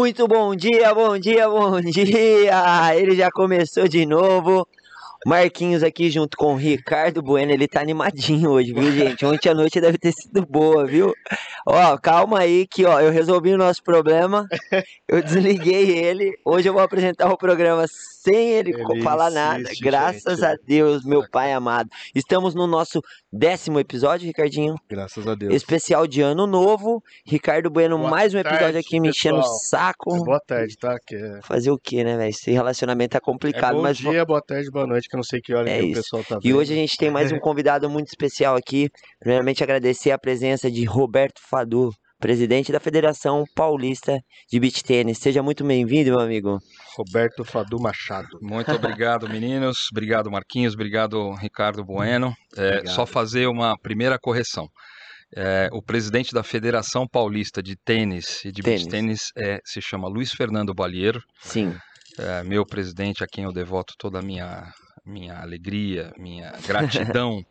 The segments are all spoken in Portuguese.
Muito bom dia, bom dia, bom dia! Ele já começou de novo. Marquinhos aqui junto com o Ricardo Bueno, ele tá animadinho hoje, viu, gente? Ontem a noite deve ter sido boa, viu? Ó, calma aí que, ó, eu resolvi o nosso problema, eu desliguei ele. Hoje eu vou apresentar o programa sem ele, Ele falar nada. Graças gente. a Deus, meu pai amado. Estamos no nosso décimo episódio, Ricardinho. Graças a Deus. Especial de ano novo. Ricardo Bueno, Boa mais um episódio tarde, aqui me enchendo o saco. Boa tarde, tá? Que é... Fazer o quê, né, velho? Esse relacionamento tá é complicado, bom mas dia, boa tarde, boa noite, que eu não sei que hora É que o isso. pessoal tá vendo. E hoje a gente tem mais um convidado muito especial aqui. Primeiramente, agradecer a presença de Roberto Fadu, presidente da Federação Paulista de Beach Tênis. Seja muito bem-vindo, meu amigo. Roberto Fadu Machado. Muito obrigado, meninos. Obrigado, Marquinhos. Obrigado, Ricardo Bueno. É, Obrigado. só fazer uma primeira correção. É, o presidente da Federação Paulista de Tênis e de Tênis. Beach Tênis é, se chama Luiz Fernando Balieiro. Sim, É, meu presidente, a quem eu devoto toda a minha, minha alegria, minha gratidão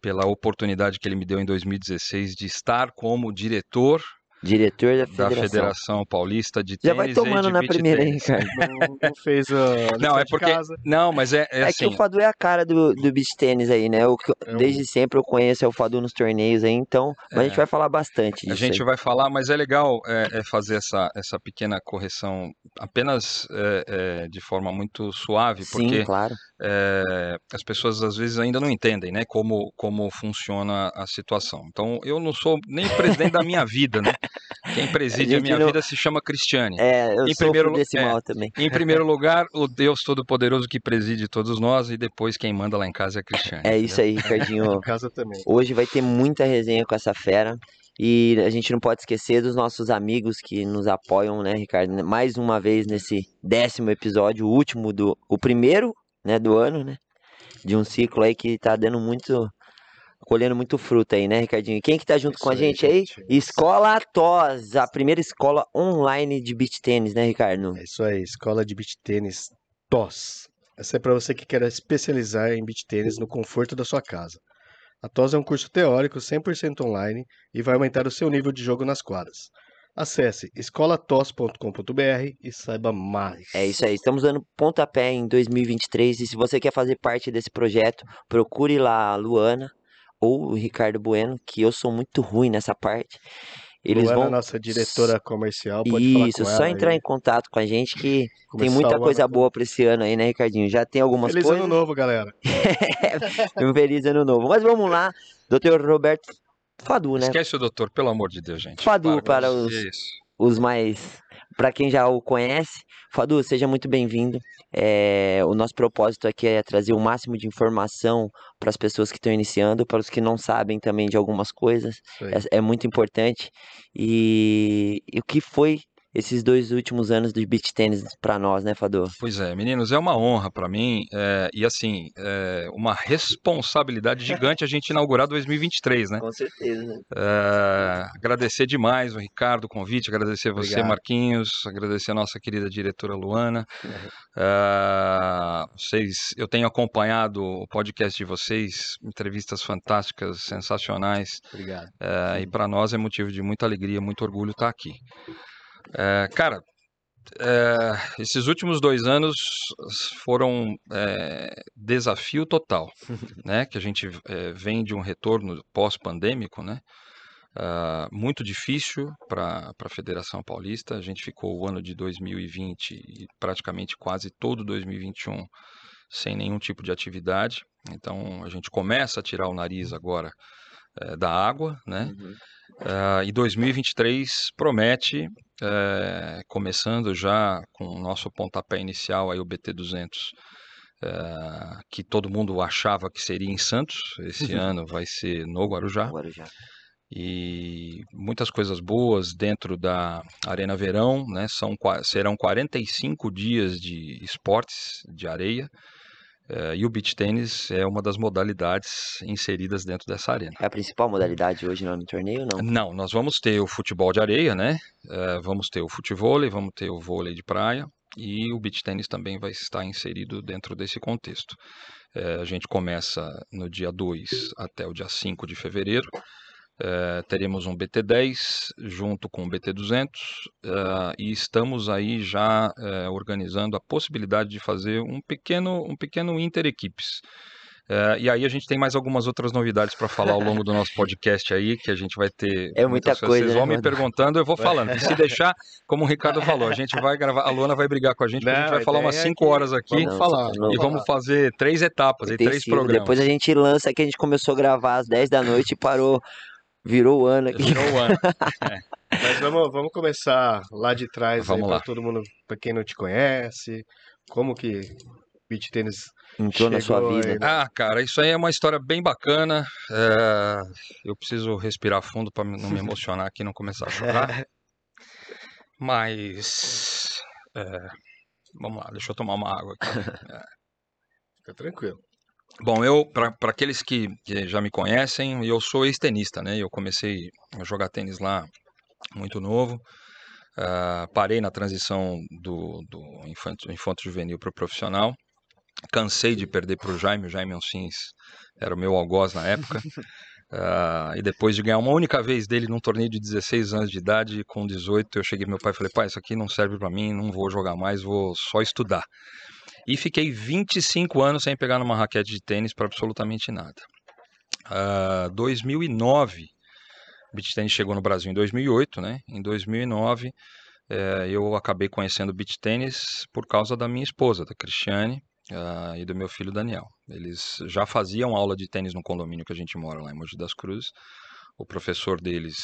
pela oportunidade que ele me deu em 2016 de estar como diretor diretor da da Federação. Federação Paulista de Já Tênis vai e tomando na primeira, hein. Ricardo? Não, não fez a lição Não, é porque- casa. Não, mas é, é É, assim. que o Fadu é a cara do, do beach tênis aí, né? O que eu- É desde sempre eu conheço é o Fadu nos torneios aí, então. Mas a gente É. vai falar bastante disso. A gente aí. vai falar, mas é legal é, é fazer essa, essa pequena correção apenas é, é, de forma muito suave, Sim, porque claro. é, as pessoas às vezes ainda não entendem né, como, como funciona a situação. Então, eu não sou nem presidente da minha vida, né? Quem preside a, gente minha não- vida se chama Cristiane. É, eu Em sofro primeiro desse é. mal também. Em primeiro lugar, o Deus Todo-Poderoso que preside todos nós, e depois quem manda lá em casa é a Cristiane. É isso aí, Ricardinho. Em casa também. Hoje vai ter muita resenha com essa fera. E a gente não pode esquecer dos nossos amigos que nos apoiam, né, Ricardo? Mais uma vez nesse décimo episódio, o último do. O primeiro, né, do ano, né? De um ciclo aí que tá dando muito. Colhendo muito fruto aí, né, Ricardinho? E quem que tá junto com a Isso aí, gente aí? gente. Escola TOS, a primeira escola online de beach tênis, né, Ricardo? É isso aí, Escola de Beach Tênis TOS. Essa é para você que quer especializar em beach tênis no conforto da sua casa. A TOS é um curso teórico 100% online e vai aumentar o seu nível de jogo nas quadras. Acesse escolatos.com.br e saiba mais. É isso aí, estamos dando pontapé em 2023 e se você quer fazer parte desse projeto, procure lá a Luana ou o Ricardo Bueno, que eu sou muito ruim nessa parte. Eles Luana, vão nossa diretora comercial, pode falar Isso, com só ela entrar aí. em contato com a gente que tem Começar muita ano coisa com- boa pra esse ano aí, né, Ricardinho? Já tem algumas Feliz coisas. ano novo, galera. Um feliz ano novo. Mas vamos lá, Dr. Roberto Fadu, né? Esquece o doutor, pelo amor de Deus, gente. Fadu Para para os- os mais. Para quem já o conhece, Fadu, seja muito bem-vindo. É, o nosso propósito aqui é trazer o máximo de informação para as pessoas que estão iniciando, para os que não sabem também de algumas coisas. É, é muito importante. E, e o que foi esses dois últimos anos do beach tênis para nós, né, Fadu? Pois é, meninos, é uma honra para mim é, e assim, é uma responsabilidade gigante a gente inaugurar 2023, né? Com certeza. né? É, agradecer demais o Ricardo, o convite, agradecer você, Obrigado. Marquinhos, agradecer a nossa querida diretora Luana. Uhum. É, vocês, eu tenho acompanhado o podcast de vocês, entrevistas fantásticas, sensacionais. Obrigado. É, e para nós é motivo de muita alegria, muito orgulho estar aqui. É, cara, é, esses últimos dois anos foram é, desafio total, né? Que a gente é, vem de um retorno pós-pandêmico, né? ah, muito difícil para a Federação Paulista. A gente ficou o ano de 2020 e praticamente quase todo 2021 sem nenhum tipo de atividade. Então a gente começa a tirar o nariz agora eh, da água, né? Uhum. Ah, e 2023 promete, eh, começando já com o nosso pontapé inicial, aí o BT200, eh, que todo mundo achava que seria em Santos, esse ano vai ser no Guarujá, Agora já. e muitas coisas boas dentro da Arena Verão, né? São, serão 45 dias de esportes de areia, eh, e o beach tênis é uma das modalidades inseridas dentro dessa arena. É a principal modalidade hoje no torneio, não? Não, nós vamos ter o futebol de areia, né? Eh, vamos ter o futevôlei, vamos ter o vôlei de praia e o beach tênis também vai estar inserido dentro desse contexto. Eh, a gente começa no dia 2 até o dia 5 de fevereiro. Eh, teremos um BT10 junto com o BT200 eh, e estamos aí já eh, organizando a possibilidade de fazer um pequeno, um pequeno inter-equipes. E aí a gente tem mais algumas outras novidades para falar ao longo do nosso podcast aí, que a gente vai ter. É muita coisa, Vocês né, vão me mano? perguntando, eu vou falando. E se deixar, como o Ricardo falou, a gente vai gravar. A Luana vai brigar com a gente, porque a gente Não, vai falar umas ideia é 5 que horas aqui. Vamos falar. não- E vamos fazer três etapas e três programas. Depois a gente lança que a gente começou a gravar às 10 da noite e parou. Virou o ano aqui. Virou um ano. Mas vamos, vamos começar lá de trás Vamos aí lá. para todo mundo, para quem não te conhece, como que beach tênis Entrou na sua vida. aí, né? Ah, cara, isso aí é uma história bem bacana. É, Eu preciso respirar fundo para não me emocionar aqui e não começar a chorar. Mas. é, Vamos lá, deixa eu tomar uma água aqui. Fica tranquilo. Bom, eu, para aqueles que, que já me conhecem, eu sou ex-tenista, né? Eu comecei a jogar tênis lá muito novo. Ah, parei na transição do, do infanto, infanto juvenil para o profissional. Cansei de perder para o Jaime. O Jaime Oncins era o meu algoz na época. Ah, e depois de ganhar uma única vez dele num torneio de 16 anos de idade, com 18, eu cheguei pro meu pai e falei: pai, isso aqui não serve para mim, não vou jogar mais, vou só estudar. E fiquei 25 anos sem pegar numa raquete de tênis para absolutamente nada. Ah, 2009, o beach tênis chegou no Brasil em 2008, né? Em 2009, eh, eu acabei conhecendo o beach tênis por causa da minha esposa, da Cristiane, ah, e do meu filho Daniel. Eles já faziam aula de tênis no condomínio que a gente mora lá em Mogi das Cruzes. O professor deles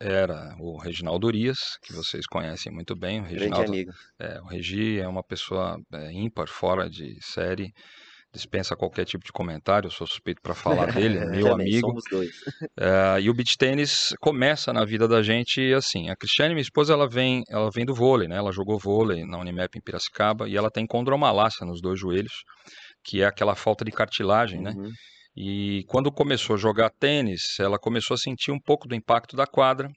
era o Reginaldo Urias, que vocês conhecem muito bem. O Grande Reginaldo amigo. é, o Regi é uma pessoa é, ímpar, fora de série, dispensa qualquer tipo de comentário, eu sou suspeito para falar dele, é meu Também, amigo. Somos dois. É, e o beach tênis começa na vida da gente assim. A Cristiane, minha esposa, ela vem, ela vem do vôlei, né? Ela jogou vôlei na Unimap em Piracicaba e ela tem condromalácia nos dois joelhos, que é aquela falta de cartilagem, né? E quando começou a jogar tênis, ela começou a sentir um pouco do impacto da quadra.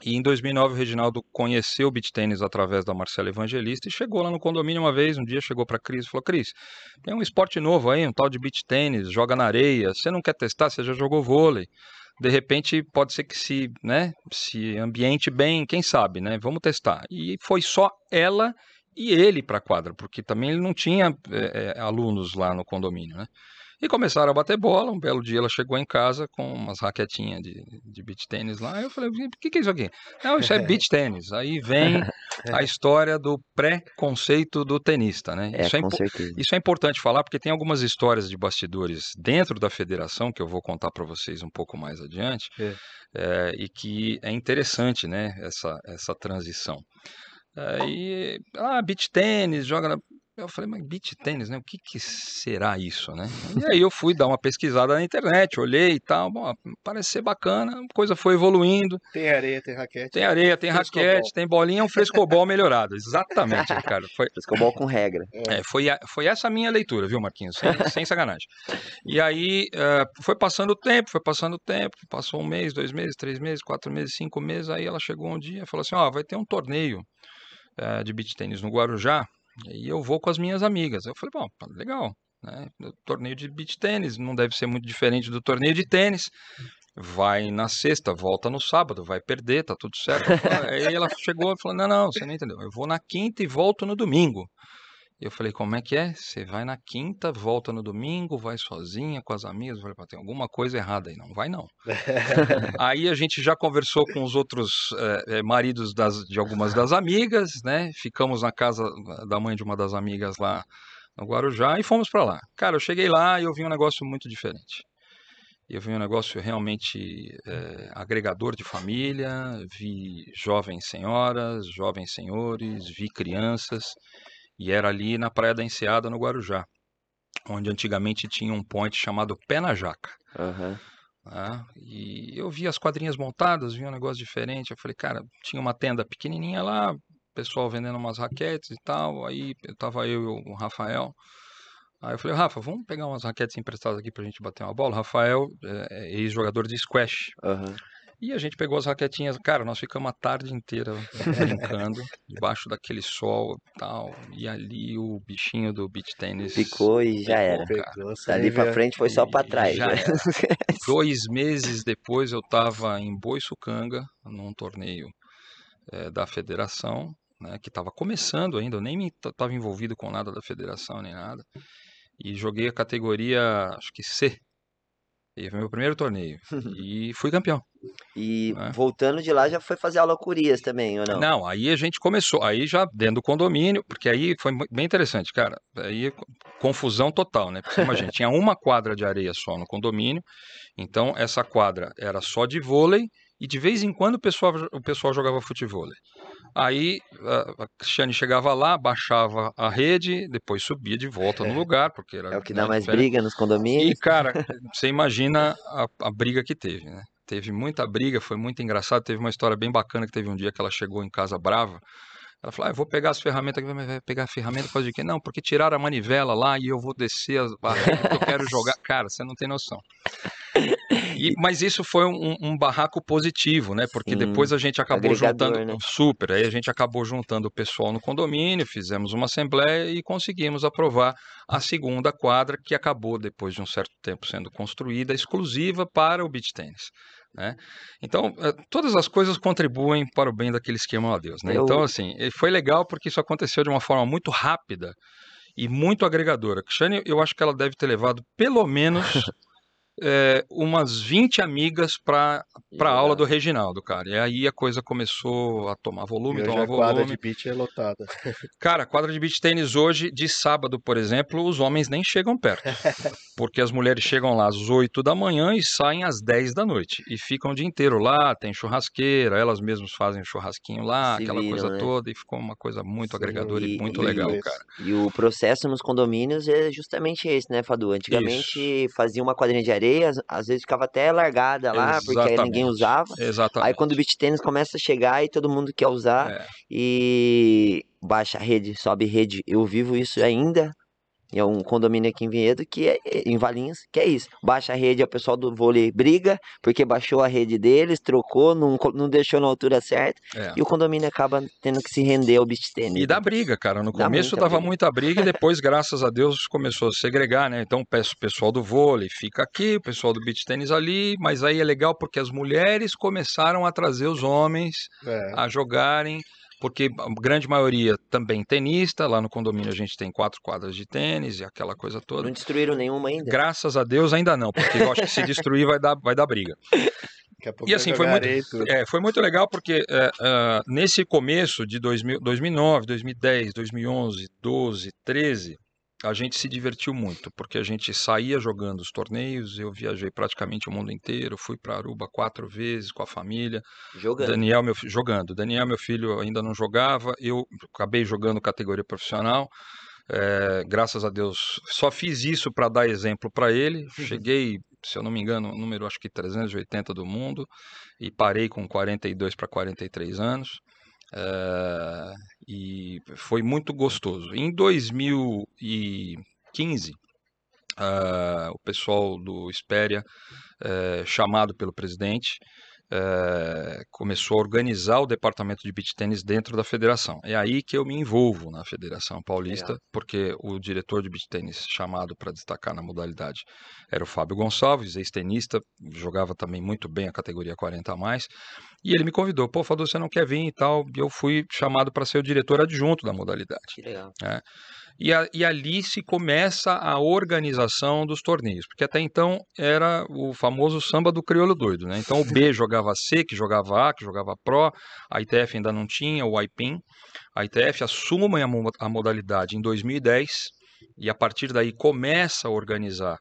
E em 2009 o Reginaldo conheceu o beach tênis através da Marcela Evangelista e chegou lá no condomínio uma vez, um dia chegou para Cris e falou: "Cris, tem um esporte novo aí, um tal de beach tênis, joga na areia. Você não quer testar? Você já jogou vôlei? De repente pode ser que se, né, se ambiente bem, quem sabe, né? Vamos testar". E foi só ela e ele para a quadra, porque também ele não tinha eh, alunos lá no condomínio, né? E começaram a bater bola. Um belo dia ela chegou em casa com umas raquetinhas de, de beach tênis lá. Eu falei, o que, que é isso aqui? Não, isso é beach tênis. Aí vem a história do pré-conceito do tenista, né? É, isso, é isso é importante falar porque tem algumas histórias de bastidores dentro da federação que eu vou contar para vocês um pouco mais adiante É. é, e que é interessante, né? Essa, essa transição. Aí, ah, beach tênis, joga na... Eu falei, mas beach tênis, né? O que, que será isso, né? E aí eu fui dar uma pesquisada na internet, olhei e tal, bom, parece ser bacana, a coisa foi evoluindo, Tem areia, tem raquete. tem areia, tem Frescobol. raquete, tem bolinha, um frescobol melhorado. Exatamente, Ricardo. Foi, Frescobol com regra. é, foi, a- foi essa a minha leitura, viu, Marquinhos? Sem, sem sacanagem. E aí eh, foi passando o tempo, foi passando o tempo, passou um mês, dois meses, três meses, quatro meses, cinco meses. Aí ela chegou um dia e falou assim: Ó, vai ter um torneio eh, de beach tênis no Guarujá e eu vou com as minhas amigas. Eu falei: Bom, legal. Né? Torneio de beach tênis não deve ser muito diferente do torneio de tênis. Vai na sexta, volta no sábado, vai perder, tá tudo certo. Aí ela chegou e falou: Não, não, você não entendeu. Eu vou na quinta e volto no domingo. Eu falei, como é que é? Você vai na quinta, volta no domingo, vai sozinha com as amigas? Eu falei, "Pô, tem alguma coisa errada aí. Não vai não. aí a gente já conversou com os outros eh, maridos das- de algumas das amigas, né? Ficamos na casa da mãe de uma das amigas lá no Guarujá e fomos para lá. Cara, eu cheguei lá e eu vi um negócio muito diferente. Eu vi um negócio realmente eh, agregador de família, vi jovens senhoras, jovens senhores, vi crianças, e era ali na Praia da Enseada, no Guarujá, onde antigamente tinha um point chamado Pé na Jaca. Aham. né? E eu vi as quadrinhas montadas, vi um negócio diferente. Eu falei, cara, tinha uma tenda pequenininha lá, pessoal vendendo umas raquetes e tal. Aí eu tava eu e o Rafael. Aí eu falei, Rafa, vamos pegar umas raquetes emprestadas aqui pra gente bater uma bola. O Rafael é é ex-jogador de squash. Aham. E a gente pegou as raquetinhas, cara, nós ficamos a tarde inteira brincando, debaixo daquele sol e tal. E ali o bichinho do beach tênis. Ficou e já era. Pegou, Dali pra frente foi só pra trás. Já né? Dois meses depois eu estava em Boiçucanga, num torneio eh, da federação, né, que estava começando ainda, eu nem estava envolvido com nada da federação nem nada. E joguei a categoria, acho que C. E foi meu primeiro torneio. E fui campeão. E É. voltando de lá já foi fazer aula com Urias também, ou não? Não, aí a gente começou, aí já dentro do condomínio, porque aí foi bem interessante, cara. Aí co- confusão total, né? Porque imagina, tinha uma quadra de areia só no condomínio, então essa quadra era só de vôlei e de vez em quando o pessoal, o pessoal jogava futevôlei. Aí a, Cristiane chegava lá, baixava a rede, depois subia de volta no lugar, porque era É o que né, dá mais diferente. briga nos E, condomínios. cara, você imagina a, a briga que teve, né? Teve muita briga, foi muito engraçado. Teve uma história bem bacana que teve um dia que ela chegou em casa brava. Ela falou: ah, eu vou pegar as ferramentas aqui, mas vai pegar a ferramenta fazer o quê? Não, porque tiraram a manivela lá e eu vou descer as barreiras que eu quero jogar. Cara, você não tem noção. E- mas isso foi um, um barraco positivo, né? Porque Sim, depois a gente acabou agregador, juntando. né? Super. Aí a gente acabou juntando o pessoal no condomínio, fizemos uma assembleia e conseguimos aprovar a segunda quadra, que acabou, depois de um certo tempo, sendo construída exclusiva para o beach tennis. Né? Então, eh, todas as coisas contribuem para o bem daquele esquema a Deus. Né? Eu- Então, assim, foi legal porque isso aconteceu de uma forma muito rápida e muito agregadora. Cristiane, eu acho que ela deve ter levado pelo menos eh, umas 20 amigas para a aula do Reginaldo, cara. E aí a coisa começou a tomar volume, tomar a quadra volume. de beach é lotada. Cara, quadra de beach tênis hoje, de sábado, por exemplo, os homens nem chegam perto. Porque as mulheres chegam lá às 8 da manhã e saem às 10 da noite. E ficam o dia inteiro lá, tem churrasqueira, elas mesmas fazem churrasquinho lá, Se aquela viram, coisa né? toda, e ficou uma coisa muito Sim, agregadora e, e- muito e- legal, isso. cara. E o processo nos condomínios é justamente esse, né, Fadu? Antigamente fazia uma quadrinha de areia, às- às vezes ficava até largada lá, porque aí ninguém Exatamente. usava. Exatamente. Aí quando o beach tênis começa a chegar e todo mundo quer usar É. e baixa a rede, sobe rede. Eu vivo isso ainda. É um condomínio aqui em Vinhedo que é em Valinhos, que é isso. Baixa a rede, é o pessoal do vôlei briga, porque baixou a rede deles, trocou, não, não deixou na altura certa, É. e o condomínio acaba tendo que se render ao beach tênis. E dá briga, cara. No Dá começo muita dava briga. muita briga e depois, graças a Deus, começou a segregar, né? Então, peço o pessoal do vôlei fica aqui, o pessoal do beach tênis ali, mas aí é legal porque as mulheres começaram a trazer os homens É. a jogarem, porque a grande maioria também tenista, lá no condomínio a gente tem quatro quadras de tênis e aquela coisa Não toda. destruíram nenhuma ainda. Graças a Deus ainda não, porque eu acho que se destruir vai dar, vai dar briga. Daqui a pouco E assim, vai foi muito, e é, foi muito legal porque é, ah, nesse começo de 2000, 2009, 2010, 2011, 12, 13, a gente se divertiu muito, porque a gente saía jogando os torneios, eu viajei praticamente o mundo inteiro, fui para Aruba quatro vezes com a família, Jogando. Daniel, meu jogando. Daniel, meu filho, ainda não jogava. Eu acabei jogando categoria profissional. É, graças a Deus, só fiz isso para dar exemplo para ele. Cheguei, se eu não me engano, número acho que 380 do mundo e parei com 42 para 43 anos. É, e foi muito gostoso. Em 2015, ah, o pessoal do Espéria, eh, chamado pelo presidente, eh, começou a organizar o departamento de beach tênis dentro da federação. É aí que eu me envolvo na Federação Paulista, porque o diretor de beach tênis chamado para destacar na modalidade era o Fábio Gonçalves, ex-tenista, jogava também muito bem a categoria 40 a mais, e ele me convidou, pô, Fadu, você não quer vir e tal, e eu fui chamado para ser o diretor adjunto da modalidade. Que legal. E, a- e ali se começa a organização dos torneios, porque até então era o famoso samba do crioulo doido, né? Então o B jogava C, que jogava A, que jogava Pro, a ITF ainda não tinha, o IPIN. A ITF assume a, a modalidade em 2010 e a partir daí começa a organizar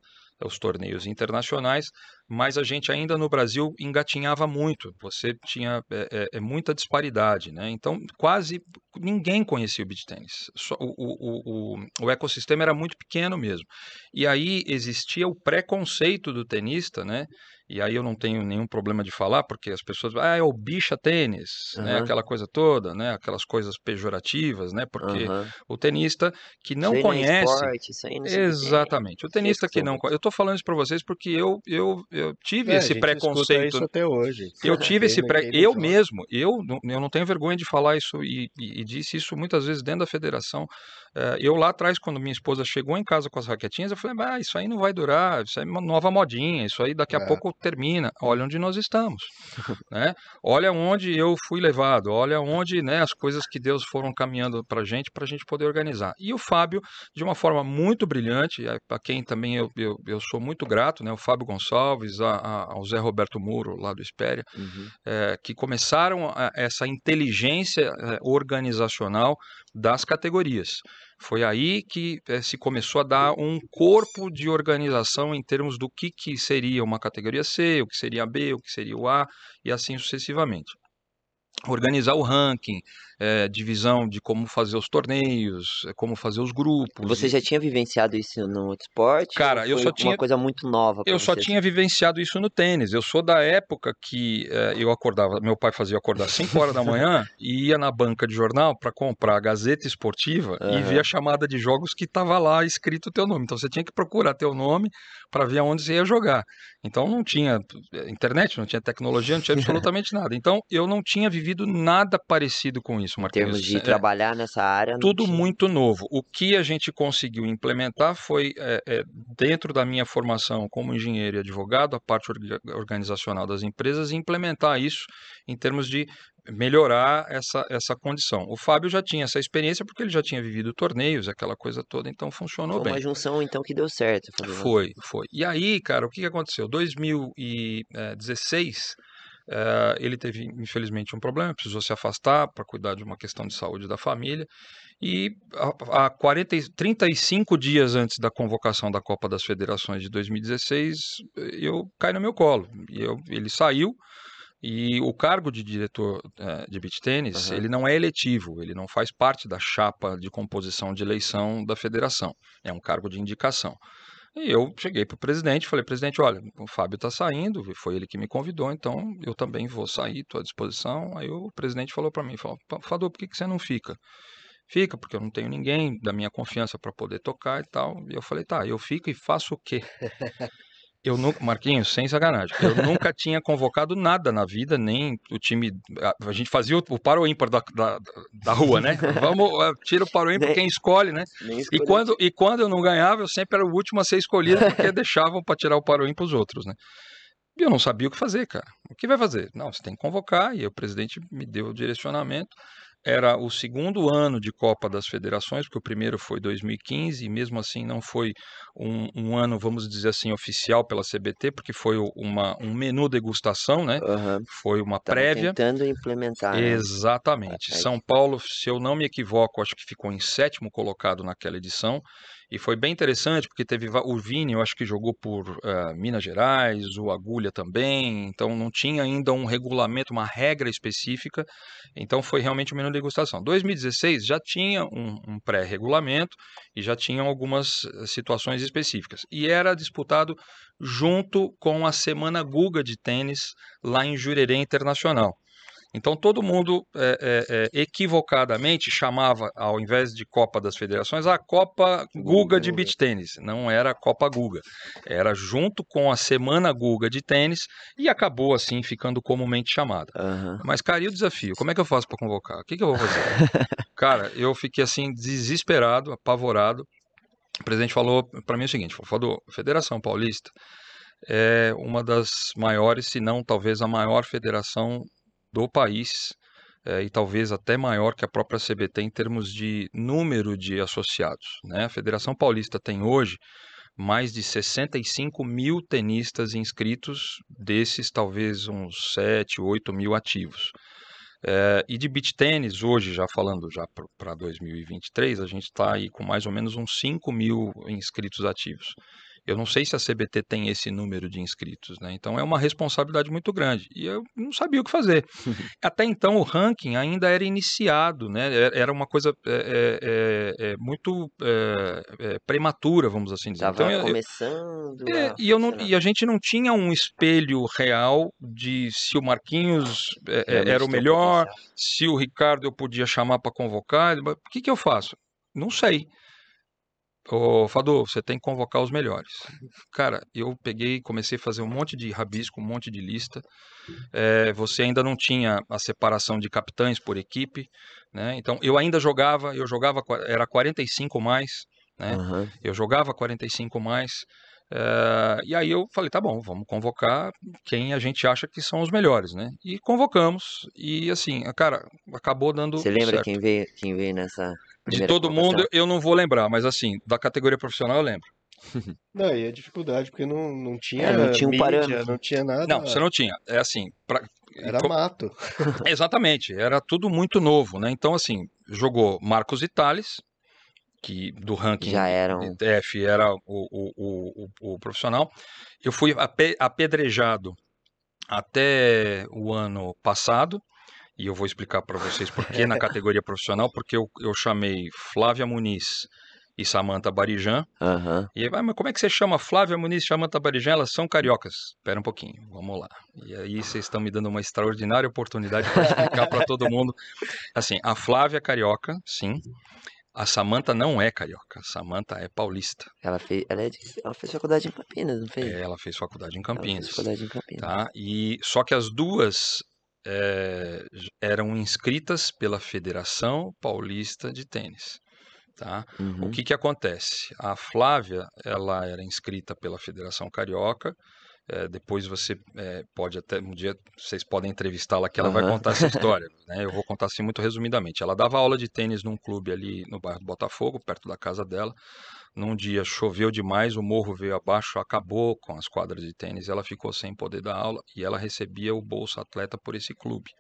os torneios internacionais, mas a gente ainda no Brasil engatinhava muito. Você tinha é, é, é muita disparidade, né? Então quase ninguém conhecia o beach tennis. Só- o, o, o, o ecossistema era muito pequeno mesmo. E aí existia o preconceito do tenista, né? E aí eu não tenho nenhum problema de falar, porque as pessoas, ah, é o bicha tênis, né? Aham. Aquela coisa toda, né? Aquelas coisas pejorativas, né? Porque Aham. o tenista que não Isso conhece. Não é esporte, isso aí não. Exatamente. O tenista que não. Co- Eu tô falando isso pra vocês porque eu, eu, eu tive É, esse preconceito. isso até hoje. Eu tive esse pré... não Eu mesmo, eu não, eu não tenho vergonha de falar isso e, e- e disse isso muitas vezes dentro da federação. Eh, eu lá atrás, quando minha esposa chegou em casa com as raquetinhas, eu falei, ah, isso aí não vai durar, isso aí é uma nova modinha, isso aí daqui a É. pouco termina. Olha onde nós estamos, né? Olha onde eu fui levado, olha onde né, as coisas que Deus foram caminhando para gente, para a gente poder organizar. E o Fábio, de uma forma muito brilhante, a quem também eu, eu, eu sou muito grato, né? O Fábio Gonçalves, a- a- ao Zé Roberto Muro, lá do Espéria, Uhum. eh, que começaram a- essa inteligência eh, organizacional das categorias. Foi aí que eh, se começou a dar um corpo de organização em termos do que, que seria uma categoria C, o que seria B, o que seria o A, e assim sucessivamente. Organizar o ranking, eh, divisão de como fazer os torneios, eh, como fazer os grupos. Você e- já tinha vivenciado isso no esporte? Cara, eu só uma tinha- coisa muito nova Eu só tinha vivenciado isso no tênis. Eu sou da época que eh, eu acordava, meu pai fazia acordar às 5 horas da manhã e ia na banca de jornal para comprar a Gazeta Esportiva e Aham. ver a chamada de jogos que estava lá escrito o teu nome. Então você tinha que procurar teu nome para ver aonde você ia jogar. Então não tinha internet, não tinha tecnologia, não tinha absolutamente nada. Então eu não tinha vivido nada parecido com isso, Em Marquinhos. termos de É, trabalhar nessa área, tudo tinha. muito novo. O que a gente conseguiu implementar foi, é, é, dentro da minha formação como engenheiro e advogado, a parte orga- organizacional das empresas, implementar isso em termos de melhorar essa, essa condição. O Fábio já tinha essa experiência porque ele já tinha vivido torneios, aquela coisa toda, então funcionou Foi bem. uma junção, então, que deu certo. "Nossa, Foi, foi. E aí, cara, o que que aconteceu? 2016, eh, ele teve, infelizmente, um problema, precisou se afastar para cuidar de uma questão de saúde da família. E a, a 40, e- 35 dias antes da convocação da Copa das Federações de 2016, eu caí no meu colo. E eu, ele saiu. E o cargo de diretor eh, de beach tênis, Aham. ele não é eletivo, ele não faz parte da chapa de composição de eleição da federação. É um cargo de indicação. E eu cheguei para o presidente e falei, presidente, olha, o Fábio está saindo, foi ele que me convidou, então eu também vou sair, estou à disposição. Aí o presidente falou para mim, falou, "Pa- Fador, por que, que você não fica? Fica, porque eu não tenho ninguém da minha confiança para poder tocar e tal. E eu falei, tá, eu fico e faço o quê? Eu nunca, Marquinhos, sem sacanagem, eu nunca tinha convocado nada na vida, nem o time. A, gente fazia o, o paro ímpar da, da, da rua, né? Vamos, eh, tira o paro ímpar quem escolhe, né? E quando, e quando eu não ganhava, eu sempre era o último a ser escolhido, porque deixavam para tirar o paroim para os outros, né? E eu não sabia o que fazer, cara. O que vai fazer? Não, você tem que convocar, e o presidente me deu o direcionamento. Era o segundo ano de Copa das Federações, porque o primeiro foi 2015, e mesmo assim não foi um, um ano, vamos dizer assim, oficial pela CBT, porque foi uma, um menu degustação, né? Aham, Foi uma tava prévia. tentando implementar. né? Exatamente. Aí- São Paulo, se eu não me equivoco, acho que ficou em sétimo colocado naquela edição. E foi bem interessante, porque teve o Vini, eu acho que jogou por eh, Minas Gerais, o Agulha também. Então não tinha ainda um regulamento, uma regra específica. Então foi realmente um menu de degustação. 2016 já tinha um, um pré-regulamento e já tinham algumas eh, situações específicas. E era disputado junto com a Semana Guga de tênis lá em Jurerê Internacional. Então todo mundo é, é, é, equivocadamente chamava, ao invés de Copa das Federações, a Copa Guga de Beach Tênis. Não era a Copa Guga. Era junto com a Semana Guga de Tênis e acabou assim ficando comumente chamada. Aham. Mas, cara, e o desafio? Como é que eu faço para convocar? O que, que eu vou fazer? cara, eu fiquei assim desesperado, apavorado. O presidente falou para mim o seguinte: falou, Federação Paulista é uma das maiores, se não talvez a maior federação do país, eh, e talvez até maior que a própria CBT em termos de número de associados. Né? A Federação Paulista tem hoje mais de 65 mil tenistas inscritos, desses talvez uns 7, 8 mil ativos. Eh, e de beach tênis, hoje, já falando já para 2023, a gente está aí com mais ou menos uns 5 mil inscritos ativos. Eu não sei se a CBT tem esse número de inscritos, né? Então é uma responsabilidade muito grande. E eu não sabia o que fazer. Até então o ranking ainda era iniciado, né? Era uma coisa é, é, é, muito prematura, vamos assim dizer. Tava então, eu, começando. a e, eu não, e a gente não tinha um espelho real de se o Marquinhos era o melhor, se o Ricardo eu podia chamar para convocar. O que, que eu faço? Não sei. Ô, Fadu, você tem que convocar os melhores. Cara, eu peguei, comecei a fazer um monte de rabisco, um monte de lista. É, você ainda não tinha a separação de capitães por equipe, né? Então, eu ainda jogava, eu jogava, era 45 mais, né? Uhum. Eu jogava 45 mais. É, e aí eu falei, tá bom, vamos convocar quem a gente acha que são os melhores, né? E convocamos, e assim, cara, acabou dando Você lembra certo. quem veio, quem veio nessa de todo mundo eu não vou lembrar, mas assim, da categoria profissional eu lembro. Não, e a dificuldade, porque não, não tinha é, não tinha um mídia, parâmetro. não tinha nada. Não, você não tinha. É assim, pra... era mato. Exatamente, era tudo muito novo, né? Então assim, jogou Marcos Itales, que do ranking já eram F era o, o, o, o profissional. Eu fui apedrejado até o ano passado e eu vou explicar para vocês por que na categoria profissional, porque eu, eu chamei Flávia Muniz e Samanta Barijan. Uhum. E aí, mas como é que você chama Flávia Muniz e Samanta Barijan? Elas são cariocas. Espera um pouquinho, vamos lá. E aí vocês estão me dando uma extraordinária oportunidade para explicar para todo mundo. Assim, a Flávia é carioca, sim. A Samanta não é carioca, a Samanta é paulista. Ela fez, ela, é de, ela fez faculdade em Campinas, não fez? É, ela fez faculdade em Campinas. Ela fez faculdade em Campinas. Tá? E, só que as duas é, eram inscritas pela Federação Paulista de Tênis. Tá? Uhum. O que, que acontece? A Flávia ela era inscrita pela Federação Carioca. É, depois você é, pode até um dia vocês podem entrevistá-la que ela uhum. vai contar essa história. Né? Eu vou contar assim muito resumidamente. Ela dava aula de tênis num clube ali no bairro do Botafogo, perto da casa dela. Num dia choveu demais, o morro veio abaixo, acabou com as quadras de tênis, ela ficou sem poder dar aula e ela recebia o Bolsa Atleta por esse clube.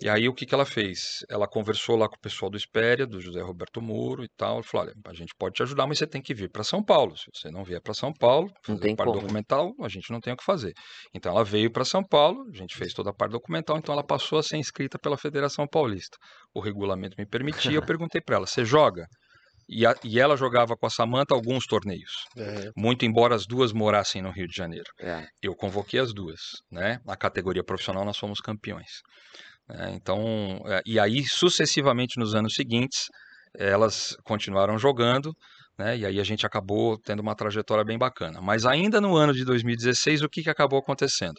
E aí o que, que ela fez? Ela conversou lá com o pessoal do Espéria, do José Roberto Muro e tal. Ela falou: olha, a gente pode te ajudar, mas você tem que vir para São Paulo. Se você não vier para São Paulo, tem parte como. documental, a gente não tem o que fazer. Então ela veio para São Paulo, a gente fez toda a parte documental, então ela passou a ser inscrita pela Federação Paulista. O regulamento me permitia, eu perguntei para ela: você joga? E, a, e, ela jogava com a Samanta alguns torneios. É. Muito embora as duas morassem no Rio de Janeiro. É. Eu convoquei as duas, né? Na categoria profissional nós fomos campeões. É, então, é, e aí sucessivamente nos anos seguintes elas continuaram jogando, né? E aí a gente acabou tendo uma trajetória bem bacana. Mas ainda no ano de 2016 o que, que acabou acontecendo?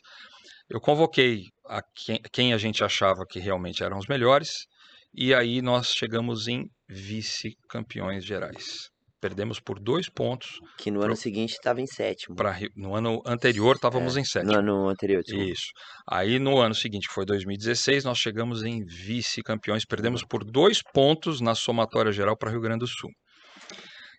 Eu convoquei a quem, quem a gente achava que realmente eram os melhores e aí nós chegamos em vice-campeões gerais. Perdemos por dois pontos. Que no ano pro... seguinte estava em sétimo. Pra... No ano anterior estávamos é, em sétimo. No ano anterior, desculpa. Isso. Aí no ano seguinte, que foi 2016, nós chegamos em vice-campeões. Perdemos por dois pontos na somatória geral para Rio Grande do Sul.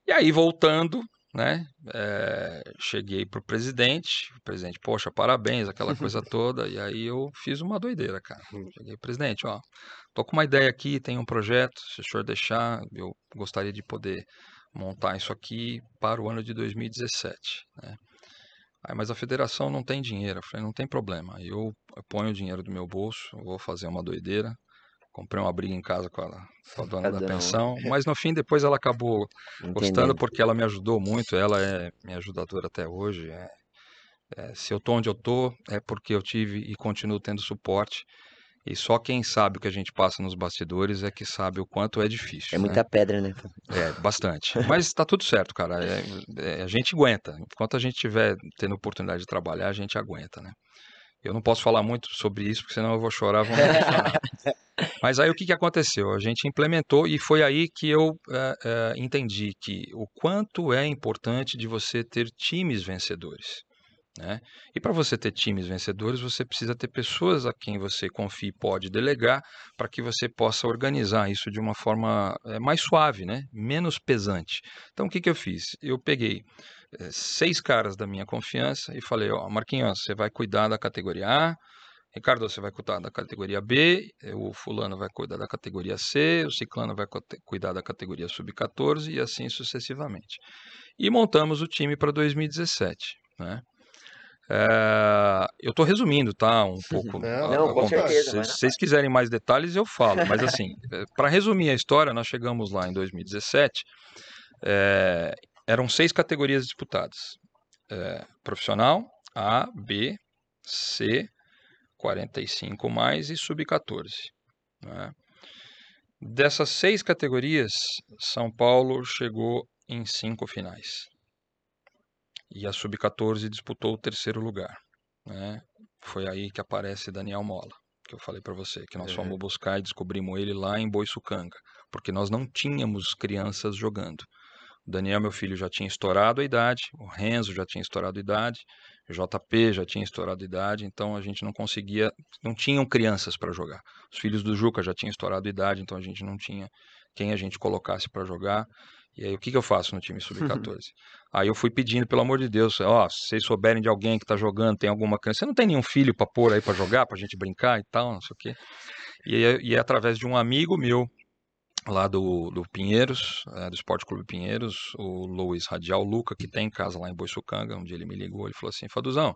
E aí, voltando, né? É, cheguei pro presidente, o presidente, poxa, parabéns, aquela coisa toda, e aí eu fiz uma doideira, cara. Cheguei, presidente, ó, tô com uma ideia aqui, tem um projeto, se o senhor deixar, eu gostaria de poder montar isso aqui para o ano de 2017, né? Aí, mas a federação não tem dinheiro. Eu falei, não tem problema. Eu ponho o dinheiro do meu bolso, vou fazer uma doideira, comprei uma briga em casa com a, com a dona da pensão, mas no fim depois ela acabou Entendendo. gostando porque ela me ajudou muito, ela é minha ajudadora até hoje. É, é, se eu tô onde eu tô é porque eu tive e continuo tendo suporte. E só quem sabe o que a gente passa nos bastidores é que sabe o quanto é difícil. É muita né? pedra, né? É, bastante. Mas tá tudo certo, cara. É, é, a gente aguenta. Enquanto a gente tiver tendo oportunidade de trabalhar, a gente aguenta, né? Eu não posso falar muito sobre isso, porque senão eu vou chorar. Vou Mas aí o que, que aconteceu? A gente implementou e foi aí que eu é, é, entendi que o quanto é importante de você ter times vencedores. Né? E para você ter times vencedores, você precisa ter pessoas a quem você confie e pode delegar para que você possa organizar isso de uma forma é, mais suave, né? menos pesante. Então, o que, que eu fiz? Eu peguei seis caras da minha confiança e falei: Ó, Marquinhos, você vai cuidar da categoria A, Ricardo, você vai cuidar da categoria B, eh, o fulano vai cuidar da categoria C, o ciclano vai cuidar da categoria sub-14 e assim sucessivamente. e montamos o time para 2017. Né? É, eu estou resumindo, tá? Um pouco. Não, Não, com certeza, Se vai vocês quiserem mais detalhes, eu falo. Mas assim, para resumir a história, nós chegamos lá em 2017. é, eram seis categorias disputadas: É, profissional, A, B, C, 45 mais e sub-14. né? Dessas seis categorias, São Paulo chegou em cinco finais. E a sub-14 disputou o terceiro lugar. né? Foi aí que aparece Daniel Mola, que eu falei para você, que nós Uhum. fomos buscar e descobrimos ele lá em Boiçucanga, porque nós não tínhamos crianças jogando. O Daniel, meu filho, já tinha estourado a idade, o Renzo já tinha estourado a idade, o JP já tinha estourado a idade, então a gente não conseguia, não tinham crianças para jogar. Os filhos do Juca já tinham estourado a idade, então a gente não tinha quem a gente colocasse para jogar. E aí, o que, que eu faço no time sub-14? aí eu fui pedindo, pelo amor de Deus, ó, se vocês souberem de alguém que tá jogando, tem alguma criança, você não tem nenhum filho para pôr aí para jogar, pra gente brincar e tal, não sei o quê. E, e é através de um amigo meu, lá do, do Pinheiros, eh, do Esporte Clube Pinheiros, o Luiz Radial Luca, que tem casa lá em Boiçucanga, um dia ele me ligou, ele falou assim, Faduzão,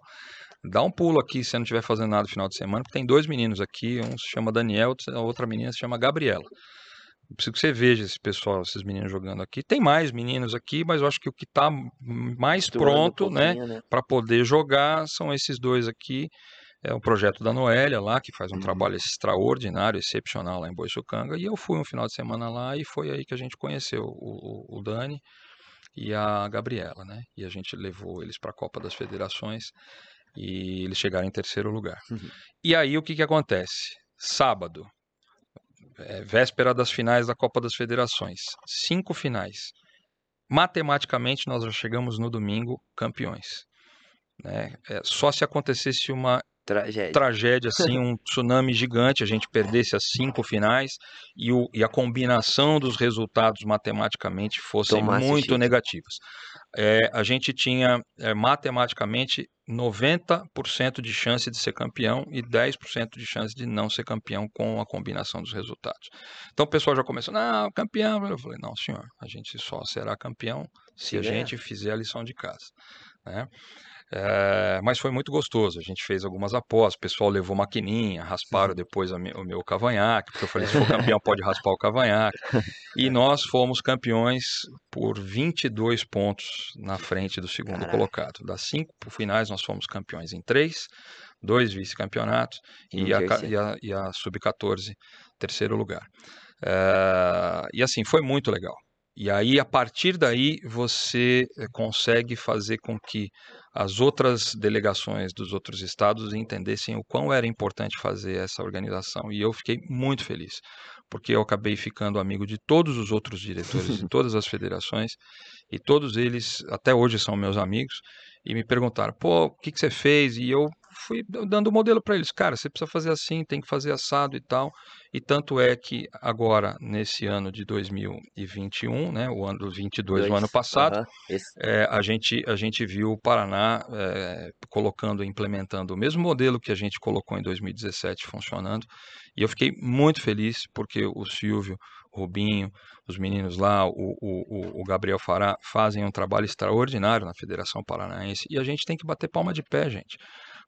dá um pulo aqui se você não estiver fazendo nada no final de semana, porque tem dois meninos aqui, um se chama Daniel, a outra menina se chama Gabriela. Eu Preciso que você veja esse pessoal, esses meninos jogando aqui. Tem mais meninos aqui, mas eu acho que o que está mais pronto, né, pouquinho, para poder jogar são esses dois aqui. É o projeto da Noélia lá, que faz um Uhum. trabalho extraordinário, excepcional lá em Boiçucanga. E eu fui um final de semana lá e foi aí que a gente conheceu o, o- o Dani e a Gabriela, né? E a gente levou eles para a Copa das Federações e eles chegaram em terceiro lugar. Uhum. E aí o que, que acontece? Sábado, é, véspera das finais da Copa das Federações, cinco finais. Matematicamente, nós já chegamos no domingo campeões. Né? É, só se acontecesse uma Tragédia. tragédia, assim, um tsunami gigante, a gente perdesse as cinco finais e, o, e a combinação dos resultados matematicamente fossem Tomasse muito negativas. É, a gente tinha é, matematicamente 90% de chance de ser campeão e 10% de chance de não ser campeão com a combinação dos resultados. Então o pessoal já começou, não, campeão. Eu falei, não, senhor, a gente só será campeão se Se a ganhar. gente fizer a lição de casa. Né? É, mas foi muito gostoso. A gente fez algumas apostas, o pessoal levou maquininha, rasparam depois me- o meu cavanhaque, porque eu falei: se for campeão, pode raspar o cavanhaque. E nós fomos campeões por 22 pontos na frente do segundo Caraca. colocado. Das cinco finais, nós fomos campeões em três, dois vice-campeonatos E a, e a- e a sub-14, terceiro lugar. É, e assim, foi muito legal. E aí, a partir daí, você eh, consegue fazer com que as outras delegações dos outros estados entendessem o quão era importante fazer essa organização. E eu fiquei muito feliz, porque eu acabei ficando amigo de todos os outros diretores de todas as federações, e todos eles, até hoje, são meus amigos, e me perguntaram, pô, o que, que você fez? E eu fui dando o modelo para eles, cara, você precisa fazer assim, tem que fazer assado e tal. E tanto é que agora, nesse ano de 2021, né, o ano do 22, o ano passado. Esse- é, a, gente, a gente viu o Paraná é, colocando, implementando o mesmo modelo que a gente colocou em 2017 funcionando. E eu fiquei muito feliz porque o Silvio, o Rubinho, os meninos lá, o, o- o Gabriel Fará, fazem um trabalho extraordinário na Federação Paranaense. E a gente tem que bater palma de pé, gente.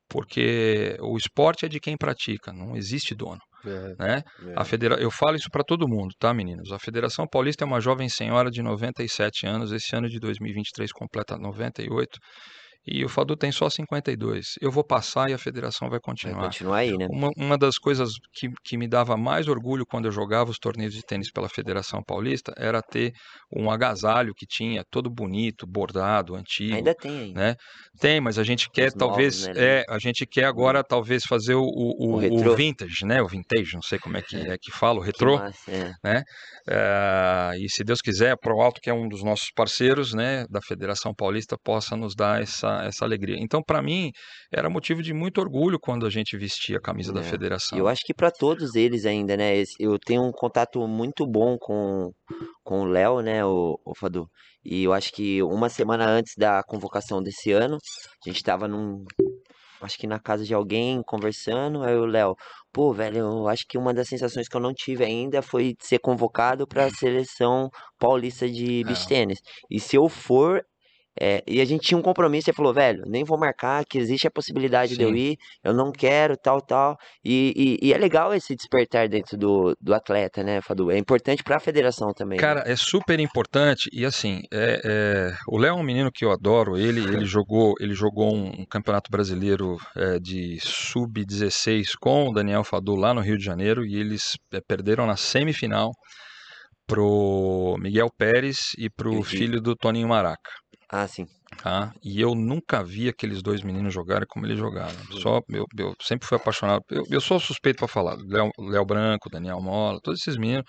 Porque o esporte é de quem pratica, não existe dono. É, Né? é. A federa... Eu falo isso para todo mundo, tá, meninos? A Federação Paulista é uma jovem senhora de 97 anos, esse ano de 2023 completa 98, e o Fadu tem só 52. Eu vou passar e a federação vai Vai continuar. continuar aí, né? Uma, uma das coisas que, que me dava mais orgulho quando eu jogava os torneios de tênis pela Federação Paulista era ter um agasalho que tinha todo bonito, bordado, antigo. Ainda tem ainda. né? Tem, mas a gente quer Os talvez novos, né, é, a gente quer agora talvez fazer o, o, O o, vintage, né? O vintage, não sei como é que é que fala, o retrô. massa, é. É, e se Deus quiser, Pro Alto, que é um dos nossos parceiros, né, da Federação Paulista, possa nos dar essa, essa alegria. Então, para mim, era motivo de muito orgulho quando a gente vestia a camisa da É. federação. E eu acho que para todos eles ainda, né? Eu tenho um contato muito bom com, com o Léo, né, o, o Fadu? E eu acho que uma semana antes da convocação desse ano, a gente tava num. Acho que na casa de alguém conversando, aí o Léo, pô, velho, eu acho que uma das sensações que eu não tive ainda foi de ser convocado para a seleção paulista de beach É. tênis. E se eu for, É, e a gente tinha um compromisso, ele falou, velho, nem vou marcar, que existe a possibilidade de eu Sim. ir, eu não quero, tal, tal. E, e, e é legal esse despertar dentro do, do atleta, né, Fadu? É importante pra federação também. né? Cara, é super importante e assim, é, é, o Léo é um menino que eu adoro. Ele, ele jogou, ele jogou um, um campeonato brasileiro é, de sub-16 com o Daniel Fadu lá no Rio de Janeiro e eles é, perderam na semifinal pro Miguel Pérez e pro filho do Toninho Maraca. Ah, sim. Tá? E eu nunca vi aqueles dois meninos jogarem como eles jogaram. Só eu, eu sempre fui apaixonado. Eu, eu sou suspeito para falar. Léo, Léo Branco, Daniel Mola, todos esses meninos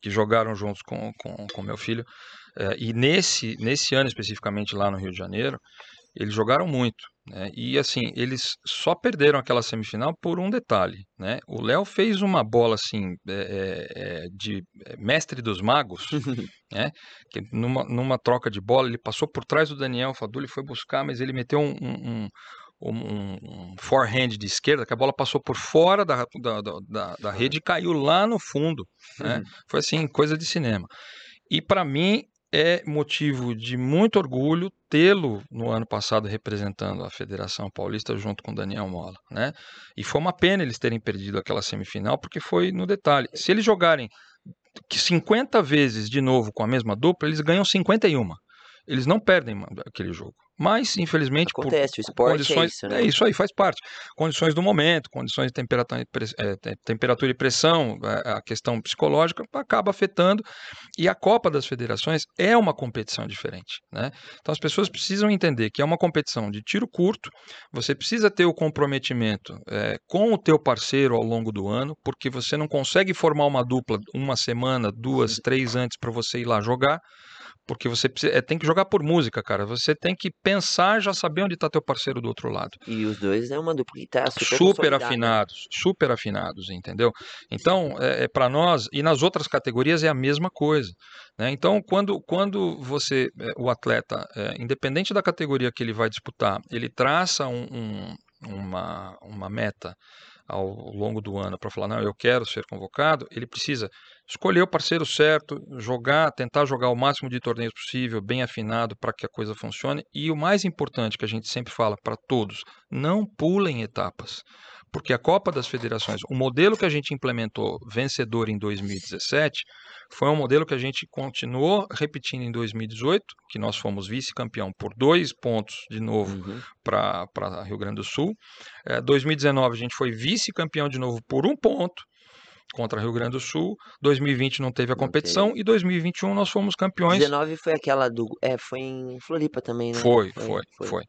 que jogaram juntos com com, com meu filho. É, e nesse nesse ano especificamente lá no Rio de Janeiro, eles jogaram muito. Né? E assim, eles só perderam aquela semifinal por um detalhe. Né? O Léo fez uma bola assim é, é, é, de é, mestre dos magos, né? que numa, numa troca de bola ele passou por trás do Daniel Fadu, ele foi buscar, mas ele meteu um, um, um, um- um forehand de esquerda, que a bola passou por fora da, da, da- da, rede e caiu lá no fundo. Né? Foi assim, coisa de cinema. E para mim é motivo de muito orgulho tê-lo no ano passado representando a Federação Paulista junto com Daniel Mola, né? E foi uma pena eles terem perdido aquela semifinal porque foi no detalhe. Se eles jogarem que 50 vezes de novo com a mesma dupla, eles ganham 51. Eles não perdem aquele jogo. Mas, infelizmente, por Acontece, o esporte condições, é isso, né? é isso aí, faz parte. Condições do momento, condições de temperatura, e eh, te- temperatura e pressão, eh, a questão psicológica acaba afetando. E a Copa das Federações é uma competição diferente, né? Então as pessoas precisam entender que é uma competição de tiro curto. Você precisa ter o comprometimento eh, com o teu parceiro ao longo do ano, porque você não consegue formar uma dupla uma semana, duas, três antes para você ir lá jogar. Porque você precisa, é, tem que jogar por música, cara. Você tem que pensar já saber onde está teu parceiro do outro lado E os dois é uma dupla que tá super, super afinados, super afinados, entendeu? Então, é, para nós, e nas outras categorias é a mesma coisa. Né? Então, quando, quando você, é, o atleta, é, independente da categoria que ele vai disputar, ele traça um- um- uma, uma meta ao longo do ano para falar, não, eu quero ser convocado, ele precisa escolher o parceiro certo, jogar, tentar jogar o máximo de torneios possível, bem afinado para que a coisa funcione. E o mais importante que a gente sempre fala para todos, não pulem etapas. Porque a Copa das Federações, o modelo que a gente implementou vencedor em 2017, foi um modelo que a gente continuou repetindo em 2018, que nós fomos vice-campeão por dois pontos de novo Uhum. para Rio Grande do Sul. É, 2019 a gente foi vice-campeão de novo por um ponto contra Rio Grande do Sul. 2020 não teve a competição e 2021 nós fomos campeões. 19 foi aquela do. É, foi em Floripa também, né? Foi, foi, foi. Foi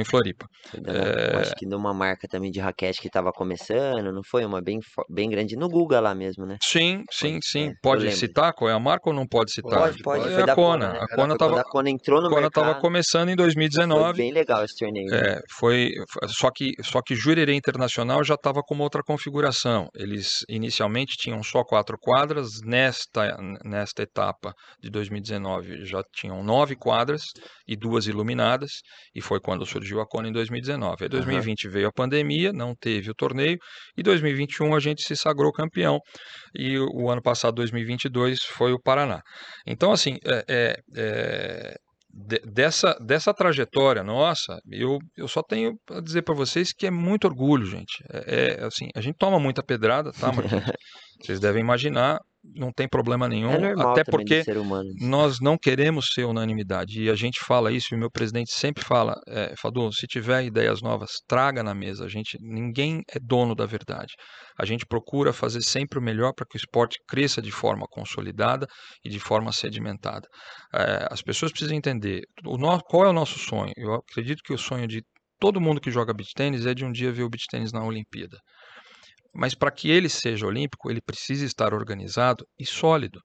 em Floripa. Foi dando- eu É. Acho que de uma marca também de raquete que tava começando, não foi? Uma bem, bem grande no Guga lá mesmo, né? Sim, sim, sim. é, pode citar qual é a marca ou não pode citar? Pode, pode, É foi a Kona. Kona, né? A Foi Kona quando estava a Kona entrou no Kona tava mercado. começando em Foi 2019. bem legal esse torneio. né? É, foi, só que só que Jurerê Internacional já estava com uma outra configuração. Eles inicialmente tinham só quatro quadras, nesta nesta etapa de 2019 já tinham nove quadras e duas iluminadas, e foi quando surgiu a Kona em 2019. Aí 2020 veio a pandemia, não teve o torneio, e 2021 a gente se sagrou campeão, e o, ano passado, 2022, foi o Paraná. Então, assim, é- é- é, de- dessa, dessa trajetória nossa, eu, eu só tenho a dizer para vocês que é muito orgulho, gente. É, é, assim, a gente toma muita pedrada, tá, Marquinhos? Vocês devem imaginar, não tem problema nenhum, É até porque nós não queremos ser unanimidade e a gente fala isso e o meu presidente sempre fala, é, Fadu, se tiver ideias novas, traga na mesa. A gente, ninguém é dono da verdade. A gente procura fazer sempre o melhor para que o esporte cresça de forma consolidada e de forma sedimentada. É, as pessoas precisam entender o no, qual é o nosso sonho. Eu acredito que o sonho de todo mundo que joga beach tênis é de um dia ver o beach tênis na Olimpíada. Mas para que ele seja olímpico, ele precisa estar organizado e sólido.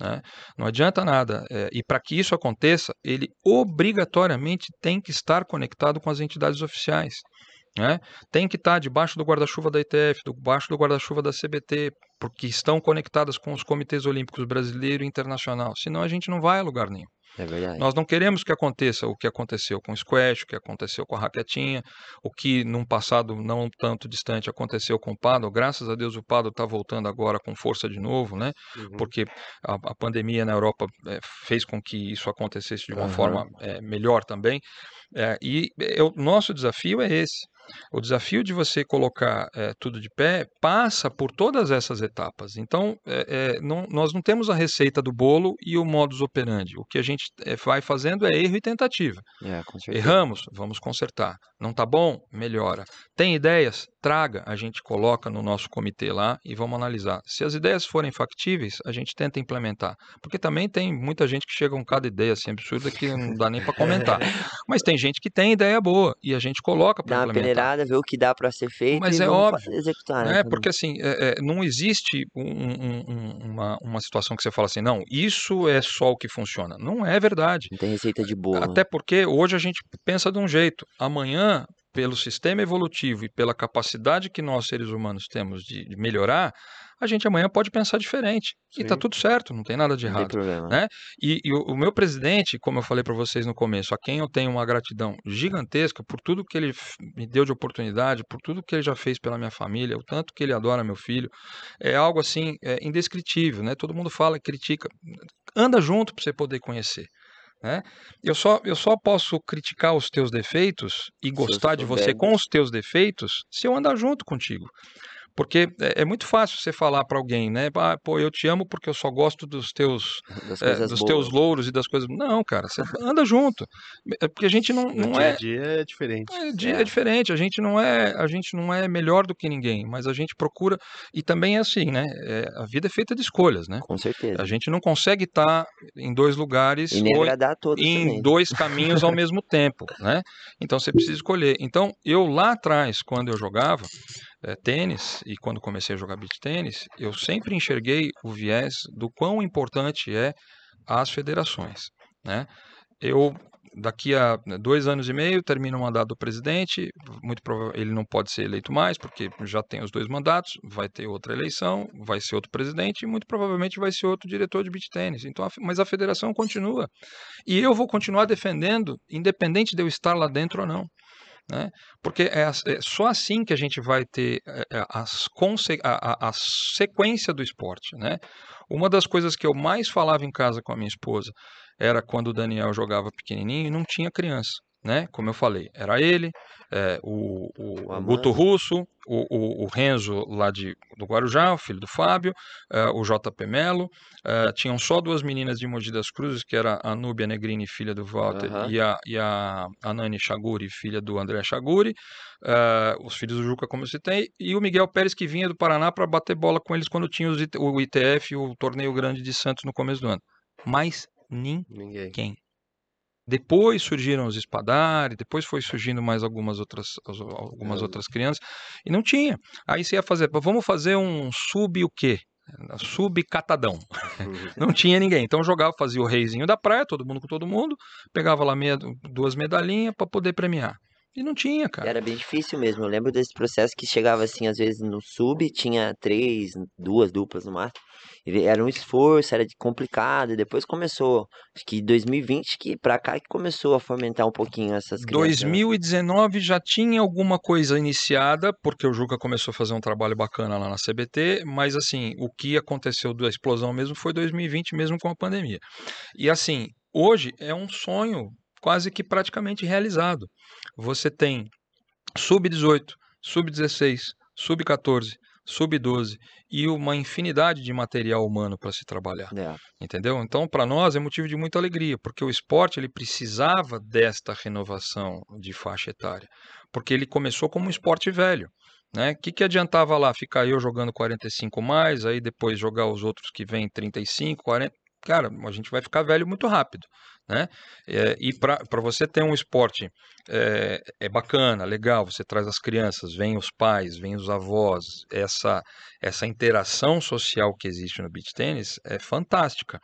né? Não adianta nada. é, e para que isso aconteça, ele obrigatoriamente tem que estar conectado com as entidades oficiais. né? Tem que estar debaixo do guarda-chuva da ITF, debaixo do guarda-chuva da CBT, porque estão conectadas com os comitês olímpicos brasileiro e internacional. Senão a gente não vai a lugar nenhum. É verdade. Nós não queremos que aconteça o que aconteceu com o squash, o que aconteceu com a raquetinha, o que num passado não tanto distante aconteceu com o paddle. Graças a Deus o paddle está voltando agora com força de novo, né? Uhum. Porque a, a pandemia na Europa eh, fez com que isso acontecesse de uma Aham. forma eh, melhor também. Eh, e o nosso desafio é esse. O desafio de você colocar eh, tudo de pé passa por todas essas etapas. Então, eh, eh, não- nós não temos a receita do bolo e o modus operandi. O que a gente vai fazendo é erro e tentativa. É. Erramos, vamos consertar. Não tá bom? Melhora. Tem ideias? Traga, a gente coloca no nosso comitê lá e vamos analisar. Se as ideias forem factíveis, a gente tenta implementar. Porque também tem muita gente que chega com cada ideia assim absurda que não dá nem para comentar. Mas tem gente que tem ideia boa e a gente coloca Dá para uma implementar. peneirada, ver o que dá pra ser feito Mas é óbvio, executar, né? É, porque assim, é, é, não existe um- um- um- uma, uma situação que você fala assim, não, isso é só o que funciona. Não é verdade. Não tem receita de bolo. Até porque hoje a gente pensa de um jeito. Amanhã, pelo sistema evolutivo e pela capacidade que nós seres humanos temos de, de melhorar, a gente amanhã pode pensar diferente. E tá Sim. tudo certo, não tem nada de errado. né? E, e o, meu presidente, como eu falei para vocês no começo, a quem eu tenho uma gratidão gigantesca por tudo que ele me deu de oportunidade, por tudo que ele já fez pela minha família, o tanto que ele adora meu filho, é algo assim é, indescritível, né? Todo mundo fala, critica, anda junto para você poder conhecer. Né? Eu, só, eu só posso criticar os teus defeitos e gostar de você com os teus defeitos se eu andar junto contigo. Porque é, é muito fácil você falar para alguém, né? Ah, pô, eu te amo porque eu só gosto dos teus é, dos boas. teus louros e das coisas. Não, cara, você anda junto. É Porque a gente não, não dia é. dia é diferente. É, di- É. é diferente, a gente não é, a gente não é melhor do que ninguém, mas a gente procura e também é assim, né? É, a vida é feita de escolhas, né? Com certeza. A gente não consegue estar em dois lugares E ou agradar a todos em também. dois caminhos ao mesmo tempo, né? Então você precisa escolher. Então eu lá atrás, quando eu jogava eh, tênis e quando comecei a jogar beach tênis, eu sempre enxerguei o viés do quão importante é as federações, né? Eu daqui a dois anos e meio termina o mandato do presidente, muito provavelmente ele não pode ser eleito mais porque já tem os dois mandatos, vai ter outra eleição, vai ser outro presidente e muito provavelmente vai ser outro diretor de beach tênis. Então, mas a federação continua e eu vou continuar defendendo, independente de eu estar lá dentro ou não. Né? Porque é, é só assim que a gente vai ter é, é, as a- a sequência do esporte. Né? Uma das coisas que eu mais falava em casa com a minha esposa era quando o Daniel jogava pequenininho e não tinha criança. Né? Como eu falei, era ele, é, o, o, O Guto. Russo, o, o, Renzo lá de, do Guarujá, o filho do Fábio, é, o JP Melo, é, tinham só duas meninas de Mogi das Cruzes, que era a Núbia Negrini, filha do Walter, Aham. e, a, e a, a Nani Chaguri, filha do André Chaguri, os filhos do Juca, como eu citei, e o Miguel Pérez, que vinha do Paraná para bater bola com eles quando tinha o ITF, o Torneio Grande de Santos, no começo do ano. Mas ninguém. Ninguém. Depois surgiram os espadari, depois foi surgindo mais algumas outras, as- algumas É. outras crianças, e não tinha. Aí você ia fazer, vamos fazer um sub o quê? Sub catadão. Não tinha ninguém. Então jogava, fazia o reizinho da praia, todo mundo com todo mundo, pegava lá meia, duas medalhinhas para poder premiar. E não tinha, cara. Era bem difícil mesmo. Eu lembro desse processo que chegava assim, às vezes no sub, tinha três, duas duplas no máximo. Era um esforço, era complicado. E depois começou, acho que 2020 que pra cá que começou a fomentar um pouquinho essas crianças. né? 2019 já tinha alguma coisa iniciada, porque o Juca começou a fazer um trabalho bacana lá na CBT, mas assim, o que aconteceu da explosão mesmo foi 2020, mesmo com a pandemia. E assim, hoje é um sonho quase que praticamente realizado. Você tem sub-18, sub-16, sub-14, sub-12 e uma infinidade de material humano para se trabalhar. É, Entendeu? Então, para nós é motivo de muita alegria, porque o esporte ele precisava desta renovação de faixa etária, porque ele começou como um esporte velho. Né? O que, que adiantava lá ficar eu jogando 45 mais, aí depois jogar os outros que vêm 35, 40? Cara, a gente vai ficar velho muito rápido. Né? É, e para você ter um esporte é, é bacana, legal, você traz as crianças, vem os pais, vem os avós, essa, essa interação social que existe no beach tênis é fantástica.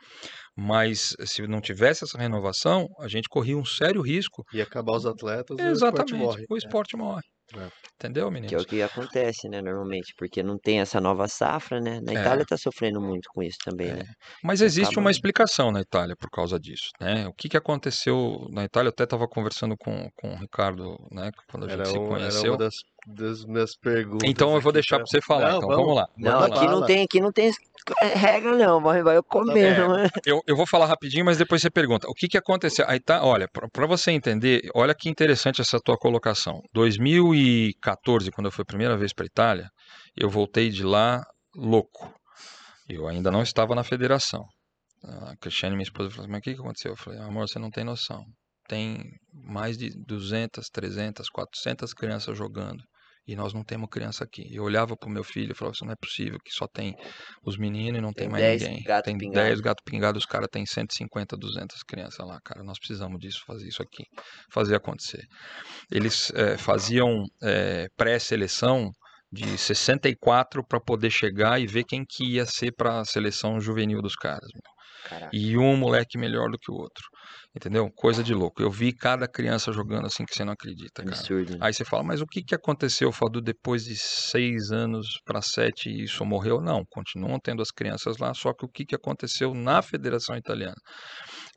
Mas se não tivesse essa renovação, a gente corria um sério risco. E acabar os atletas, Exatamente, o esporte morre. o esporte morre. É. Entendeu, Que é o que acontece, né, normalmente, porque não tem essa nova safra, né? Na É. Itália tá sofrendo muito com isso também, né? Mas existe acaba- uma explicação na Itália por causa disso, né? O que que aconteceu na Itália? Eu até estava conversando com, com o Ricardo, né? Quando a gente Era, se um- era conheceu. uma das, das minhas perguntas. Então eu vou aqui deixar para você falar. Não, então vamos lá. Não, vamos lá. aqui não tem, aqui não tem regra não, vai, vai eu comendo, É. Eu, eu vou falar rapidinho, mas depois você pergunta. O que que aconteceu? Aí tá, olha, para você entender, olha que interessante essa tua colocação. 2014, quando eu fui a primeira vez para Itália, eu voltei de lá louco. Eu ainda não estava na federação. A Cristiane, minha esposa, falou assim, mas o que que aconteceu? Eu falei, amor, você não tem noção. Tem mais de 200, 300, 400 crianças jogando. E nós não temos criança aqui. Eu olhava pro meu filho e falava, isso não é possível, que só tem os meninos e não tem, Tem mais 10 ninguém. gato tem pingado. 10 gato pingado, os caras têm 150, 200 crianças lá, cara. Nós precisamos disso, fazer isso aqui, fazer acontecer. Eles eh, faziam eh, pré-seleção de 64 para poder chegar e ver quem que ia ser para a seleção juvenil dos caras. E um moleque melhor do que o outro. Entendeu? Coisa de louco. Eu vi cada criança jogando assim que você não acredita, cara. absurdo. Aí você fala, mas o que, que aconteceu, Fadu, depois de seis anos para sete e isso morreu? Não, continuam tendo as crianças lá, só que o que, que aconteceu na Federação Italiana?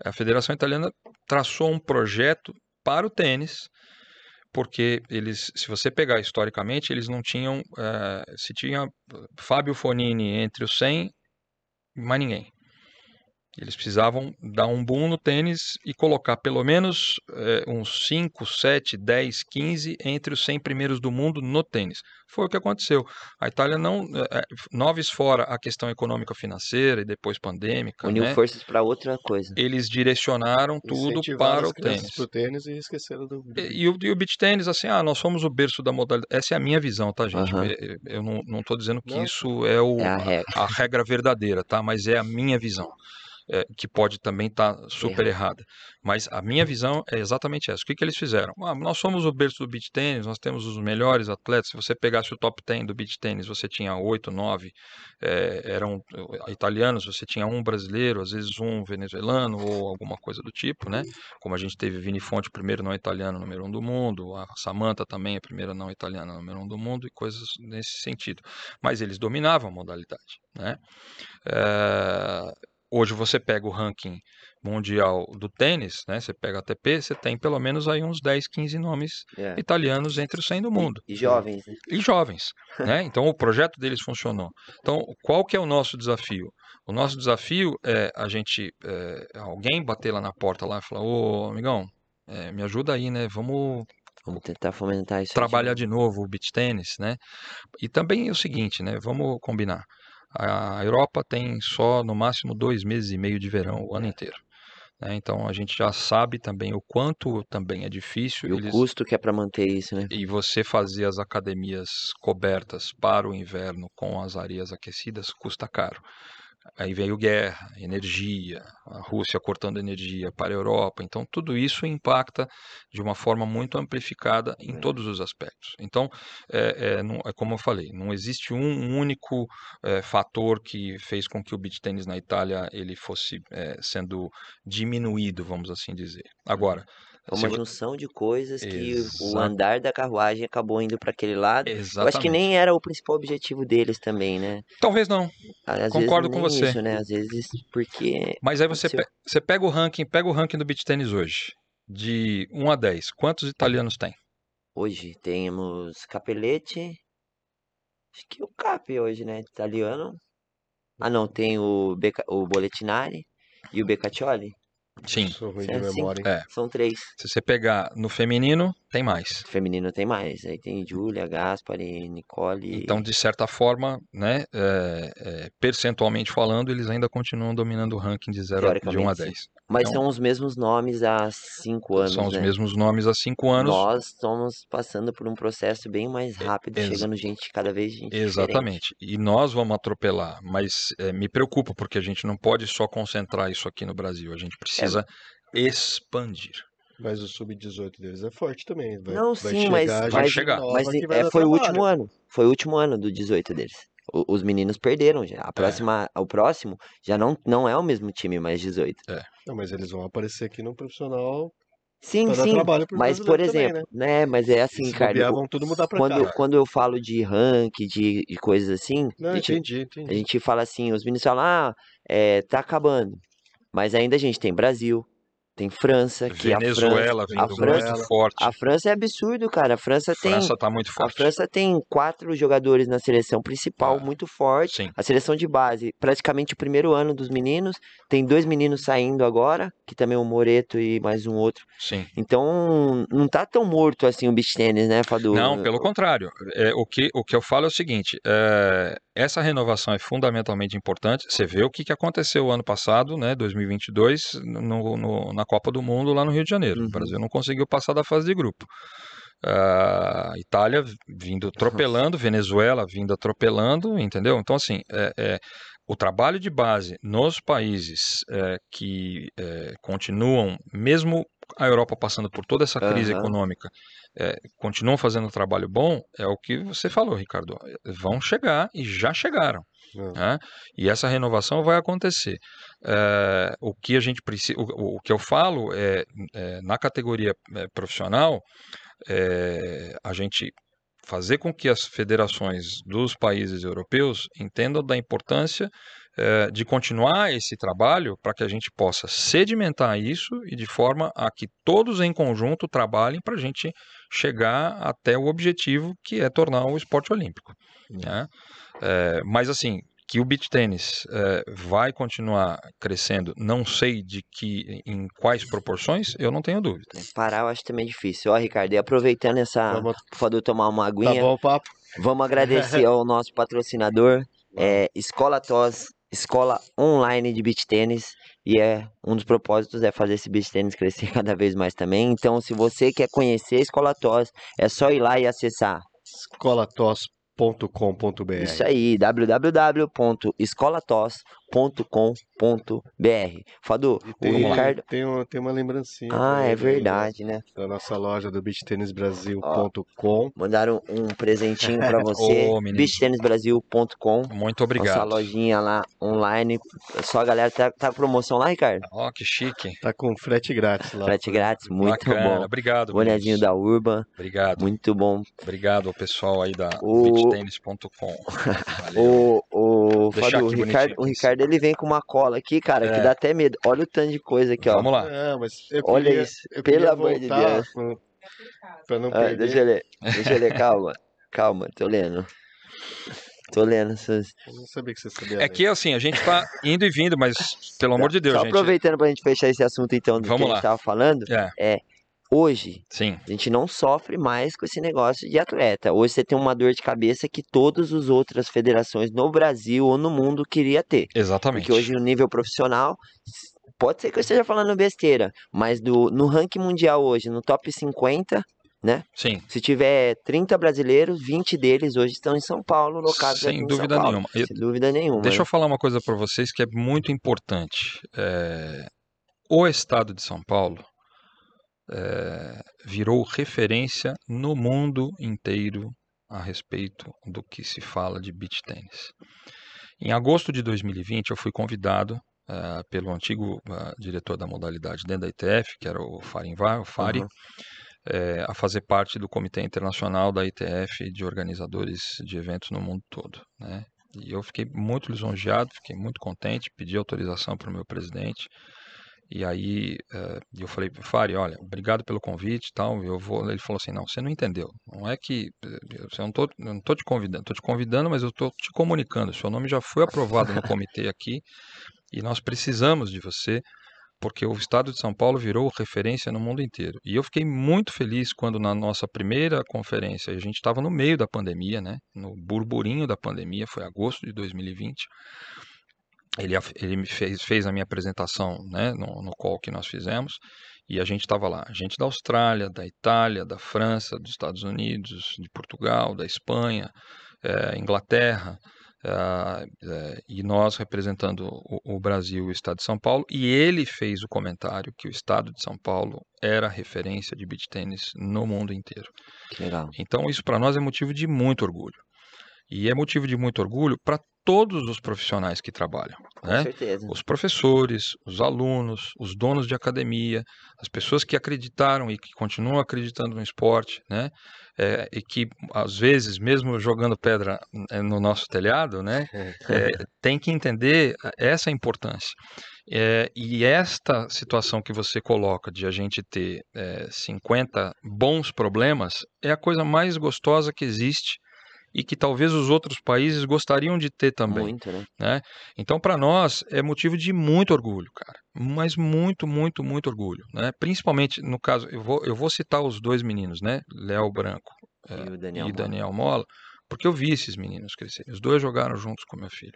A Federação Italiana traçou um projeto para o tênis, porque eles, se você pegar historicamente, eles não tinham, eh, se tinha Fábio Fonini entre os 100, mais ninguém. Eles precisavam dar um boom no tênis e colocar pelo menos eh, uns 5, 7, 10, 15 entre os 100 primeiros do mundo no tênis. Foi o que aconteceu. A Itália não. eh, eh, noves fora a questão econômica financeira e depois pandêmica, Uniu né? forças pra outra coisa. eles direcionaram tudo para as o tênis. pro tênis e esqueceram do. E, e o, e o beach tênis, assim, ah, nós somos o berço da modalidade. Essa é a minha visão, tá, gente? Aham. Eu, eu não, não tô dizendo que Não. isso é, o, É a regra. a regra verdadeira, tá? Mas é a minha visão. É, que pode também estar super errada. Mas a minha visão é exatamente essa. O que, que eles fizeram? Ah, nós somos o berço do beach tênis, nós temos os melhores atletas. Se você pegasse o top 10 do beach tênis, você tinha oito, nove eh, eram eh, italianos, você tinha um brasileiro, às vezes um venezuelano ou alguma coisa do tipo, né? Como a gente teve Vini Fonte, o primeiro não italiano, número um do mundo, a Samantha também, a primeira não italiana, número um do mundo, e coisas nesse sentido. Mas eles dominavam a modalidade, né? Eh, hoje você pega o ranking mundial do tênis, né? Você pega a ATP, você tem pelo menos aí uns 10, 15 nomes É. italianos entre os 100 do mundo E jovens, né? e jovens, né? Então o projeto deles funcionou. Então qual que é o nosso desafio? O nosso desafio é a gente, é, alguém bater lá na porta lá e falar, ô amigão, é, me ajuda aí, né? Vamos Vamos tentar fomentar isso. trabalhar de novo o beach tênis, né? E também é o seguinte, né? Vamos combinar. A Europa tem só no máximo dois meses e meio de verão o ano inteiro. né? Então a gente já sabe também o quanto também é difícil. E o eles- custo que é pra manter isso, né? e você fazer as academias cobertas para o inverno com as areias aquecidas custa caro. Aí veio guerra, energia, a Rússia cortando energia para a Europa. Então, tudo isso impacta de uma forma muito amplificada em É. todos os aspectos. Então, é, é, não- é como eu falei, não existe um único é, fator que fez com que o beach tênis na Itália ele fosse é, sendo diminuído, vamos assim dizer. Agora, É uma junção de coisas que o Exato. andar da carruagem acabou indo pra aquele lado. Eu acho que Exatamente. nem era o principal objetivo deles também, né? Talvez não. Às Concordo vezes com você. Isso, né? Às vezes porque Mas aí você, pe- você pega o ranking, pega o ranking do beach tênis hoje, de 1 a 10. Quantos italianos tem? hoje temos Capelete. Acho que o Cap hoje, né? Italiano. Ah, não, tem o, Beca, o Boletinari e o Beccaccioli. Sim. Sou ruim É, de sim. memória. hein? É. São três. Se você pegar no feminino, tem mais. Feminino tem mais. Aí tem Júlia, Gaspari, Nicole. Então, de certa forma, né, é, é, percentualmente falando, eles ainda continuam dominando o ranking de, zero, a- de 1 a Teoricamente, sim. 10. Mas então- são os mesmos nomes há cinco anos, São os né? mesmos nomes há cinco anos. Nós estamos passando por um processo bem mais rápido, ex- chegando gente cada vez gente diferente. Exatamente. E nós vamos atropelar, mas é, me preocupa, porque a gente não pode só concentrar isso aqui no Brasil. A gente precisa expandir. Mas o sub-18 deles é forte também. Vai, Não, vai sim, chegar mas- gente Vai chegar. Mas é, foi o trabalho. último ano. Foi o último ano do 18 deles. O- os meninos perderam já. É. A próxima, o próximo já não, não é o mesmo time mais 18. Não, mas eles vão aparecer aqui no profissional Sim, Pra dar sim. trabalho pro Mas, por brasileiro também, exemplo, né? Mas é assim, Se cara. bobear, vão tudo mudar pra Quando, cá. quando eu falo de ranking, de, de coisas assim, Não, a gente, entendi, a entendi. gente fala assim, os meninos falam, ah, é, tá acabando. Mas ainda a gente tem Brasil, tem França, que a França, Venezuela a França, forte. a França é absurdo, cara. A França tem, França tá muito a forte. França tem quatro jogadores na seleção principal, Ah, muito forte. Sim. A seleção de base, praticamente o primeiro ano dos meninos. Tem dois meninos saindo agora, que também é o Moreto e mais um outro. Sim. Então, não tá tão morto assim o beach tênis, né, Fadu? Não, pelo contrário. É, o, que, o que eu falo é o seguinte: é, essa renovação é fundamentalmente importante. Você vê o que, que aconteceu ano passado, né, 2022, no, no- na Copa do Mundo lá no Rio de Janeiro. Uhum. O Brasil não conseguiu passar da fase de grupo. A Itália vindo atropelando, Venezuela vindo atropelando, entendeu? Então, assim, é, é, o trabalho de base nos países é, que é, continuam, mesmo a Europa passando por toda essa crise Aham. econômica, é, continuam fazendo um trabalho bom, é o que você falou, Ricardo. Vão chegar e já chegaram. Não. né? E essa renovação vai acontecer. É, o que a gente precisa, o, o que eu falo é, é, na categoria é, profissional, é, a gente fazer com que as federações dos países europeus entendam da importância eh, de continuar esse trabalho para que a gente possa sedimentar isso e de forma a que todos em conjunto trabalhem para a gente chegar até o objetivo que é tornar o esporte olímpico. né? Eh, mas assim, que o beach tênis eh, vai continuar crescendo, não sei de que em quais proporções, eu não tenho dúvida. Parar eu acho também difícil. Ó, Ricardo, e aproveitando essa. Vamos- Pro Fadu tomar uma Tá aguinha, bom o papo? vamos agradecer ao nosso patrocinador, é, Escola TOS, escola online de beach tênis. E é um dos propósitos é fazer esse beach tênis crescer cada vez mais também. Então, se você quer conhecer a Escola TOS, é só ir lá e acessar. escolatos.com.br. Isso aí, www.escolatos.com.br. Fadu, E o tem, Ricardo. tem, um- tem uma lembrancinha. Ah, é verdade, né? Da nossa loja do beachtennisbrasil.com. Mandaram um presentinho pra você. Ô. Muito Nossa obrigado. lojinha lá online. Só a galera tá, tá com promoção lá, Ricardo. Ó, que chique. Tá com frete grátis lá. Frete grátis, muito Bacana. bom. Obrigado. Bonezinho meninos. da Urban, Obrigado. muito bom. Obrigado ao pessoal aí da O- beachtennis.com. Valeu. O, o, Fadu, o Ricardo, o Ricardo ele vem com uma cola aqui, cara, que É. dá até medo. Olha o tanto de coisa aqui, ó. Vamos lá. Eu Olha queria, isso, eu pelo amor de Deus. pra- Pra não Ah, perder. deixa eu ler, deixa eu ler, calma. Calma, tô lendo. Tô lendo essas. Eu não sabia que você sabia. É ler. que assim, a gente tá indo e vindo, mas pelo amor de Deus, Só gente. aproveitando pra gente fechar esse assunto então do Vamos que a gente lá. tava falando, É, hoje sim, a gente não sofre mais com esse negócio de atleta. Hoje você tem uma dor de cabeça que todas as outras federações no Brasil ou no mundo queria ter. exatamente. Porque hoje no nível profissional, pode ser que eu esteja falando besteira, mas do, no ranking mundial hoje, no top 50, Sim, se tiver 30 brasileiros, 20 deles hoje estão em São Paulo, locados sem em dúvida São Paulo. nenhuma. Sem dúvida nenhuma. Deixa né? eu falar uma coisa para vocês que é muito importante. É, o estado de São Paulo é, virou referência no mundo inteiro a respeito do que se fala de beach tênis. Em agosto de 2020, eu fui convidado eh, pelo antigo eh, diretor da modalidade dentro da ITF, que era o Farinvar, o Fari, Uhum. eh, a fazer parte do Comitê Internacional da ITF de organizadores de eventos no mundo todo. Né? E eu fiquei muito lisonjeado, fiquei muito contente, pedi autorização para o meu presidente. E aí eh, eu falei, Fari, olha, obrigado pelo convite e tal. Eu vou. Ele falou assim, não, você não entendeu. Não é que eh, eu não tô, não tô te convidando, tô te convidando, mas eu tô te comunicando. Seu nome já foi aprovado no comitê aqui e nós precisamos de você porque o estado de São Paulo virou referência no mundo inteiro. E eu fiquei muito feliz quando na nossa primeira conferência, a gente estava no meio da pandemia, né? No burburinho da pandemia, foi agosto de 2020. Ele, ele me fez, fez a minha apresentação né, no, no call que nós fizemos e a gente estava lá. Gente da Austrália, da Itália, da França, dos Estados Unidos, de Portugal, da Espanha, eh, Inglaterra, ah, eh, e nós representando o, o Brasil e o Estado de São Paulo. E ele fez o comentário que o Estado de São Paulo era referência de beach tênis no mundo inteiro. Que legal. Então, isso para nós é motivo de muito orgulho. E é motivo de muito orgulho para todos os profissionais que trabalham, Com né? certeza. Os professores, os alunos, os donos de academia, as pessoas que acreditaram e que continuam acreditando no esporte, né? É, e que às vezes, mesmo jogando pedra eh, no nosso telhado, né? É, tem que entender essa importância. É, e esta situação que você coloca de a gente ter é, 50 bons problemas é a coisa mais gostosa que existe e que talvez os outros países gostariam de ter também. Muito, né? Né? Então, para nós, é motivo de muito orgulho, cara. Mas muito, muito, muito orgulho. Né? Principalmente, no caso, eu vou, eu vou citar os dois meninos, né? Léo Branco E é, o Daniel e Mola. Daniel Mola, porque eu vi esses meninos crescerem. Os dois jogaram juntos com meu filho.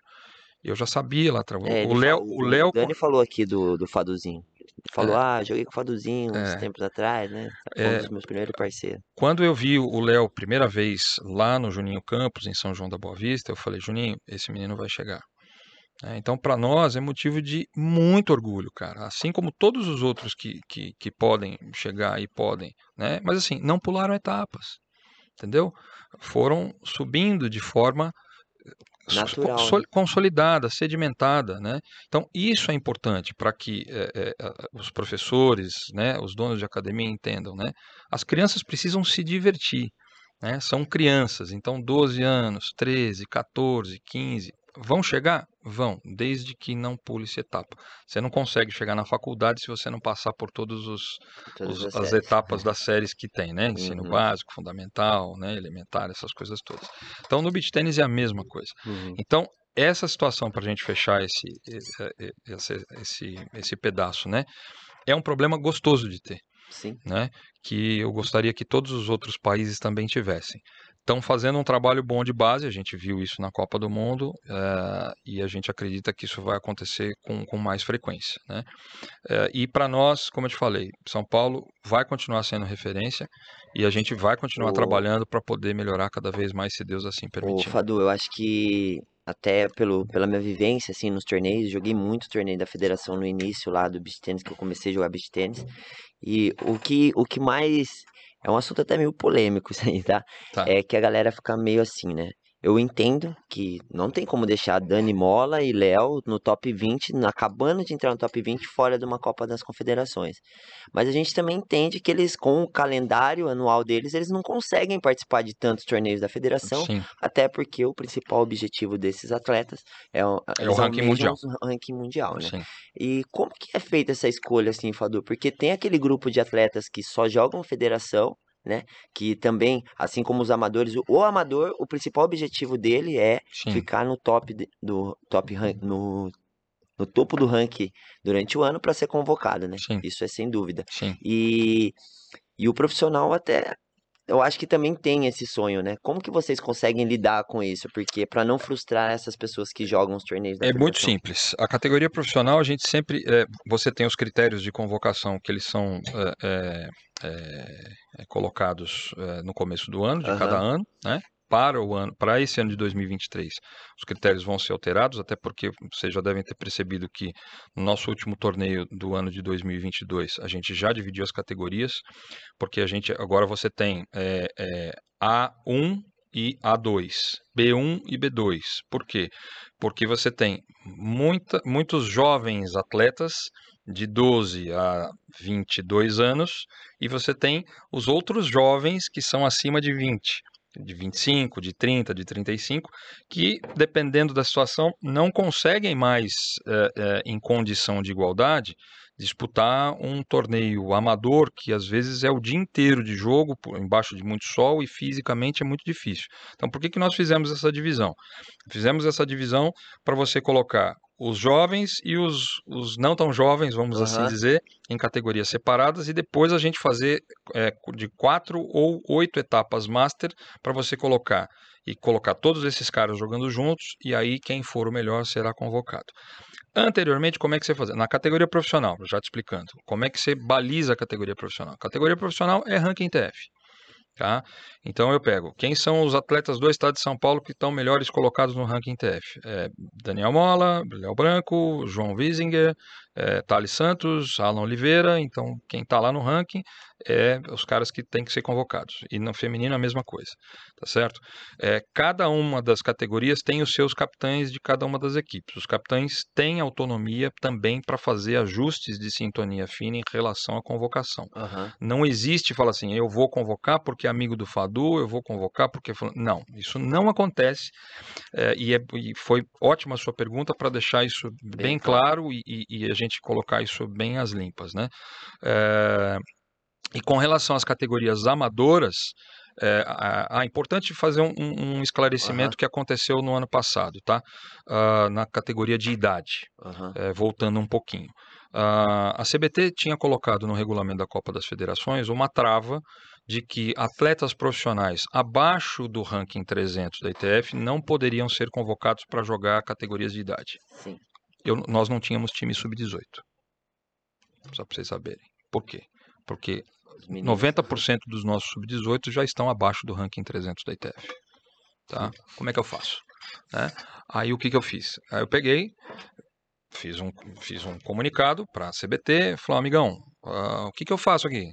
Eu já sabia lá atrás. É, o Léo, falou- o Léo, Dani falou aqui do, do Faduzinho. Ele falou, É. ah, joguei com o Faduzinho uns É. tempos atrás, né? Foi É. um dos meus primeiros parceiros. quando eu vi o Léo primeira vez lá no Juninho Campos, em São João da Boa Vista, eu falei, Juninho, esse menino vai chegar. É, então, para nós, é motivo de muito orgulho, cara. Assim como todos os outros que, que, que podem chegar e podem, né? Mas assim, não pularam etapas, entendeu? Foram subindo de forma Natural, né? consolidada, sedimentada, né? Então, isso é importante para que eh, a- os professores, né, os donos de academia entendam, né? As crianças precisam se divertir, né? São crianças, então 12 anos, 13, 14, 15, vão chegar? Vão, desde que não pule essa etapa. Você não consegue chegar na faculdade se você não passar por Todas as as etapas das séries que tem, né? Ensino Uhum. básico, fundamental, né? elementar, essas coisas todas. Então, no beach tênis é a mesma coisa. Uhum. Então, essa situação para a gente fechar esse, esse, esse, esse, esse pedaço, né? É um problema gostoso de ter, Sim. né? Que eu gostaria que todos os outros países também tivessem. Estão fazendo um trabalho bom de base, a gente viu isso na Copa do Mundo eh, e a gente acredita que isso vai acontecer com, com mais frequência, né? Eh, e para nós, como eu te falei, São Paulo vai continuar sendo referência e a gente vai continuar O- trabalhando para poder melhorar cada vez mais, se Deus assim Ô, permitir. Fadu, eu acho que até pelo, pela minha vivência, assim, nos torneios, joguei muito torneio da federação no início lá do beach tênis, que eu comecei a jogar beach tênis. E o que, o que mais. É um assunto até meio polêmico isso aí, tá? Tá. É que a galera fica meio assim, né? Eu entendo que não tem como deixar Dani Mola e Léo no top 20, na- acabando de entrar no top 20, fora de uma Copa das Confederações. Mas a gente também entende que eles, com o calendário anual deles, eles não conseguem participar de tantos torneios da federação, Sim. até porque o principal objetivo desses atletas é o, É o ranking mundial. o ranking mundial, né? Sim. E como que é feita essa escolha, assim, Fadu? Porque tem aquele grupo de atletas que só jogam federação, né? Que também, assim como os amadores, o, amador, o principal objetivo dele é Sim. ficar no top do top no, no topo do ranking durante o ano para ser convocado, né? Sim. Isso é sem dúvida. Sim. E, e o profissional até, eu acho que também tem esse sonho, né? Como que vocês conseguem lidar com isso? Porque para não frustrar essas pessoas que jogam os torneios da É muito simples. A categoria profissional, a gente sempre. é, você tem os critérios de convocação que eles são é, é, colocados no começo do ano, de cada ano, né? Para o ano, para esse ano de 2023, os critérios vão ser alterados, até porque vocês já devem ter percebido que no nosso último torneio do ano de 2022 a gente já dividiu as categorias, porque a gente agora você tem é, é, A1 e A2, B1 e B2. Por quê? Porque você tem muita, muitos jovens atletas de 12 a 22 anos e você tem os outros jovens que são acima de 20, de 25, de 30, de 35, que dependendo da situação não conseguem mais eh, eh, em condição de igualdade disputar um torneio amador que às vezes é o dia inteiro de jogo embaixo de muito sol e fisicamente é muito difícil. Então, por que, que nós fizemos essa divisão? Fizemos essa divisão para você colocar os jovens e os, os não tão jovens, vamos assim Aham. dizer, em categorias separadas e depois a gente fazer é, de quatro ou oito etapas master para você colocar e colocar todos esses caras jogando juntos e aí quem for o melhor será convocado. Anteriormente, como é que você fazia? Na categoria profissional, já te explicando. Como é que você baliza a categoria profissional? Categoria profissional é ranking TF. Tá? Então eu pego quem são os atletas do estado de São Paulo que estão melhores colocados no ranking TF. É Daniel Mola, Léo Branco, João Wiesinger, é, Thales Santos, Alan Oliveira. Então quem está lá no ranking é os caras que têm que ser convocados. E no feminino a mesma coisa, tá certo? É, cada uma das categorias tem os seus capitães de cada uma das equipes. Os capitães têm autonomia também para fazer ajustes de sintonia fina em relação à convocação. Aham. Não existe, fala assim, eu vou convocar porque é amigo do Fadu, eu vou convocar porque... é. Não, isso não acontece. É, e, é- e foi ótima a sua pergunta para deixar isso bem, Bem claro e, e- e a gente colocar isso bem às limpas, né? É, e com relação às categorias amadoras, é, a- a- importante fazer um, um- esclarecimento que aconteceu no ano passado, tá? Ah, na categoria de idade Aham. é, voltando um pouquinho. Ah, a CBT tinha colocado no regulamento da Copa das Federações uma trava de que atletas profissionais abaixo do ranking 300 da ITF não poderiam ser convocados para jogar categorias de idade. Sim. Eu- nós não tínhamos time sub-18. Só para vocês saberem. Por quê? Porque Os meninos. 90% dos nossos sub-18 já estão abaixo do ranking 300 da ITF. Tá? Como é que eu faço? Né? Aí o que, que eu fiz? Aí eu peguei, fiz um, fiz um comunicado para a CBT, falou, amigão, ah, o que, que eu faço aqui?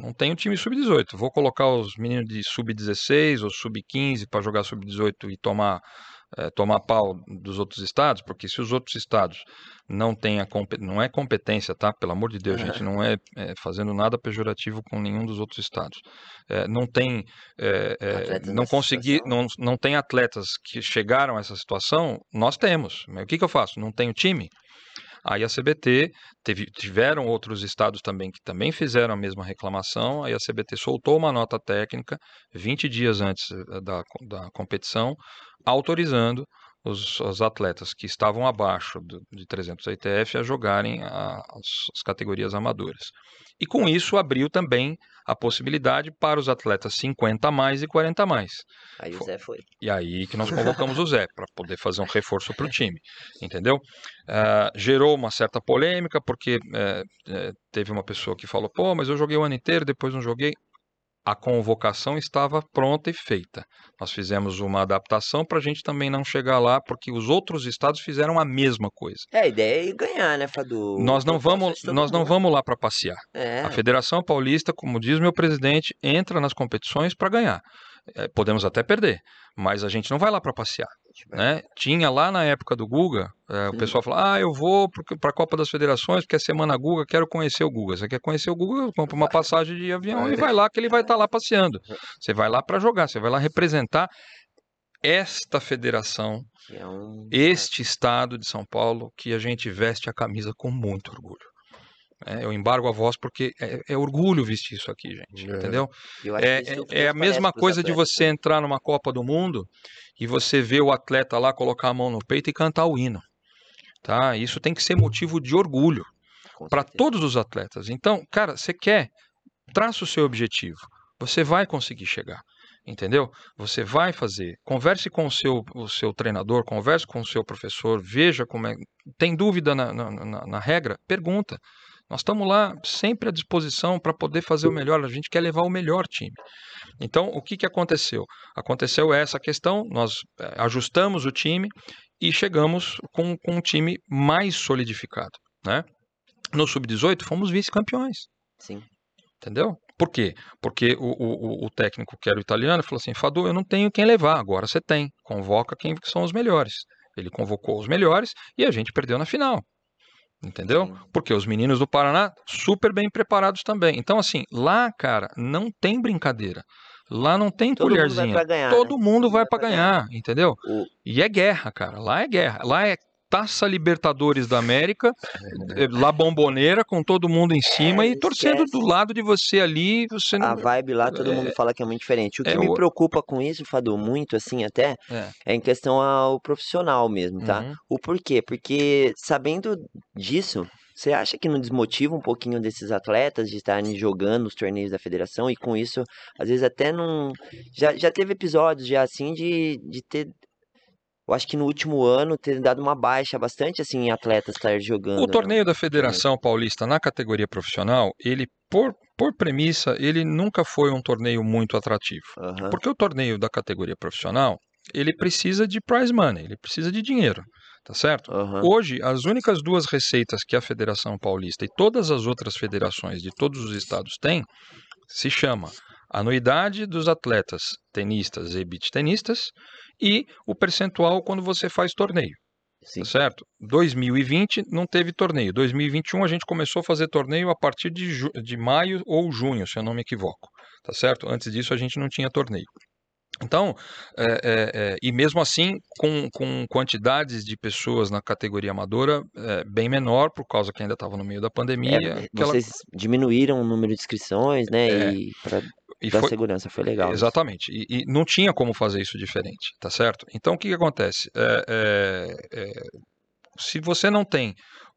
Não tenho time sub-18. Vou colocar os meninos de sub-16 ou sub-15 para jogar sub-18 e tomar, eh, tomar pau dos outros estados, porque se os outros estados não têm a não é competência, tá? Pelo amor de Deus, gente, não é, é, fazendo nada pejorativo com nenhum dos outros estados. É, não tem, é, é, não consegui, não, não tem atletas que chegaram a essa situação. Nós temos. Mas o que, que eu faço? Não tenho time. Aí a CBT teve, tiveram outros estados também que também fizeram a mesma reclamação. Aí a CBT soltou uma nota técnica 20 dias antes eh, da, da competição, autorizando os, os atletas que estavam abaixo do, de 300 ITF a jogarem a- as, as categorias amadoras. E com isso abriu também a possibilidade para os atletas 50 a mais e 40 a mais. Aí o Zé foi. E aí que nós convocamos o Zé para poder fazer um reforço para o time, entendeu? Ah, gerou uma certa polêmica porque eh, teve uma pessoa que falou: pô, mas eu joguei o ano inteiro, depois não joguei. A convocação estava pronta e feita. Nós fizemos uma adaptação para a gente também não chegar lá, porque os outros estados fizeram a mesma coisa. É, a ideia é ganhar, né, Fadu? nós não vamos, nós não mundo. vamos lá para passear. É, A Federação Paulista, como diz meu presidente, entra nas competições para ganhar. Eh, podemos até perder, mas a gente não vai lá para passear. né? Tinha lá na época do Guga, eh, o pessoal falava, ah, eu vou para a Copa das Federações, porque é semana Guga, quero conhecer o Guga. Você quer conhecer o Guga, compra uma passagem de avião e vai lá que ele vai estar lá passeando. Você vai lá para jogar, você vai lá representar esta federação, é este estado de São Paulo, que a gente veste a camisa com muito orgulho. É, eu embargo a voz porque é, é orgulho vestir isso aqui, gente, É. entendeu? É, é- é a mesma coisa de você né? entrar numa Copa do Mundo e você ver o atleta lá colocar a mão no peito e cantar o hino. Tá? Isso tem que ser motivo de orgulho para todos os atletas. Então, cara, você quer, traça o seu objetivo. Você vai conseguir chegar. Entendeu? Você vai fazer. Converse com o seu, o seu treinador, converse com o seu professor, veja como é. Tem dúvida na, na, na- na regra? Pergunta. Nós estamos lá sempre à disposição para poder fazer o melhor. A gente quer levar o melhor time. Então, o que, que aconteceu? Aconteceu essa questão, nós eh, ajustamos o time e chegamos com, com um time mais solidificado. Né? No Sub-18, fomos vice-campeões. Sim. Entendeu? Por quê? Porque o, o, o- técnico, que era o italiano, falou assim: Fadu, eu não tenho quem levar, agora você tem. Convoca quem que são os melhores. Ele convocou os melhores e a gente perdeu na final. Entendeu? Porque os meninos do Paraná, super bem preparados também. Então, assim, lá, cara, não tem brincadeira. Lá não tem Todo mundo colherzinha. pra ganhar, Todo né? mundo vai mundo pra ganhar, entendeu? O- E é guerra, cara. Lá é guerra. Lá é Taça Libertadores da América, eh, lá bomboneira, com todo mundo em cima e torcendo esquece. do lado de você ali. Você A não. vibe lá, todo mundo fala que é muito diferente. O que é me o- preocupa com isso, Fadu, muito assim até, É. é em questão ao profissional mesmo, tá? Uhum. O porquê? Porque sabendo disso, você acha que não desmotiva um pouquinho desses atletas de estarem jogando os torneios da federação e com isso, às vezes até não. Já, já teve episódios já assim de, de ter. Eu acho que no último ano ter dado uma baixa bastante assim em atletas estar jogando. O né? torneio da Federação Paulista na categoria profissional, ele por, por premissa, ele nunca foi um torneio muito atrativo. Aham. Porque o torneio da categoria profissional, ele precisa de prize money, ele precisa de dinheiro, tá certo? Aham. Hoje, as únicas duas receitas que a Federação Paulista e todas as outras federações de todos os estados têm se chama anuidade dos atletas tenistas e beach tenistas e o percentual quando você faz torneio, Sim. tá certo? 2020 não teve torneio. 2021 a gente começou a fazer torneio a partir de, de maio ou junho, se eu não me equivoco, tá certo? Antes disso a gente não tinha torneio. Então, é, é, é, e mesmo assim, com, com quantidades de pessoas na categoria amadora é, bem menor, por causa que ainda estava no meio da pandemia. É, vocês diminuíram o número de inscrições, né? É. E dar foi- segurança foi legal. Exatamente. E, e não tinha como fazer isso diferente, tá certo? Então, o que, que acontece? É, é, é, se você não tem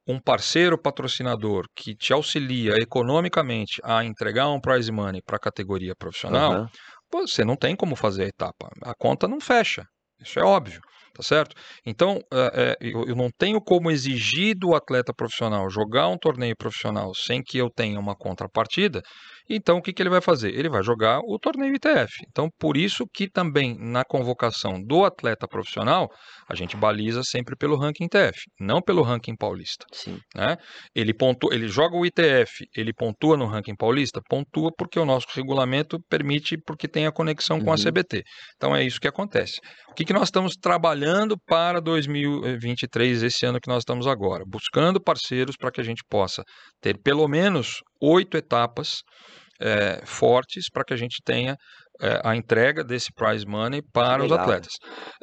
um parceiro patrocinador que te auxilia economicamente a entregar um prize money para a categoria profissional, pô, você não tem como fazer a etapa. A conta não fecha. Isso é óbvio, tá certo? Então, é, é, eu, eu não tenho como exigir do atleta profissional jogar um torneio profissional sem que eu tenha uma contrapartida. Então, o que, que ele vai fazer? Ele vai jogar o torneio ITF. Então, por isso que também na convocação do atleta profissional, a gente baliza sempre pelo ranking ITF, não pelo ranking paulista Sim. né? Ele pontua, ele joga o ITF, ele pontua no ranking paulista, pontua porque o nosso regulamento permite, porque tem a conexão com a Uhum. CBT. Então é isso que acontece. O que, que nós estamos trabalhando para 2023, esse ano que nós estamos agora? Buscando parceiros para que a gente possa ter pelo menos oito etapas eh, fortes para que a gente tenha eh, a entrega desse prize money para os legal. atletas.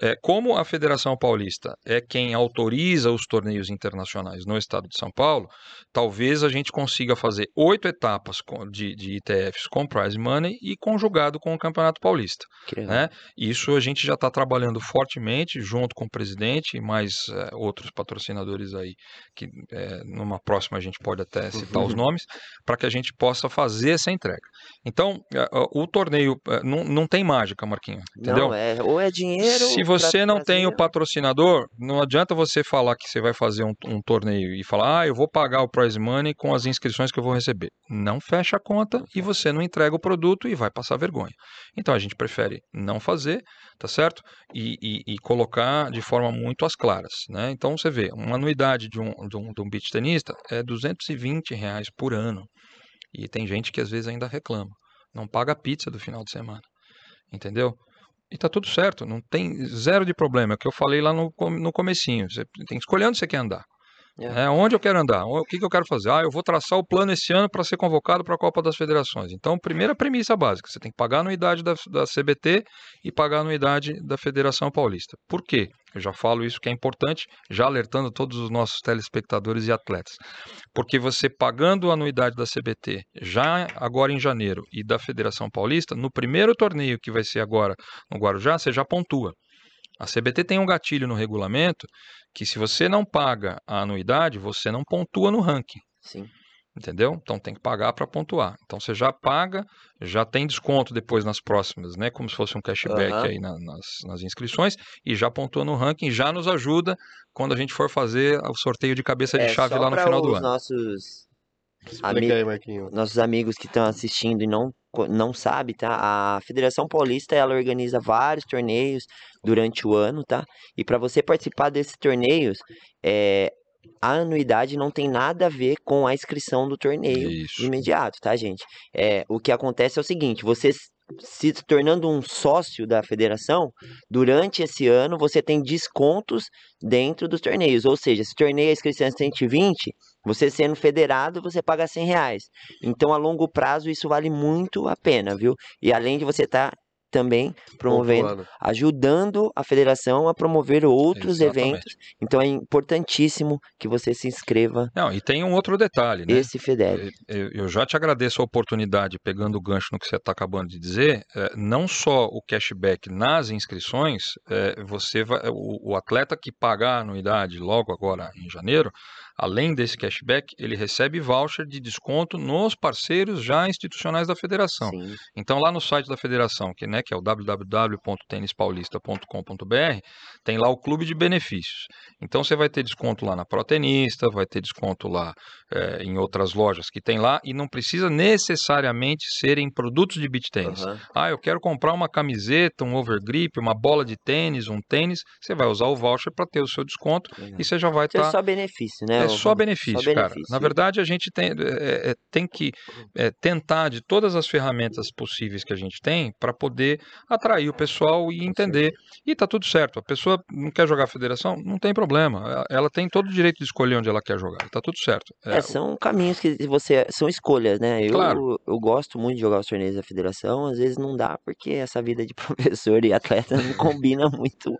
É, como a Federação Paulista é quem autoriza os torneios internacionais no estado de São Paulo, talvez a gente consiga fazer oito etapas com- de, de ITFs com prize money e conjugado com o Campeonato Paulista. Né? Isso a gente já está trabalhando fortemente junto com o presidente e mais é, outros patrocinadores aí, que é, numa próxima a gente pode até citar os nomes, para que a gente possa fazer essa entrega. Então, é, o torneio não, não tem mágica, Marquinho, entendeu? Não, é, ou é dinheiro. Se você não tem o patrocinador, não adianta você falar que você vai fazer um, um torneio e falar, ah, eu vou pagar o prize money com as inscrições que eu vou receber. Não fecha a conta e você não entrega o produto e vai passar vergonha. Então a gente prefere não fazer, tá certo? E, e- e colocar de forma muito às claras, né? Então você vê, uma anuidade de um, de um, de um beach tenista é 220 reais por ano. E tem gente que às vezes ainda reclama. Não paga a pizza do final de semana. Entendeu? E tá tudo certo, não tem zero de problema. É o que eu falei lá no, no comecinho. Você tem que escolher onde você quer andar. É. né? onde eu quero andar? O que, que eu quero fazer? Ah, eu vou traçar o plano esse ano para ser convocado para a Copa das Federações. Então, primeira premissa básica: você tem que pagar a anuidade da, da CBT e pagar a anuidade da Federação Paulista. Por quê? Eu já falo isso que é importante, já alertando todos os nossos telespectadores e atletas. Porque você pagando a anuidade da CBT já agora em janeiro e da Federação Paulista, no primeiro torneio que vai ser agora no Guarujá, você já pontua. A CBT tem um gatilho no regulamento que se você não paga a anuidade, você não pontua no ranking. Sim. Entendeu? Então tem que pagar para pontuar. Então você já paga, já tem desconto depois nas próximas, né? Como se fosse um cashback Aham. aí na- nas, nas inscrições e já pontua no ranking, já nos ajuda quando a gente for fazer o sorteio de cabeça de É, chave só lá no final do os ano. nossos Explica Ami- aí, nossos amigos que estão assistindo e não, não sabem, tá? A Federação Paulista, ela organiza vários torneios durante o ano, tá? E para você participar desses torneios, é, a anuidade não tem nada a ver com a inscrição do torneio Isso. imediato, tá, gente? É, o que acontece é o seguinte, você se tornando um sócio da federação, durante esse ano você tem descontos dentro dos torneios. Ou seja, se o torneio a inscrição é 120, você sendo federado, você paga 100 reais. Então, a longo prazo, isso vale muito a pena, viu? E além de você estar também promovendo, Pontuando. ajudando a federação a promover outros Exatamente. eventos. Então, é importantíssimo que você se inscreva Não, e tem um outro detalhe, né? esse federe. Eu, eu já te agradeço a oportunidade, pegando o gancho no que você está acabando de dizer, é, não só o cashback nas inscrições, é, você vai, o, o atleta que pagar a anuidade logo agora em janeiro, além desse cashback, ele recebe voucher de desconto nos parceiros já institucionais da federação. Sim. Então, lá no site da federação, que, né, que é o www.tênispaulista.com.br, tem lá o clube de benefícios. Então, você vai ter desconto lá na Protenista, vai ter desconto lá eh, em outras lojas que tem lá, e não precisa necessariamente ser em produtos de beach tênis. Aham. Ah, eu quero comprar uma camiseta, um overgrip, uma bola de tênis, um tênis, você vai usar o voucher para ter o seu desconto Legal. e você já vai Isso é estar... só benefício, né? É só benefício, Só cara. benefício. Na verdade, a gente tem, é, é, tem que é, tentar de todas as ferramentas possíveis que a gente tem para poder atrair o pessoal e entender. E tá tudo certo. A pessoa não quer jogar a federação, não tem problema. Ela- tem todo o direito de escolher onde ela quer jogar. Tá tudo certo. É, É, são caminhos que você. São escolhas, né? Eu, Claro. eu gosto muito de jogar os torneios da federação, às vezes não dá, porque essa vida de professor e atleta não combina muito.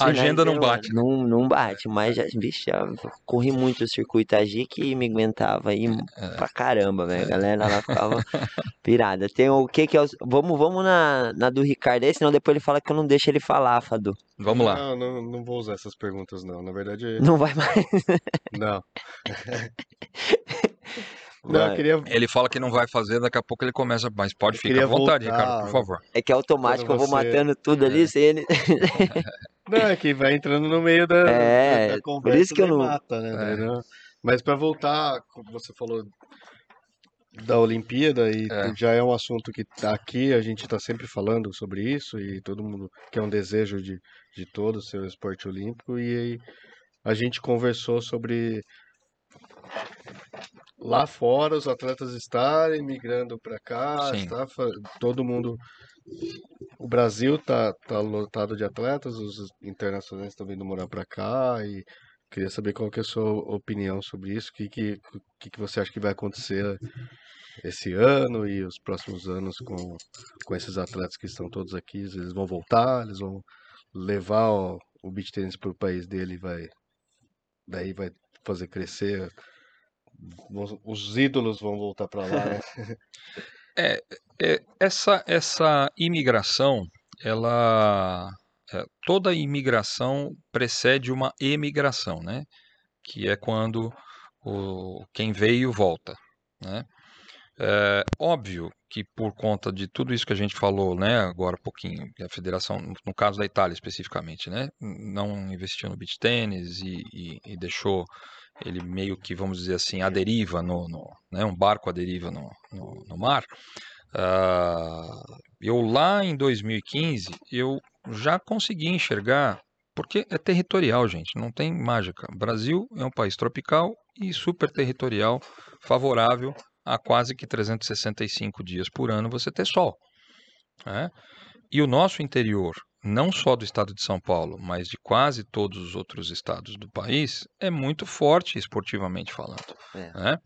A agenda não semana. bate. Não, não bate, mas já, bicho, já corri muito o circuito AG que me aguentava aí É. pra caramba, velho. A galera lá ficava pirada. Tem o que que é os. Vamos, vamos na, na do Ricardo aí, senão depois ele fala que eu não deixo ele falar, Fadu. Vamos lá. Não, não, não vou usar essas perguntas, não. Na verdade, Não vai mais. não. Não, eu Vai. queria. Ele fala que não vai fazer, daqui a pouco ele começa. Mas pode Eu ficar à vontade, voltar- Ricardo, por favor. É que é automático, eu vou matando tudo ali, É. sem ele. Não, é que vai entrando no meio da, É, da, da por conversa isso que eu não- mata, né? É. Mas para voltar, como você falou da Olimpíada, e É. já é um assunto que tá aqui a gente está sempre falando sobre isso, e todo mundo que é um desejo de, de todos ser o esporte olímpico, e aí a gente conversou sobre lá fora os atletas estarem migrando para cá, está todo mundo o Brasil tá, tá lotado de atletas, os internacionais estão vindo morar para cá e queria saber qual que é a sua opinião sobre isso, o que, que, que, que você acha que vai acontecer esse ano e os próximos anos com, com esses atletas que estão todos aqui, eles vão voltar, eles vão levar o, o beach tennis para o país dele e vai daí vai fazer crescer os ídolos vão voltar para lá, né? É, essa, essa imigração, ela. é, toda imigração precede uma emigração, né? Que é quando o, quem veio volta, né? É óbvio que por conta de tudo isso que a gente falou, né, agora há pouquinho, a federação, no- no caso da Itália especificamente, né, não investiu no beach tênis e, e- e deixou ele meio que, vamos dizer assim, à deriva, no, no- né, um barco à deriva no, no, no mar. Ah, eu lá em 2015, eu já consegui enxergar, porque é territorial, gente, não tem mágica. O Brasil é um país tropical e super territorial, favorável a quase que 365 dias por ano você ter sol. né? E o nosso interior, não só do estado de São Paulo, mas de quase todos os outros estados do país, é muito forte esportivamente falando. É. né?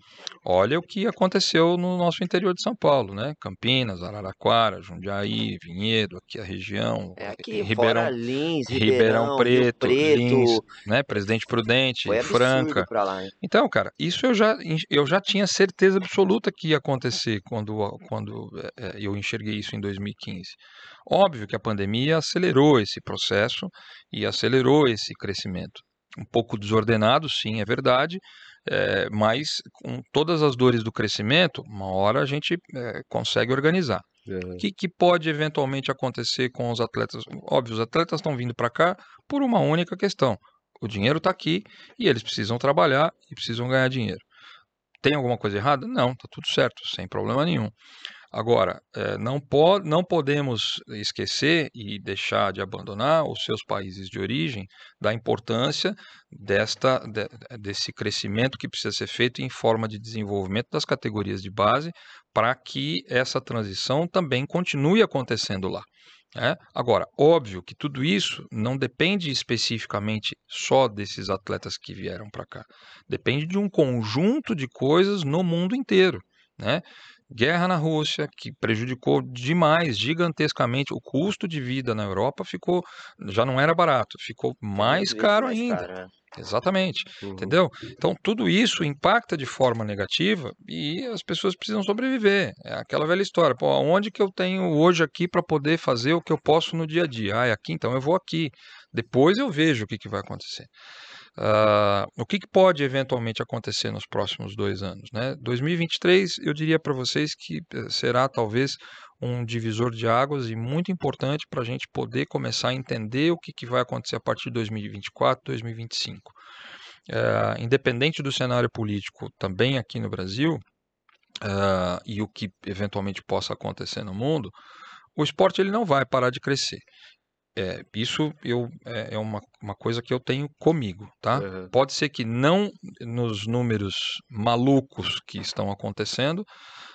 Olha o que aconteceu no nosso interior de São Paulo, né? Campinas, Araraquara, Jundiaí, Vinhedo, aqui a região, É aqui, Ribeirão, fora Lins, Ribeirão Ribeirão, Preto, Preto, Lins, né? Presidente Prudente, Franca. lá. Então, cara, isso eu já, eu já tinha certeza absoluta que ia acontecer quando, quando eh, eh, eu enxerguei isso em 2015. Óbvio que a pandemia acelerou esse processo e acelerou esse crescimento. Um pouco desordenado, sim, é verdade, eh, mas com todas as dores do crescimento, uma hora a gente eh, consegue organizar. É, O que, que pode eventualmente acontecer com os atletas? Óbvio, os atletas estão vindo para cá por uma única questão. O dinheiro está aqui e eles precisam trabalhar e precisam ganhar dinheiro. Tem alguma coisa errada? Não, está tudo certo, sem problema nenhum. Agora, eh, não, po não podemos esquecer e deixar de abandonar os seus países de origem da importância desta, de- desse crescimento que precisa ser feito em forma de desenvolvimento das categorias de base para que essa transição também continue acontecendo lá. né? Agora, óbvio que tudo isso não depende especificamente só desses atletas que vieram para cá. Depende de um conjunto de coisas no mundo inteiro. Né? Guerra na Rússia, que prejudicou demais, gigantescamente. O custo de vida na Europa ficou, já não era barato, ficou mais caro mais ainda. caro, né? Exatamente. uhum. Entendeu? Então, tudo isso impacta de forma negativa e as pessoas precisam sobreviver. É aquela velha história. Pô, onde que eu tenho hoje aqui para poder fazer o que eu posso no dia a dia? Ah, é aqui, então eu vou aqui. Depois eu vejo o que, que vai acontecer. Uh, o que, que, pode eventualmente acontecer nos próximos dois anos? Né? 2023, eu diria para vocês que eh, será talvez um divisor de águas e muito importante para a gente poder começar a entender o que, que vai acontecer a partir de 2024, 2025. Uh, independente do cenário político também aqui no Brasil uh, e o que eventualmente possa acontecer no mundo, o esporte ele não vai parar de crescer. É, isso eu, é, é uma, uma coisa que eu tenho comigo, tá? Uhum. Pode ser que não nos números malucos que estão acontecendo,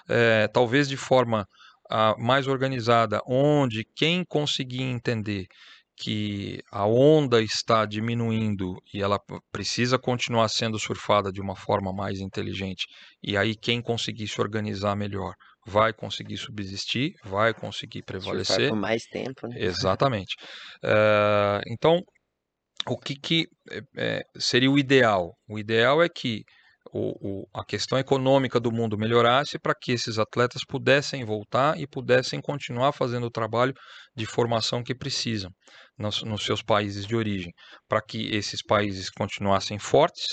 é, talvez de forma a, mais organizada, onde quem conseguir entender que a onda está diminuindo e ela precisa continuar sendo surfada de uma forma mais inteligente, e aí quem conseguir se organizar melhor vai conseguir subsistir, vai conseguir prevalecer. Surfar por mais tempo, né? Exatamente. Uh, então, o que, que é, seria o ideal? O ideal é que o, o, a questão econômica do mundo melhorasse para que esses atletas pudessem voltar e pudessem continuar fazendo o trabalho de formação que precisam nos, nos seus países de origem, para que esses países continuassem fortes,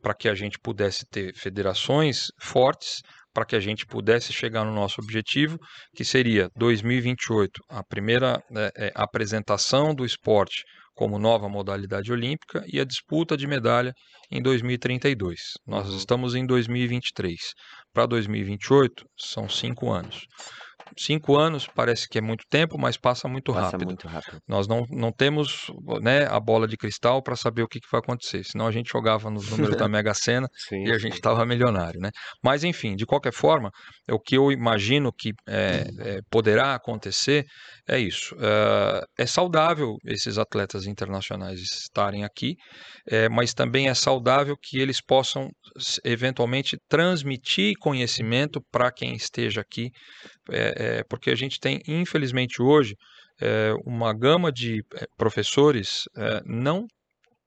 para que a gente pudesse ter federações fortes, para que a gente pudesse chegar no nosso objetivo, que seria 2028, a primeira é, é, apresentação do esporte como nova modalidade olímpica e a disputa de medalha em 2032. Nós uhum. estamos em 2023. Para 2028, são cinco anos cinco anos parece que é muito tempo, mas passa muito passa rápido. Muito rápido. Nós não, não temos né, a bola de cristal para saber o que, que, vai acontecer. Senão a gente jogava nos números da Mega Sena sim, e a gente estava milionário. Né? Mas, enfim, de qualquer forma, o que eu imagino que é, é, poderá acontecer é isso. É, é, saudável esses atletas internacionais estarem aqui, é, mas também é saudável que eles possam eventualmente transmitir conhecimento para quem esteja aqui é, é, porque a gente tem, infelizmente, hoje, é, uma gama de é, professores é, não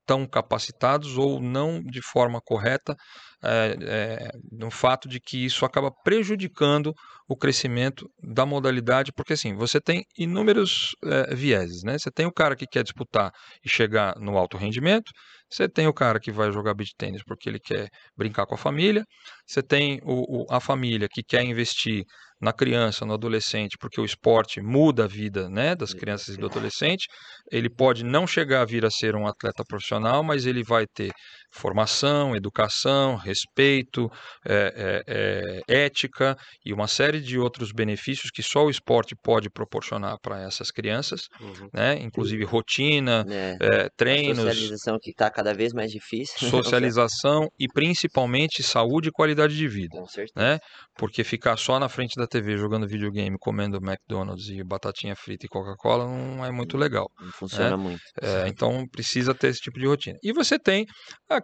tão capacitados ou não de forma correta, é, no fato de que isso acaba prejudicando o crescimento da modalidade, porque assim, você tem inúmeros vieses, né? Você tem o cara que quer disputar e chegar no alto rendimento, você tem o cara que vai jogar beach tênis porque ele quer brincar com a família, você tem o, o, a família que quer investir na criança, no adolescente, porque o esporte muda a vida né, das crianças e do adolescente. Ele pode não chegar a vir a ser um atleta profissional, mas ele vai ter formação, educação, respeito, é, é, é, ética e uma série de outros benefícios que só o esporte pode proporcionar para essas crianças, uhum. né? inclusive rotina, é. é treinos. A socialização que está cada vez mais difícil. Né? Socialização e principalmente saúde e qualidade de vida. Com certeza. Né? Porque ficar só na frente da TV jogando videogame, comendo McDonald's e batatinha frita e Coca-Cola não é muito legal. Não funciona né? muito. É, então precisa ter esse tipo de rotina. E você tem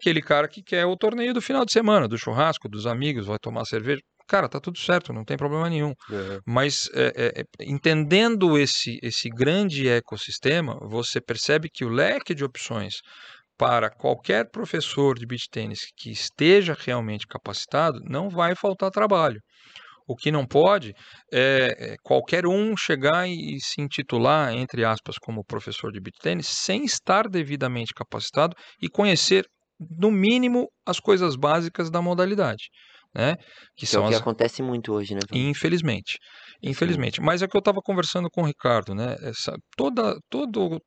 aquele cara que quer o torneio do final de semana, do churrasco, dos amigos, vai tomar cerveja. Cara, tá tudo certo, não tem problema nenhum. Uhum. Mas é, é, entendendo esse, esse grande ecossistema, você percebe que o leque de opções para qualquer professor de beach tênis que esteja realmente capacitado, não vai faltar trabalho. O que não pode é, é qualquer um chegar e se intitular, entre aspas, como professor de beat tênis, sem estar devidamente capacitado e conhecer, no mínimo, as coisas básicas da modalidade. Né? Que, que são é o que as... acontece muito hoje, né? Infelizmente. Infelizmente. Sim. Mas é que eu estava conversando com o Ricardo, né? Essa, toda, todo,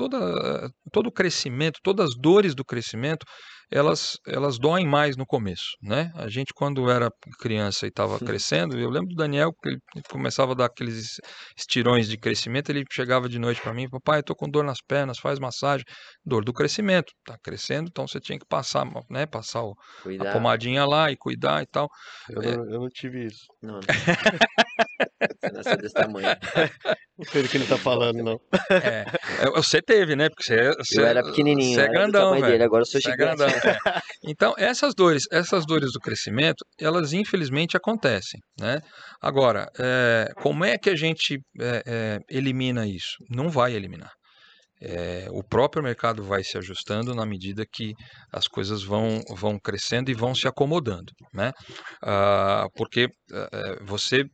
toda, todo o crescimento, todas as dores do crescimento, elas, elas doem mais no começo, né? A gente, quando era criança e estava crescendo, eu lembro do Daniel, que ele começava a dar aqueles estirões de crescimento, ele chegava de noite para mim, papai, estou com dor nas pernas, faz massagem. Dor do crescimento, tá crescendo, então você tinha que passar, né? Passar o, a pomadinha lá e cuidar e tal. Eu, é... não, eu não tive isso. Não, não. Você nasceu desse tamanho. Não sei do que ele tá falando, não. É, você teve, né? Porque você, você eu era pequenininho, você é grandão, velho. Dele, agora eu sou gigante. É grandão, então, essas dores, essas dores do crescimento, elas infelizmente acontecem, né? Agora, é, como é que a gente é, é elimina isso? Não vai eliminar. É, o próprio mercado vai se ajustando na medida que as coisas vão, vão crescendo e vão se acomodando, né? Ah, porque ah, você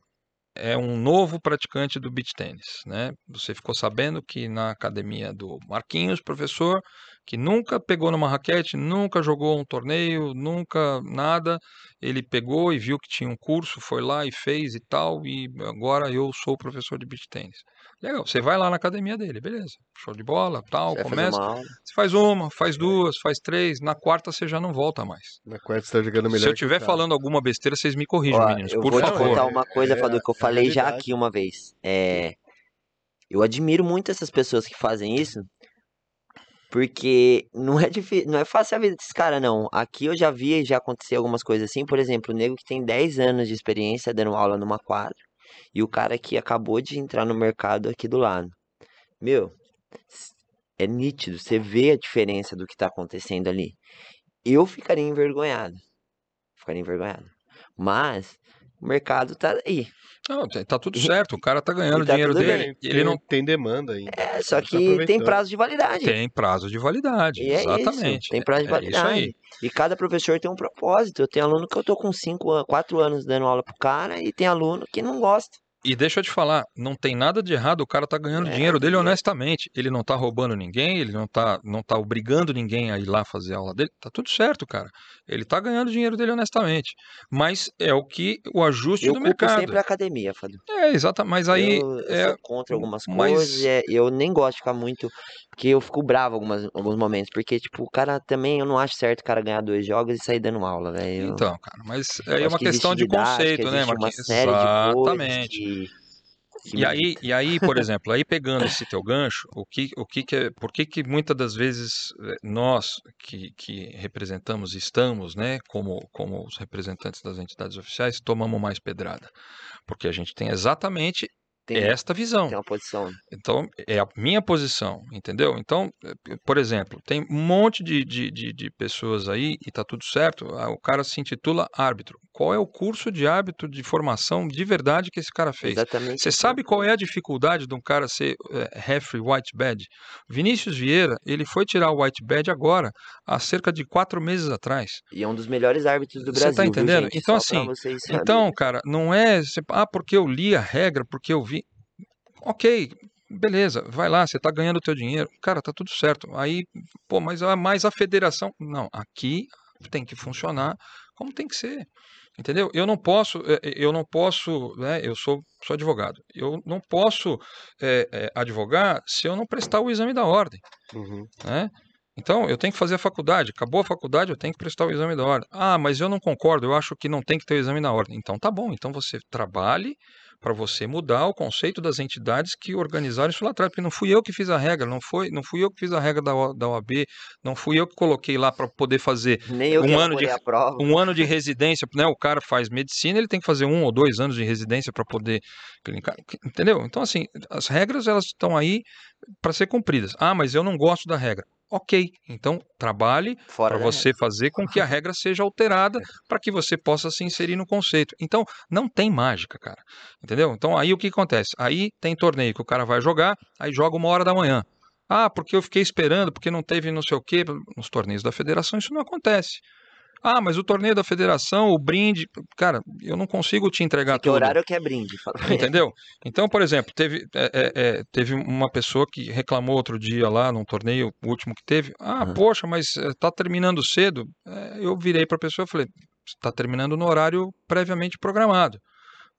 é um novo praticante do beach tênis, né? Você ficou sabendo que na academia do Marquinhos, professor, que nunca pegou numa raquete, nunca jogou um torneio, nunca nada. Ele pegou e viu que tinha um curso, foi lá e fez e tal, e agora eu sou professor de beach tênis. Legal, você vai lá na academia dele, beleza. Show de bola, tal, Você começa. Você faz uma, faz duas, faz três, na quarta você já não volta mais. Na quarta você tá jogando melhor Se eu estiver falando alguma besteira, vocês me corrijam, Ó, meninos, eu por vou te favor. contar uma coisa, É, Fadu, que eu é falei já aqui uma vez. É, eu admiro muito essas pessoas que fazem isso, porque não é difícil, não é fácil a vida desses caras, não. Aqui eu já vi, já aconteceu algumas coisas assim, por exemplo, o nego que tem 10 anos de experiência dando aula numa quadra, e o cara que acabou de entrar no mercado aqui do lado. Meu, é nítido, você vê a diferença do que tá acontecendo ali. Eu ficaria envergonhado. Ficaria envergonhado. Mas o mercado tá aí. Não, tá- tá tudo certo, o cara tá ganhando E tá dinheiro dele. Tem, Ele não tem demanda ainda. É, só Tá que tem aproveitando. prazo de validade. tem prazo de validade. E é exatamente. isso, tem prazo de É- é isso aí. validade. E cada professor tem um propósito. Eu tenho aluno que eu tô com 5, 4 anos dando aula pro cara e tem aluno que não gosta. E deixa eu te falar, não tem nada de errado, o cara tá ganhando É, dinheiro dele e- honestamente. Ele não tá roubando ninguém, ele não tá, não tá obrigando ninguém a ir lá fazer aula dele. Tá tudo certo, cara. Ele tá ganhando dinheiro dele honestamente. Mas é o que o ajuste Eu do mercado. sempre a academia, Fadu. É, exatamente. Mas aí eu, eu é, sou contra algumas mas- coisas, é, eu nem gosto de ficar muito, porque eu fico bravo algumas, alguns momentos, porque, tipo, o cara também, eu não acho certo o cara ganhar dois jogos e sair dando aula, velho. Então, cara, mas aí é uma que questão de didática, conceito, né, existe uma Marquinhos? série de coisas Exatamente. que, que E aí, e aí, por exemplo, aí pegando esse teu gancho, o que, o que, que é, por que, que muitas das vezes eh, nós que, que representamos, estamos, né, como, como os representantes das entidades oficiais, tomamos mais pedrada? Porque a gente tem exatamente tem, esta visão. tem uma posição. Então, é a minha posição, entendeu? Então, por exemplo, tem um monte de, de, de, de pessoas aí e tá tudo certo. O cara se intitula árbitro. Qual é o curso de árbitro de formação de verdade que esse cara fez? Exatamente. Você sabe qual é a dificuldade de um cara ser é, referee white badge? Vinícius Vieira, ele foi tirar o white badge agora, há cerca de quatro meses atrás. E é um dos melhores árbitros do Você Brasil, tá viu, entendendo? gente? Então, Só assim. Então, cara, não é. você- Ah, porque eu li a regra, porque eu vi. Ok, beleza, vai lá, você tá ganhando o teu dinheiro. Cara, tá tudo certo. Aí, pô, mas a, mas a federação. Não, aqui tem que funcionar como tem que ser. Entendeu? Eu não posso, eh, eh, eu não posso, né? Eu sou, sou advogado. Eu não posso eh, eh, advogar se eu não prestar o exame da ordem Uhum. né? Então, eu tenho que fazer a faculdade. Acabou a faculdade, eu tenho que prestar o exame da ordem. Ah, mas eu não concordo, eu acho que não tem que ter o exame da ordem. Então, tá bom. Então, você trabalhe para você mudar o conceito das entidades que organizaram isso lá atrás. Porque não fui eu que fiz a regra, não, foi, não fui eu que fiz a regra da, da OAB, não fui eu que coloquei lá para poder fazer um ano de- elaborei a prova. um ano de residência, né? O cara faz medicina, ele tem que fazer um ou dois anos de residência para poder clinicar, entendeu? Então assim, as regras elas estão aí para ser cumpridas. Ah, mas eu não gosto da regra. Ok, então trabalhe para você fazer com que a regra seja alterada para que você possa se inserir no conceito. Então, não tem mágica, cara. Entendeu? Então, aí o que acontece? Aí tem torneio que o cara vai jogar, aí joga uma hora da manhã. Ah, porque eu fiquei esperando, porque não teve não sei o quê. Nos torneios da federação isso não acontece. Ah, mas o torneio da federação, o brinde. Cara, eu não consigo te entregar Que tudo. horário que é brinde? Entendeu? Então, por exemplo, teve, é, é, é, teve uma pessoa que reclamou outro dia lá num torneio, o último que teve. Ah, Aham. poxa, mas eh, tá terminando cedo. É, eu virei para a pessoa e falei: está terminando no horário previamente programado.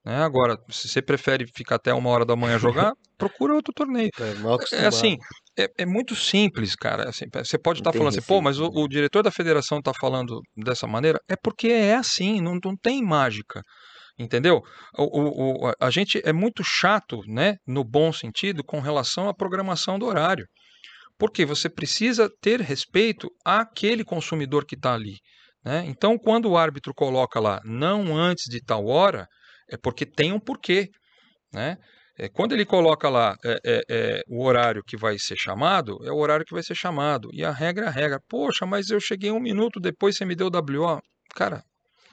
Né? Agora, se você prefere ficar até uma hora da manhã jogar, procura outro torneio. É É assim, é, é muito simples, cara. Assim, você pode estar tem falando assim, pô, mas o, o diretor da federação está falando dessa maneira. É porque é assim, não, não tem mágica. Entendeu? O, o- a gente é muito chato, né, no bom sentido, com relação à programação do horário. Porque você precisa ter respeito àquele consumidor que está ali. Né? Então, quando o árbitro coloca lá não antes de tal hora, é porque tem um porquê. Né? É, quando ele coloca lá é, é, é, o horário que vai ser chamado, é o horário que vai ser chamado. E a regra é a regra. Poxa, mas eu cheguei um minuto depois você me deu WO. Cara,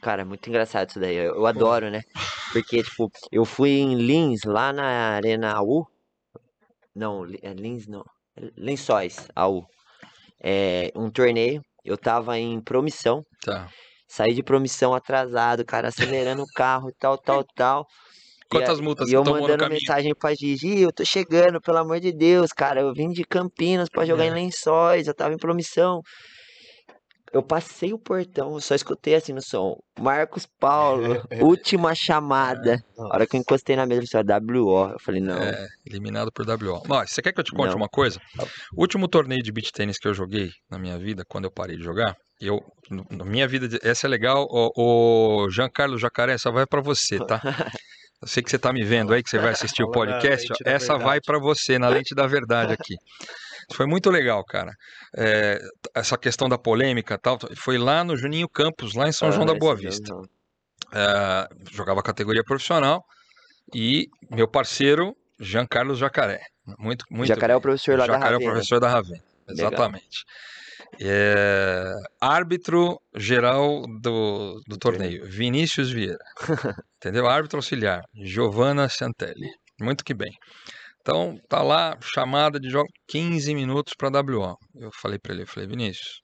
Cara, é muito engraçado isso daí. Eu, eu adoro, né? Porque, tipo, eu fui em Lins, lá na Arena AU. Não, é Lins não. Lençóis, AU. É, um torneio. Eu tava em promissão. tá. Saí de promissão atrasado, cara, acelerando o carro e tal, tal, tal. Quantas e, multas e eu mandando mensagem pra Gigi, eu tô chegando, pelo amor de Deus, cara. Eu vim de Campinas pra jogar É. em Lençóis, eu tava em promissão. Eu passei o portão, eu só escutei assim no som. Marcos Paulo, última chamada. A hora que eu encostei na mesa, eu falei, WO. Eu falei, não. É, eliminado por WO. Mas, você quer que eu te conte Não. uma coisa? O último torneio de beach tênis que eu joguei na minha vida, quando eu parei de jogar, eu, na minha vida, essa é legal, o, o Giancarlo Jacaré, essa vai pra você, tá? Eu sei que você tá me vendo aí, que você vai assistir o podcast, ó, essa vai pra você, na lente da verdade aqui. Foi muito legal, cara. É, essa questão da polêmica e tal, foi lá no Juninho Campos, lá em São João da Ah, Boa Vista. É, jogava categoria profissional e meu parceiro Giancarlo Jacaré. Muito, muito Jacaré é o professor lá da Jacaré é o professor da Ravena. Exatamente. É, árbitro geral do, do torneio, Vinícius Vieira. Entendeu? Árbitro auxiliar, Giovanna Santelli. Muito que bem. Então, tá lá, chamada de jogo, 15 minutos para WO. Eu falei para ele, eu falei, Vinícius,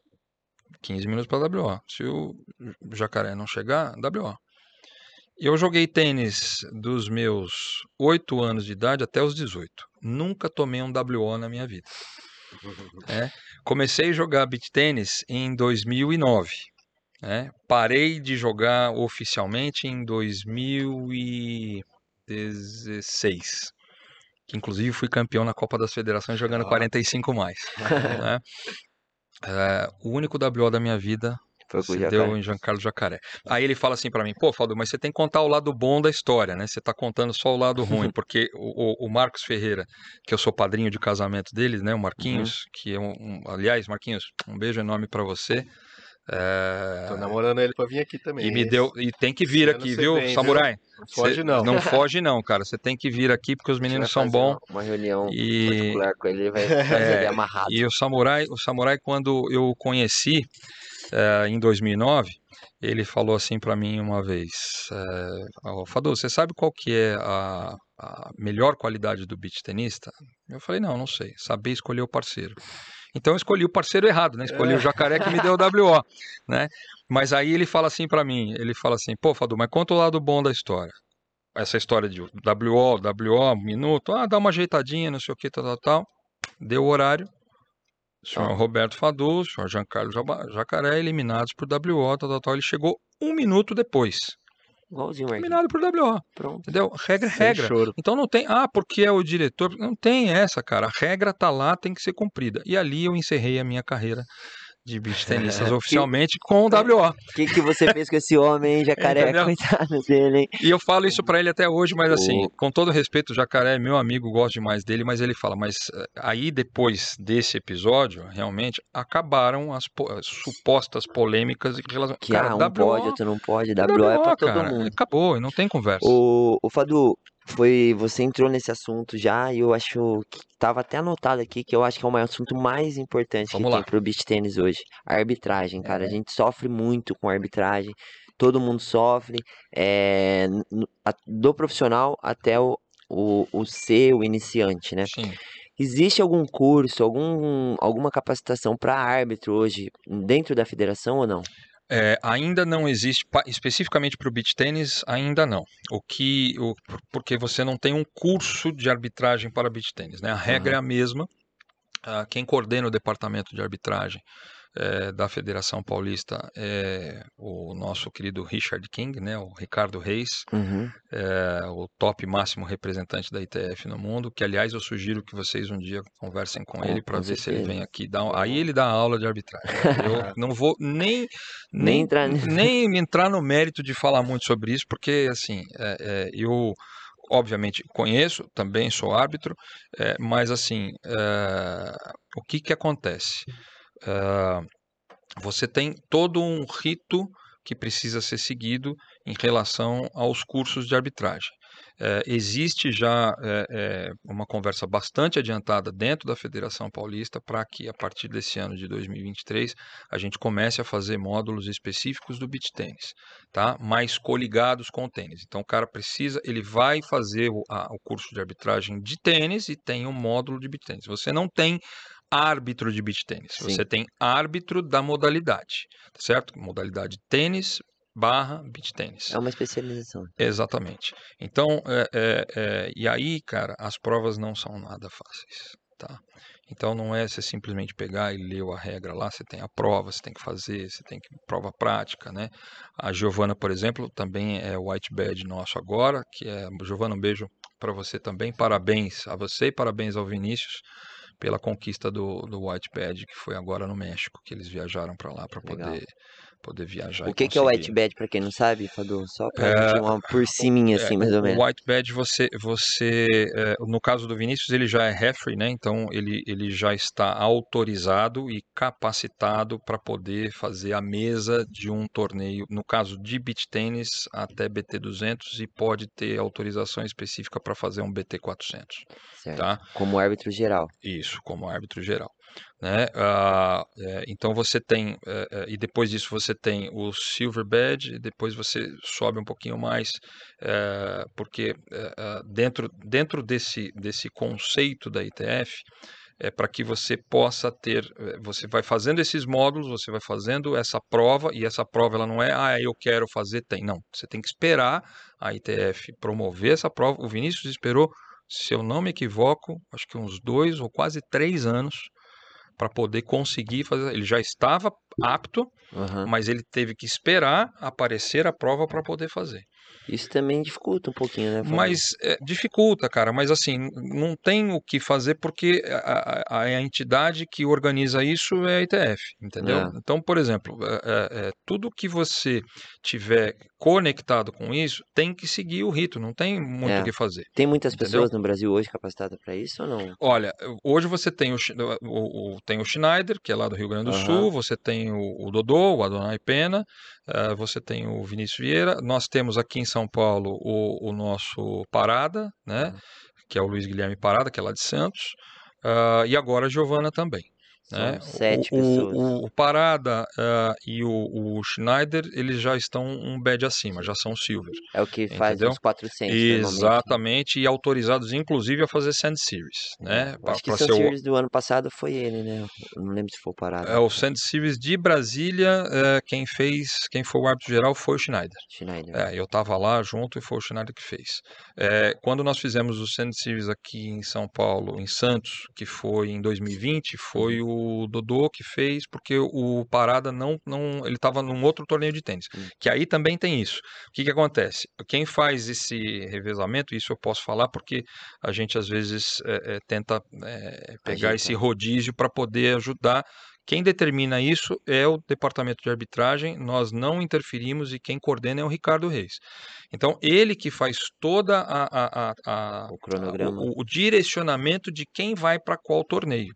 15 minutos para WO. Se o Jacaré não chegar, WO. Eu joguei tênis dos meus 8 anos de idade até os 18. Nunca tomei um WO na minha vida. É. Comecei a jogar beach tênis em 2009. né? Parei de jogar oficialmente em 2016. Que inclusive fui campeão na Copa das Federações jogando Ó. 45 mais. né? É, o único WO da minha vida se deu em Giancarlo Jacaré. Aí ele fala assim pra mim, pô, Faldo, mas você tem que contar o lado bom da história, né? Você tá contando só o lado ruim, porque o, o- Marcos Ferreira, que eu sou padrinho de casamento deles, né? O Marquinhos, que é um, um- aliás, Marquinhos, um beijo enorme pra você. É, Tô namorando ele pra vir aqui também. e me deu, e tem que vir aqui, viu, vem, viu? Samurai? Não foge Cê- não. Não foge não, cara. Você tem que vir aqui porque os meninos são bons. Uma, reunião E- particular com ele, ele vai fazer ele amarrado. E o Samurai, o Samurai quando eu o conheci eh, em 2009, ele falou assim pra mim uma vez, eh, "Ó, Fadu, você sabe qual que é a, a melhor qualidade do beach tenista? Eu falei, não, não sei. Saber escolher o parceiro. Então eu escolhi o parceiro errado, né? Escolhi o jacaré que me deu o WO, né? Mas aí ele fala assim pra mim, ele fala assim, pô, Fadu, mas conta o lado bom da história. Essa história de WO, WO, minuto, ah, dá uma ajeitadinha, não sei o que, tal, tal, tal. Deu o horário. O senhor Ah. Roberto Fadu, o senhor Giancarlo Jacaré, eliminados por WO, tal, tal, tal. Ele chegou um minuto depois. Igualzinho, Marquinhos. Eliminado por WO, Pronto. entendeu? Regra é regra. choro. Então não tem, ah, porque é o diretor. Não tem essa, cara. A regra tá lá, tem que ser cumprida. E ali eu encerrei a minha carreira de beach tenistas oficialmente com o WO. O que, que você fez com esse homem, hein, jacaré? Entendeu? Coitado dele, hein? E eu falo isso pra ele até hoje, mas assim, O- com todo respeito, o Jacaré é meu amigo, gosto demais dele, mas ele fala, mas eh, aí depois desse episódio, realmente, acabaram as, po- as supostas polêmicas em relação... Que ah, um WO, pode, outro não pode. WO é pra todo cara, mundo. Acabou, não tem conversa. O, o Fadu, foi, você entrou nesse assunto já e eu acho que tava até anotado aqui que eu acho que é o maior assunto mais importante Vamos que lá. tem pro beach tênis hoje. A arbitragem, cara. A gente sofre muito com arbitragem. Todo mundo sofre. é, a- do profissional até o, o, o ser o iniciante, né? Sim. Existe algum curso, algum, alguma capacitação para árbitro hoje dentro da federação ou não? É, ainda não existe, especificamente para o beach tênis, ainda não. O que, o, porque você não tem um curso de arbitragem para beach tênis, né? A regra é a mesma. Ah, quem coordena o departamento de arbitragem eh, da Federação Paulista é o nosso querido Richard King, né? O Ricardo Reis, Uhum. é o top máximo representante da ITF no mundo. Que aliás eu sugiro que vocês um dia conversem com ele para ver se ele vem aqui um- Aí ele dá aula de arbitragem. Eu não vou nem Nem nem, entrar nem entrar no mérito de falar muito sobre isso, porque assim, é, é, eu obviamente conheço, também sou árbitro, é, mas assim, é, o que que acontece? É, você tem todo um rito que precisa ser seguido em relação aos cursos de arbitragem. É, existe já é, é, uma conversa bastante adiantada dentro da Federação Paulista para que, a partir desse ano de 2023, a gente comece a fazer módulos específicos do beach tênis, tá? mais coligados com o tênis. Então, o cara precisa, ele vai fazer o, a- o curso de arbitragem de tênis e tem um módulo de beach tênis. Você não tem árbitro de beach tênis, você tem árbitro da modalidade, tá certo? Modalidade tênis, barra beach tênis. É uma especialização. Exatamente. Então, é, é, é, e aí, cara, as provas não são nada fáceis, tá? Então não é você simplesmente pegar e ler a regra lá, você tem a prova, você tem que fazer, você tem que prova prática, né? A Giovana, por exemplo, também é o white badge nosso agora, que é Giovana, um beijo para você também. Parabéns a você e parabéns ao Vinícius pela conquista do, do white badge que foi agora no México, que eles viajaram para lá para poder poder viajar. O que, que é o white badge, pra quem não sabe, Fadu? Só pra É, gente uma por cima, assim, É, mais ou o menos. White Badge, você, você é, no caso do Vinícius, ele já é referee, né? Então ele, ele já está autorizado e capacitado para poder fazer a mesa de um torneio, no caso de beach tênis até BT 200 e pode ter autorização específica para fazer um BT 400, Certo. tá? Como árbitro geral. Isso, como árbitro geral. Né? Ah, é, então você tem, é, é, e depois disso você tem o Silver Badge, e depois você sobe um pouquinho mais, é, porque dentro, dentro desse, desse conceito da ITF, é para que você possa ter, você vai fazendo esses módulos, você vai fazendo essa prova, e essa prova ela não é, ah, eu quero fazer, tem. Não, você tem que esperar a ITF promover essa prova. O Vinícius esperou, se eu não me equivoco, acho que uns dois ou quase três anos para poder conseguir fazer. Ele já estava apto, Aham. mas ele teve que esperar aparecer a prova para poder fazer. Isso também dificulta um pouquinho, né? Mas é, dificulta, cara. Mas assim, não tem o que fazer porque a, a- a entidade que organiza isso é a ITF, entendeu? É. Então, por exemplo, é, tudo que você tiver conectado com isso tem que seguir o rito. Não tem muito É. o que fazer. Tem muitas Entendeu? pessoas no Brasil hoje capacitadas pra isso ou não? Olha, hoje você tem o, o- o- tem o Schneider, que é lá do Rio Grande do Aham. Sul, você tem o, o Dodô, o Adonai Pena, eh, você tem o Vinícius Vieira, nós temos aqui em São Paulo o, o nosso Parada, né, Uhum. que é o Luiz Guilherme Parada, que é lá de Santos, ah, e agora a Giovana também. Né? sete o, o- pessoas. o- o Parada ah, e o, o Schneider, eles já estão um badge acima, já são silver. É o que faz Entendeu? os 400 normalmente. né? Exatamente, e autorizados inclusive a fazer Sand Series, né? Eu pra- Acho que o o- Series do ano passado foi ele, né? Eu não lembro se foi o Parada. É, o Sand Series de Brasília, é, quem fez, quem foi o árbitro geral foi o Schneider. Schneider. É, eu estava lá junto e foi o Schneider que fez. É, quando nós fizemos o Sand Series aqui em São Paulo, em Santos, que foi em 2020, foi Uhum. O Dodô que fez, porque o Parada não, não ele estava num outro torneio de tênis, Hum. que aí também tem isso. O que, que acontece? Quem faz esse revezamento, isso eu posso falar porque a gente às vezes é, é, tenta é, pegar esse rodízio para poder ajudar. Quem determina isso é o departamento de arbitragem, nós não interferimos e quem coordena é o Ricardo Reis. Então, ele que faz toda a, a- a- a- O cronograma. o, o direcionamento de quem vai para qual torneio.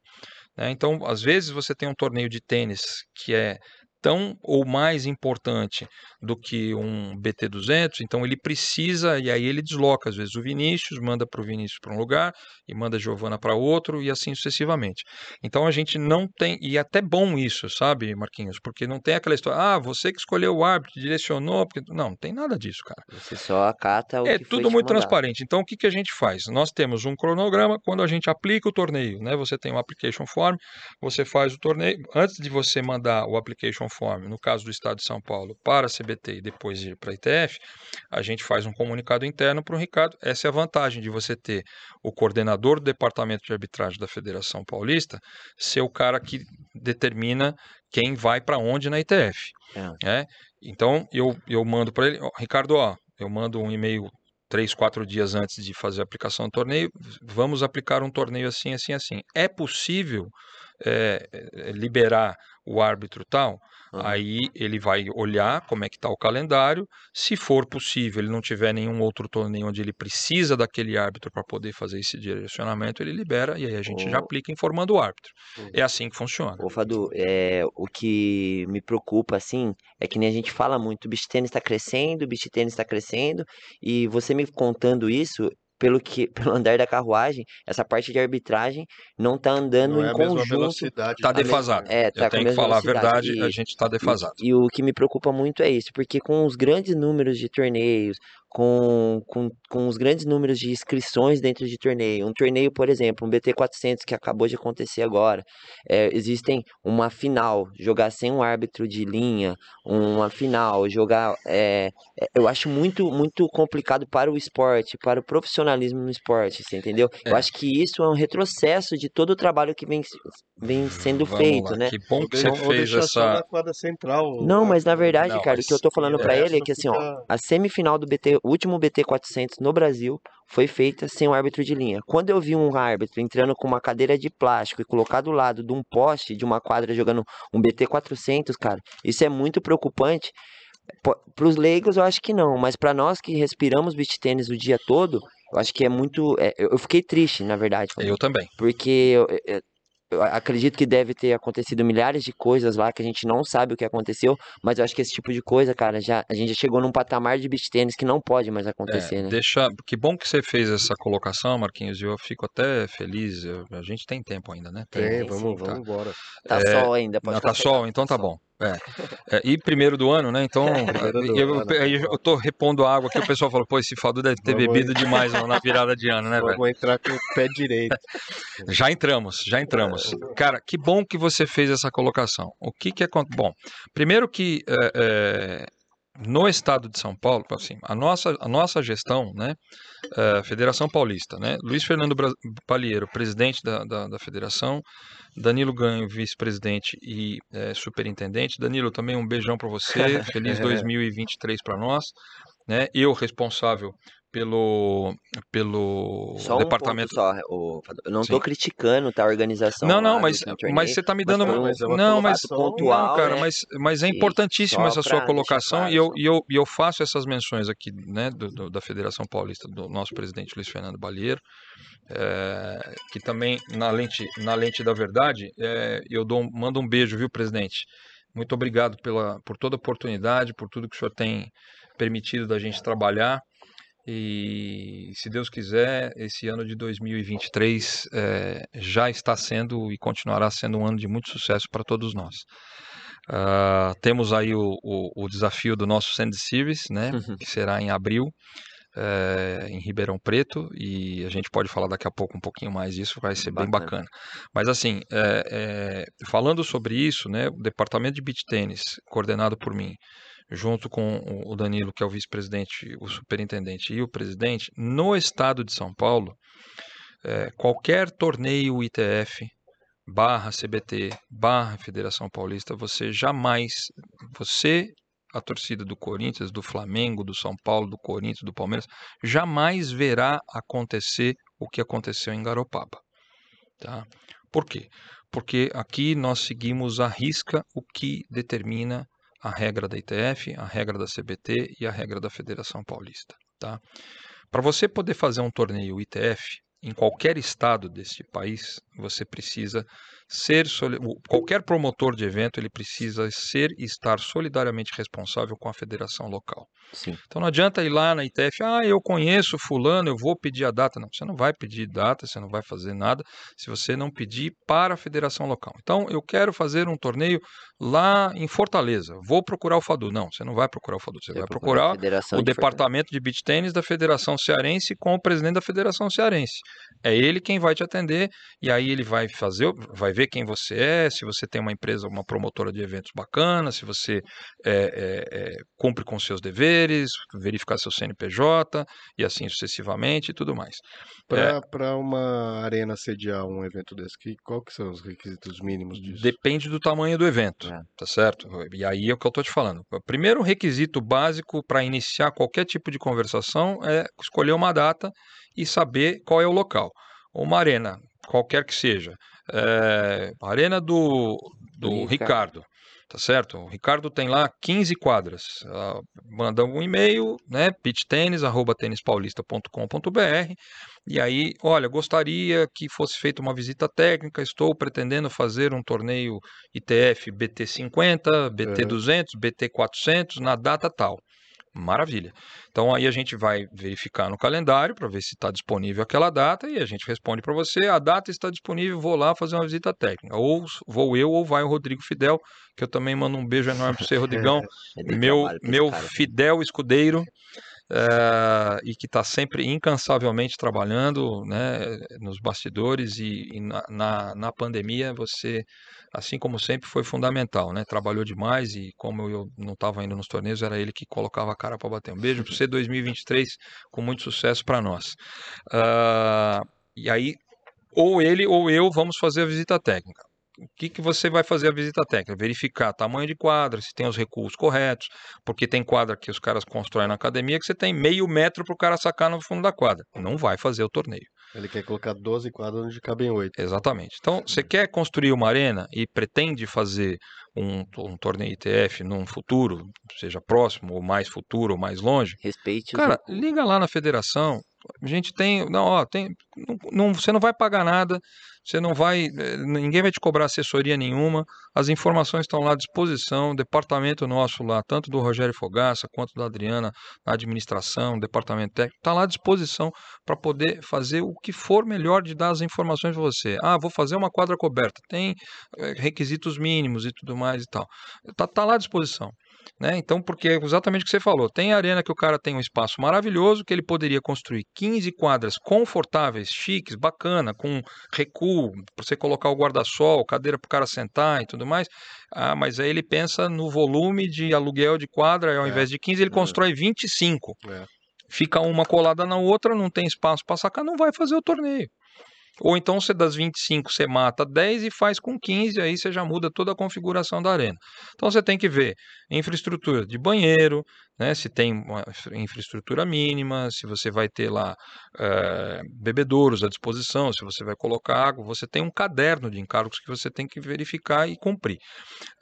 Né? Então, às vezes você tem um torneio de tênis que é tão ou mais importante do que um BT200, então ele precisa, e aí ele desloca, às vezes o Vinícius, manda para o Vinícius para um lugar, e manda a Giovana para outro, e assim sucessivamente. Então a gente não tem, e é até bom isso, sabe, Marquinhos, porque não tem aquela história, ah, você que escolheu o árbitro, direcionou, porque... não, não tem nada disso, cara. Você só acata o É que tudo muito transparente. Então, o que, que a gente faz? Nós temos um cronograma quando a gente aplica o torneio, né? Você tem um application form, você faz o torneio. Antes de você mandar o application form, no caso do Estado de São Paulo, para a CBT e depois ir para a ITF, a gente faz um comunicado interno para o Ricardo. Essa é a vantagem de você ter o coordenador do departamento de arbitragem da Federação Paulista ser o cara que determina quem vai para onde na ITF. É. né? Então, eu, eu mando para ele, ó, Ricardo, ó, eu mando um e-mail três, quatro dias antes de fazer a aplicação do torneio, vamos aplicar um torneio assim, assim, assim. É possível é, liberar o árbitro tal? Aham. Aí ele vai olhar como é que está o calendário. Se for possível, ele não tiver nenhum outro torneio onde ele precisa daquele árbitro para poder fazer esse direcionamento, ele libera e aí a gente já aplica informando o árbitro. Uhum. É assim que funciona. Ô, Fadu, é, o que me preocupa, assim, é que nem a gente fala muito, o beach tênis está crescendo, o beach tênis está crescendo, e você me contando isso, pelo que, pelo andar da carruagem, essa parte de arbitragem não tá andando Não é em a conjunto. Tá de- defasado. É, tá Eu com a tenho que falar a verdade, a E- gente está E- defasado. E, o que me preocupa muito é isso, porque com os grandes números de torneios, com, com, com os grandes números de inscrições dentro de torneio. Um torneio, por exemplo, um BT400 que acabou de acontecer agora, é, existem uma final, jogar sem um árbitro de linha, uma final, jogar. É, eu acho muito, muito complicado para o esporte, para o profissionalismo no esporte, você entendeu? Eu É. acho que isso é um retrocesso de todo o trabalho que vem, vem sendo Vamos feito, lá, né? Que bom que você Ou fez essa. na quadra central. Não, mas na verdade, Não, cara, o que eu tô falando o pra ele é que assim, ó, a semifinal do BT, o último BT 400 no Brasil foi feita sem um árbitro de linha. Quando eu vi um árbitro entrando com uma cadeira de plástico e colocar do lado de um poste de uma quadra jogando um BT 400, cara, isso é muito preocupante. Para os leigos eu acho que não, mas para nós que respiramos beach tênis o dia todo, eu acho que é muito. é, eu eu fiquei triste, na verdade, Eu também. porque eu, eu- eu acredito que deve ter acontecido milhares de coisas lá que a gente não sabe o que aconteceu, mas eu acho que esse tipo de coisa, cara, já a gente já chegou num patamar de beach tênis que não pode mais acontecer, É, né? deixa, que bom que você fez essa colocação, Marquinhos. e Eu fico até feliz. eu- a gente tem tempo ainda, né? Tem, Tem, vamos, tá. vamos embora. Tá é, sol ainda, pode Não, tá sol, então tá sol. bom. É. É, e primeiro do ano, né? Então, Primeiro do eu, ano, aí eu tô repondo água aqui. O pessoal falou, pô, esse Fadu deve ter Vamos bebido demais na virada de ano, né, velho? Vamos entrar com o pé direito. Já entramos, já entramos. Cara, que bom que você fez essa colocação. O que que é... Bom, primeiro que é, é, no estado de São Paulo, assim, a nossa, a nossa gestão, né, é, Federação Paulista, né, Luiz Fernando Palheiro, presidente da, da, da federação, Danilo Ganho, vice-presidente e é, superintendente. Danilo, também um beijão para você, feliz 2023 para nós, né, eu responsável pelo, pelo Só um departamento... só, eu não Sim. criticando tá, a organização Não, não, mas, mas você tá me dando um- mas uma não, mas. pontual, não, cara, né? mas, mas é importantíssima essa sua colocação claro, e, eu, e, eu, e eu faço essas menções aqui, né, do, do- da Federação Paulista, do nosso presidente Luiz Fernando Balheiro, é, que também, na lente, na lente da verdade, é, eu dou, um- mando um beijo, viu, presidente? Muito obrigado pela, por toda a oportunidade, por tudo que o senhor tem permitido da gente trabalhar. E se Deus quiser, esse ano de 2023 eh, já está sendo e continuará sendo um ano de muito sucesso para todos nós. Ah, temos aí o, o- o desafio do nosso Sand Series, né, que será em abril, eh, em Ribeirão Preto, e a gente pode falar daqui a pouco um pouquinho mais disso, vai ser bem Bacana. bacana. Mas assim, eh, falando sobre isso, né, o departamento de beach tênis, coordenado por mim, junto com o Danilo, que é o vice-presidente, o superintendente e o presidente, no estado de São Paulo, eh, qualquer torneio ITF barra CBT barra Federação Paulista, você jamais, você, a torcida do Corinthians, do Flamengo, do São Paulo, do Corinthians, do Palmeiras, jamais verá acontecer o que aconteceu em Garopaba. Tá? Por quê? Porque aqui nós seguimos à risca o que determina a regra da ITF, a regra da CBT e a regra da Federação Paulista. Tá? Para você poder fazer um torneio ITF em qualquer estado deste país, você precisa ser qualquer promotor de evento ele precisa ser e estar solidariamente responsável com a federação local. Sim. Então não adianta ir lá na ITF, ah, eu conheço fulano, eu vou pedir a data. Não, você não vai pedir data, você não vai fazer nada se você não pedir para a federação local. Então eu quero fazer um torneio lá em Fortaleza, vou procurar o Fadu. Não, você não vai procurar o Fadu, você vai procurar Federação o de departamento de beach tênis da Federação Cearense com o presidente da Federação Cearense. É ele quem vai te atender e aí ele vai fazer, vai ver quem você é, se você tem uma empresa, uma promotora de eventos bacana, se você é, é, é, cumpre com seus deveres, verificar seu CNPJ e assim sucessivamente e tudo mais. Para uma arena sediar um evento desse, que, qual que são os requisitos mínimos disso? Depende do tamanho do evento, É. tá certo? E aí é o que eu tô te falando. O primeiro requisito básico para iniciar qualquer tipo de conversação é escolher uma data e saber qual é o local. Uma arena, qualquer que seja. É, a arena do, do Do Ricardo. Ricardo, tá certo? O Ricardo tem lá 15 quadras. Ah, manda um e-mail, né? pitchtennis.tênispaulista.com.br e aí, olha, gostaria que fosse feita uma visita técnica, estou pretendendo fazer um torneio ITF BT50, BT200, BT400 na data tal. Maravilha. Então aí a gente vai verificar no calendário para ver se está disponível aquela data e a gente responde para você, a data está disponível, vou lá fazer uma visita técnica. Ou vou eu ou vai o Rodrigo Fidel, que eu também mando um beijo enorme para você, Rodrigão Eu dei meu, meu cara. fidel escudeiro. Eh, e que está sempre incansavelmente trabalhando né, nos bastidores e, e na, na, na, pandemia você, assim como sempre, foi fundamental, né? Trabalhou demais e como eu não estava indo nos torneios, era ele que colocava a cara para bater. Um beijo para você 2023 com muito sucesso para nós. Uh, e aí, ou ele ou eu vamos fazer a visita técnica o que, que você vai fazer a visita técnica? Verificar tamanho de quadra, se tem os recuos corretos, porque tem quadra que os caras constroem na academia que você tem meio metro para o cara sacar no fundo da quadra. Não vai fazer o torneio. Ele quer colocar 12 quadras onde cabem 8. Exatamente. Então, você quer construir uma arena e pretende fazer um, um torneio ITF num futuro, seja próximo ou mais futuro ou mais longe. Respeite. Cara, liga lá na federação, a gente tem, não, ó, tem, não, não, você não vai pagar nada, você não vai, eh, ninguém vai te cobrar assessoria nenhuma, as informações estão lá à disposição, o departamento nosso lá, tanto do Rogério Fogaça quanto da Adriana, na administração, departamento técnico, está lá à disposição para poder fazer o que for melhor de dar as informações para você. Ah, vou fazer uma quadra coberta, tem eh, requisitos mínimos e tudo mais e tal. Está tá lá à disposição. Né? Então, porque é exatamente o que você falou. Tem arena que o cara tem um espaço maravilhoso, que ele poderia construir 15 quadras confortáveis, chiques, bacana, com recuo, para você colocar o guarda-sol, cadeira para o cara sentar e tudo mais. Ah, mas aí ele pensa no volume de aluguel de quadra, ao é. invés de 15, ele é. constrói 25. É. Fica uma colada na outra, não tem espaço para sacar, não vai fazer o torneio. Ou então você das 25 você mata 10 e faz com 15, aí você já muda toda a configuração da arena. Então você tem que ver infraestrutura de banheiro, né, se tem uma infraestrutura mínima, se você vai ter lá é, bebedouros à disposição, se você vai colocar água, você tem um caderno de encargos que você tem que verificar e cumprir.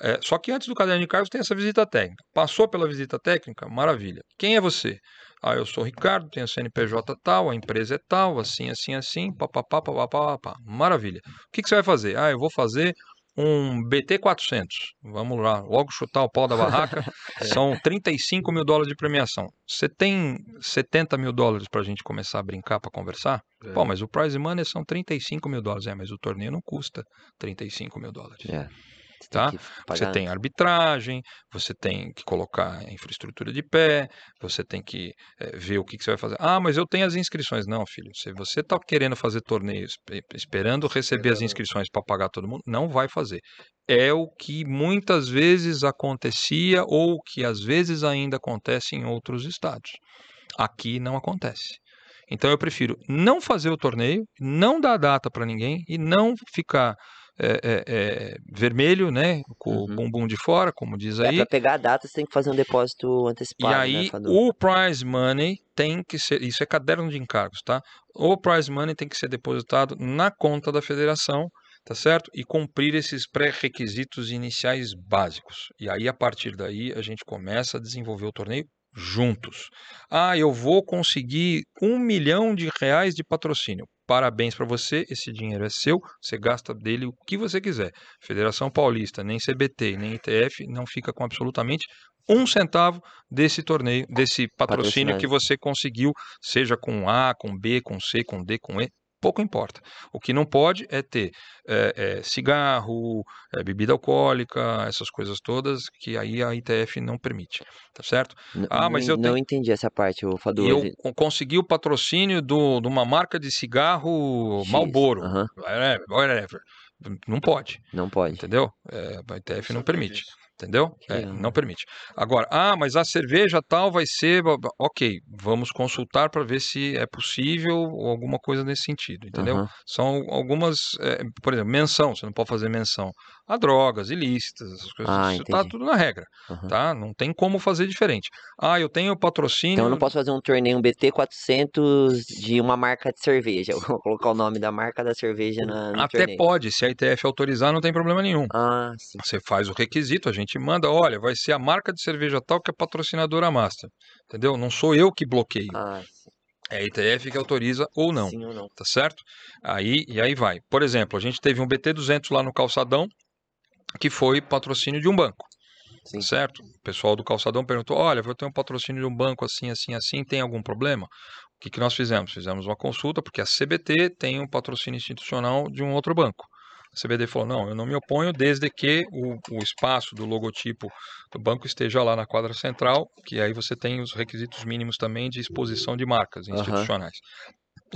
É, só que antes do caderno de encargos tem essa visita técnica. Passou pela visita técnica? Maravilha. Quem é você? Ah, eu sou o Ricardo, tenho CNPJ tal, a empresa é tal, assim, assim, assim, papapá, papapá, papá. Maravilha. O que, que você vai fazer? Ah, eu vou fazer um BT400. Vamos lá, logo chutar o pau da barraca. São 35 mil dólares de premiação. Você tem 70 mil dólares para a gente começar a brincar, para conversar? É. Pô, mas o prize money são 35 mil dólares. É, mas o torneio não custa 35 mil dólares. É. Você tá? Tem você tem arbitragem, você tem que colocar a infraestrutura de pé, você tem que é, ver o que, que, você vai fazer. Ah, mas eu tenho as inscrições. Não, filho, se você está querendo fazer torneios, esperando receber as inscrições para pagar todo mundo, não vai fazer. É o que muitas vezes acontecia ou que às vezes ainda acontece em outros estados. Aqui não acontece. Então eu prefiro não fazer o torneio, não dar data para ninguém e não ficar é, é, é, vermelho, né? Com uhum. o bumbum de fora, como diz é, aí. É, para pegar a data, você tem que fazer um depósito antecipado. E aí, né, o prize money tem que ser. Isso é caderno de encargos, tá? O prize money tem que ser depositado na conta da federação, tá certo? E cumprir esses pré-requisitos iniciais básicos. E aí, a partir daí, a gente começa a desenvolver o torneio juntos. Ah, eu vou conseguir um milhão de reais de patrocínio. Parabéns para você, esse dinheiro é seu, você gasta dele o que você quiser. Federação Paulista, nem CBT, nem ITF não fica com absolutamente um centavo desse torneio, desse patrocínio que você conseguiu, seja com A, com B, com C, com D, com E, pouco importa. O que não pode é ter é, é, cigarro, é, bebida alcoólica, essas coisas todas que aí a ITF não permite, tá certo? ah, mas eu não entendi essa parte, o Fadu. Eu consegui o patrocínio do, de uma marca de cigarro X, Marlboro, uh -huh. whatever. Não pode. Não pode. Entendeu? É, a ITF não permite. Entendeu? É, não permite. Agora, ah, mas a cerveja tal vai ser. Ok, vamos consultar para ver se é possível ou alguma coisa nesse sentido, entendeu? Uhum. São algumas. É, por exemplo, menção, você não pode fazer menção a drogas ilícitas, essas coisas. Ah, isso está tudo na regra, uhum. tá? Não tem como fazer diferente. Ah, eu tenho patrocínio. Então eu não posso fazer um torneio, um BT400 de uma marca de cerveja. Eu vou colocar o nome da marca da cerveja na, no Até torneio. pode, se a ITF autorizar, não tem problema nenhum. Ah, sim. Você faz o requisito, a gente manda, olha, vai ser a marca de cerveja tal que é patrocinadora master. Entendeu? Não sou eu que bloqueio. Ah, sim. É a ITF que autoriza ou não. Sim ou não. Tá certo? Aí, e aí vai. Por exemplo, a gente teve um BT200 lá no Calçadão, que foi patrocínio de um banco. Sim. Certo? O pessoal do calçadão perguntou: olha, vou ter um patrocínio de um banco assim, assim, assim, tem algum problema? O que, que nós fizemos? Fizemos uma consulta, porque a CBT tem um patrocínio institucional de um outro banco. A CBD falou: não, eu não me oponho desde que o, o espaço do logotipo do banco esteja lá na quadra central, que aí você tem os requisitos mínimos também de exposição de marcas institucionais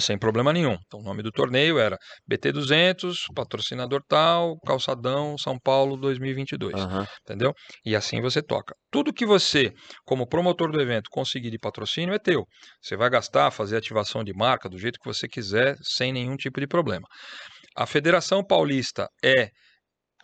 sem problema nenhum. Então, o nome do torneio era BT200, patrocinador tal, Calçadão, São Paulo 2022, uhum. entendeu? E assim você toca. Tudo que você, como promotor do evento, conseguir de patrocínio é teu. Você vai gastar, fazer ativação de marca do jeito que você quiser, sem nenhum tipo de problema. A Federação Paulista é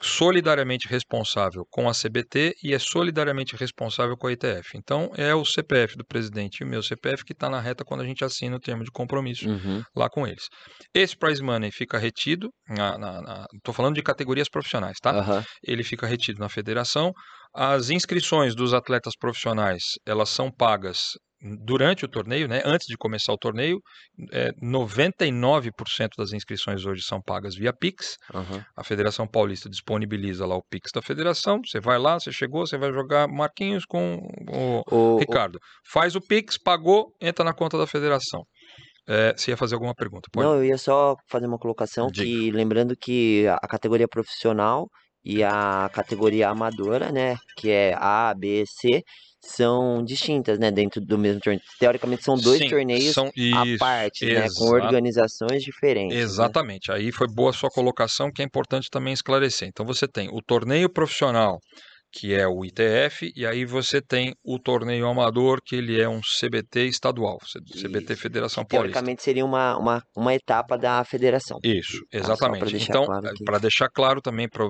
solidariamente responsável com a CBT e é solidariamente responsável com a ITF. Então, é o CPF do presidente e o meu CPF que está na reta quando a gente assina o termo de compromisso uhum. lá com eles. Esse prize money fica retido, estou falando de categorias profissionais, tá? Uhum. Ele fica retido na federação. As inscrições dos atletas profissionais, elas são pagas durante o torneio, né, antes de começar o torneio, é, 99% das inscrições hoje são pagas via Pix. Uhum. A Federação Paulista disponibiliza lá o Pix da federação. Você vai lá, você chegou, você vai jogar Marquinhos com o, o Ricardo. O... Faz o Pix, pagou, entra na conta da federação. É, você ia fazer alguma pergunta? Pode? Não, eu ia só fazer uma colocação Diga. que, lembrando que a categoria profissional e a categoria amadora, né, que é A, B, C, são distintas, né, dentro do mesmo torneio. Teoricamente são dois Sim, torneios são, à parte, né, com organizações diferentes. Né? Exatamente. Né? Aí foi boa a sua colocação, que é importante também esclarecer. Então você tem o torneio profissional que é o ITF, e aí você tem o torneio amador, que ele é um CBT estadual, CBT Federação que, Paulista. Teoricamente seria uma, uma, uma etapa da federação. Isso, tá, exatamente. Então, para deixar claro também para